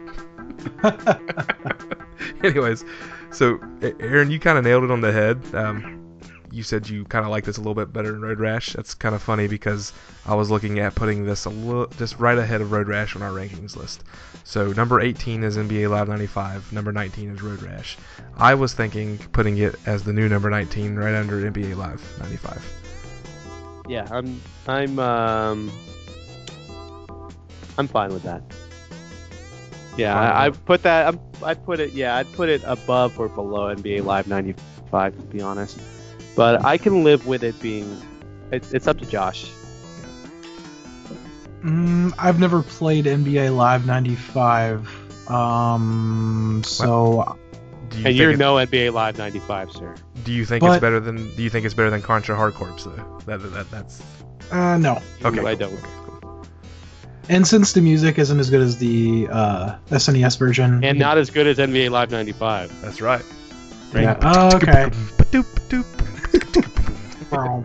Anyways, so Aaron, you kind of nailed it on the head. Um, you said you kind of like this a little bit better than Road Rash. That's kind of funny because I was looking at putting this a little just right ahead of Road Rash on our rankings list. So number 18 is NBA Live 95. Number 19 is Road Rash. I was thinking putting it as the new number 19 right under NBA Live 95. Yeah, I'm. I'm. Um. I'm fine with that. Yeah, I, I put that. I'm, I put it. Yeah, I'd put it above or below NBA Live 95 to be honest. But I can live with it being. It, it's up to Josh. Mm, I've never played NBA Live 95. Um, so Do you And think you're no NBA Live 95, sir. Do you think But- it's better than? Do you think it's better than Contra Hard Corps though? That, that that's uh, no. okay. I don't. okay, cool. And since the music isn't as good as the uh, SNES version, And not as good as NBA Live 95. That's right. yeah. Oh, okay. Ba-doop, ba-doop.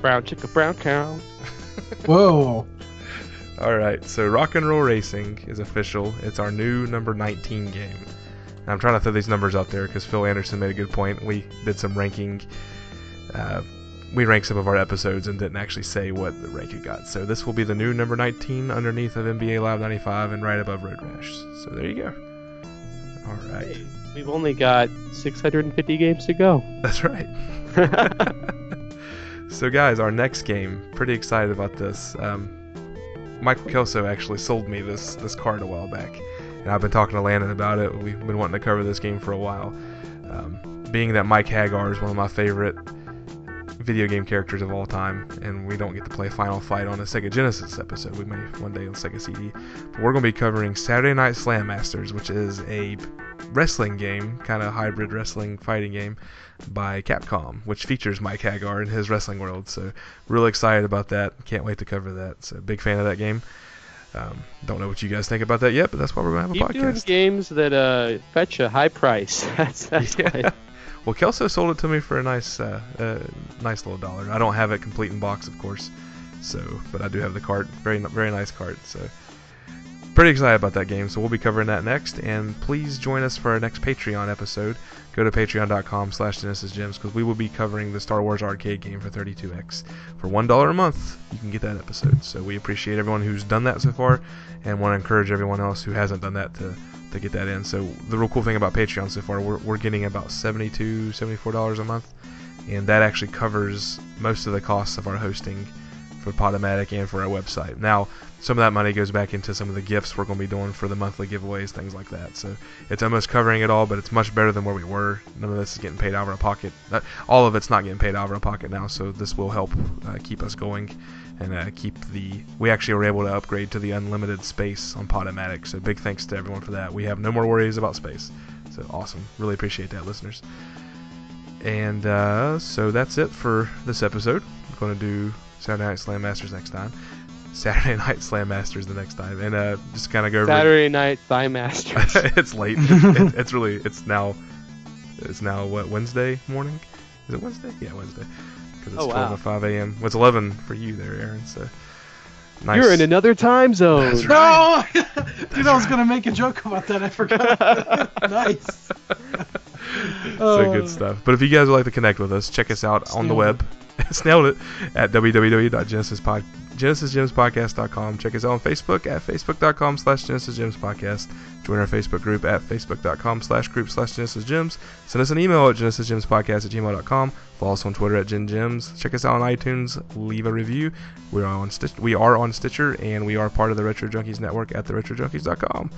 Brown chicka brown cow. Whoa. All right, so Rock and Roll Racing is official. It's our new number 19 game. And I'm trying to throw these numbers out there because Phil Anderson made a good point. We did some ranking. Uh, we ranked some of our episodes and didn't actually say what the rank it got. So this will be the new number 19 underneath of NBA Live 95 and right above Road Rash. So there you go. All right, Hey, we've only got 650 games to go. that's right. so guys, our next game. Pretty excited about this. Um, Michael Kelso actually sold me this this card a while back, and I've been talking to Landon about it. We've been wanting to cover this game for a while. Um, being that Mike Haggar is one of my favorite video game characters of all time, and we don't get to play Final Fight on a Sega Genesis episode. We may one day on Sega CD. But we're going to be covering Saturday Night Slam Masters, which is a wrestling game, kind of hybrid wrestling fighting game by Capcom, which features Mike Haggar in his wrestling world. So, really excited about that. Can't wait to cover that. So, big fan of that game. Um, don't know what you guys think about that yet, but that's why we're going to have a Keep doing podcast. games that uh, fetch a high price. that's that's Yeah. Well, Kelso sold it to me for a nice, uh, uh, nice little dollar. I don't have it complete in box, of course, so but I do have the cart. Very, very nice cart. So pretty excited about that game. So we'll be covering that next. And please join us for our next Patreon episode. Go to patreon.com/slash Genesis Gems because we will be covering the Star Wars arcade game for 32x for one dollar a month. You can get that episode. So we appreciate everyone who's done that so far, and want to encourage everyone else who hasn't done that to to get that in. So the real cool thing about Patreon so far, we're, we're getting about 72 $74 a month, and that actually covers most of the costs of our hosting for Podomatic and for our website. Now, some of that money goes back into some of the gifts we're going to be doing for the monthly giveaways, things like that. So it's almost covering it all, but it's much better than where we were. None of this is getting paid out of our pocket. All of it's not getting paid out of our pocket now, so this will help uh, keep us going and uh, keep the. We actually were able to upgrade to the unlimited space on Podomatic, so big thanks to everyone for that. We have no more worries about space. So awesome. Really appreciate that, listeners. And uh, so that's it for this episode. I'm going to do Saturday Night Slam Masters next time. Saturday Night Slam Masters the next time, and uh, just kind of go. over- Saturday night thigh masters. it's late. It- it's really. It's now. It's now what Wednesday morning? Is it Wednesday? Yeah, Wednesday. Because it's Oh, 12 wow. to 5 a.m. Well, it's 11 for you there, Aaron. So. Nice. You're in another time zone. That's right. No, dude, I was gonna make a joke about that. I forgot. nice. so good um, stuff. But if you guys would like to connect with us, check us out on the web. Snailed it at www.genesispod genesisgemspodcast.com. Check us out on Facebook at facebook.com slash genesisgemspodcast. Join our Facebook group at facebook.com slash group slash genesisgems. Send us an email at genesisgemspodcast at gmail.com. Follow us on Twitter at gengems. Check us out on iTunes. Leave a review. We're on Stitch- we are on Stitcher, and we are part of the Retro Junkies Network at theretrojunkies.com.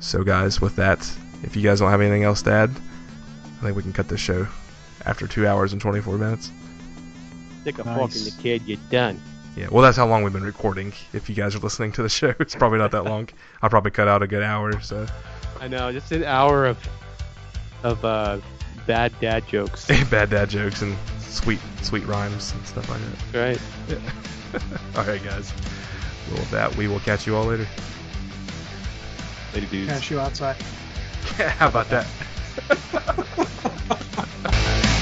So, guys, with that, if you guys don't have anything else to add, I think we can cut this show after two hours and 24 minutes. Stick a Nice. fork in the kid. You're done. Yeah, well, that's how long we've been recording. If you guys are listening to the show, it's probably not that long. I'll probably cut out a good hour. So I know. Just an hour of of uh, bad dad jokes. bad dad jokes and sweet, sweet rhymes and stuff like that. right. all right, guys. Well, with that, we will catch you all later. Lady dudes. Cash you outside. how about that? Ha ha ha!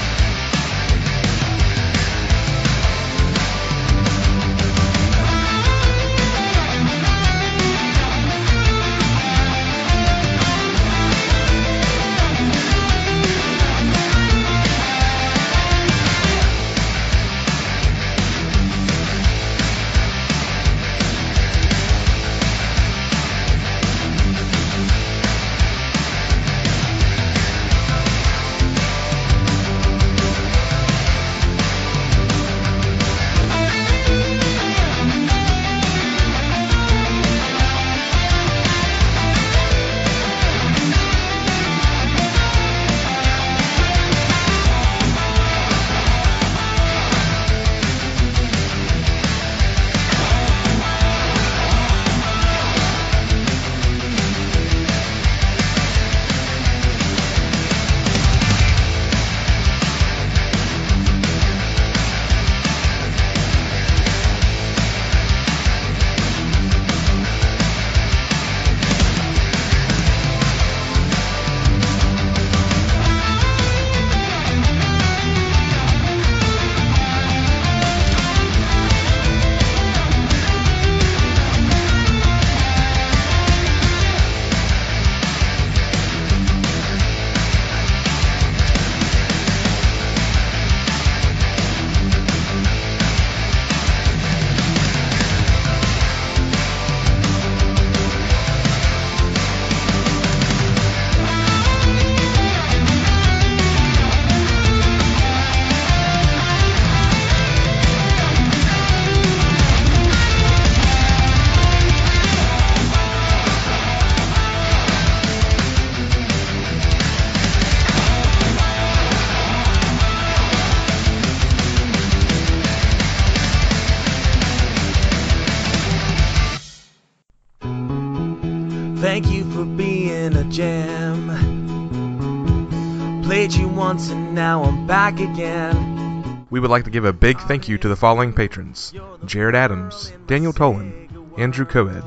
Back again. We would like to give a big thank you to the following patrons Jared Adams, Daniel Tolan, Andrew Coed,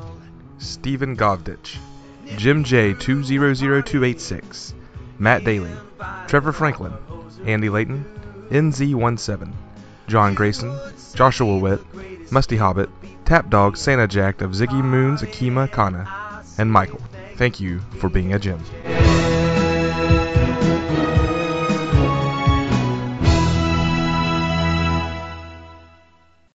Stephen Govditch, Jim J 200286, Matt Daly, Trevor Franklin, Andy Layton, NZ17, John Grayson, Joshua Witt, Musty Hobbit, Tap Dog Santa Jack of Ziggy Moons Akima Kana, and Michael. Thank you for being a gem.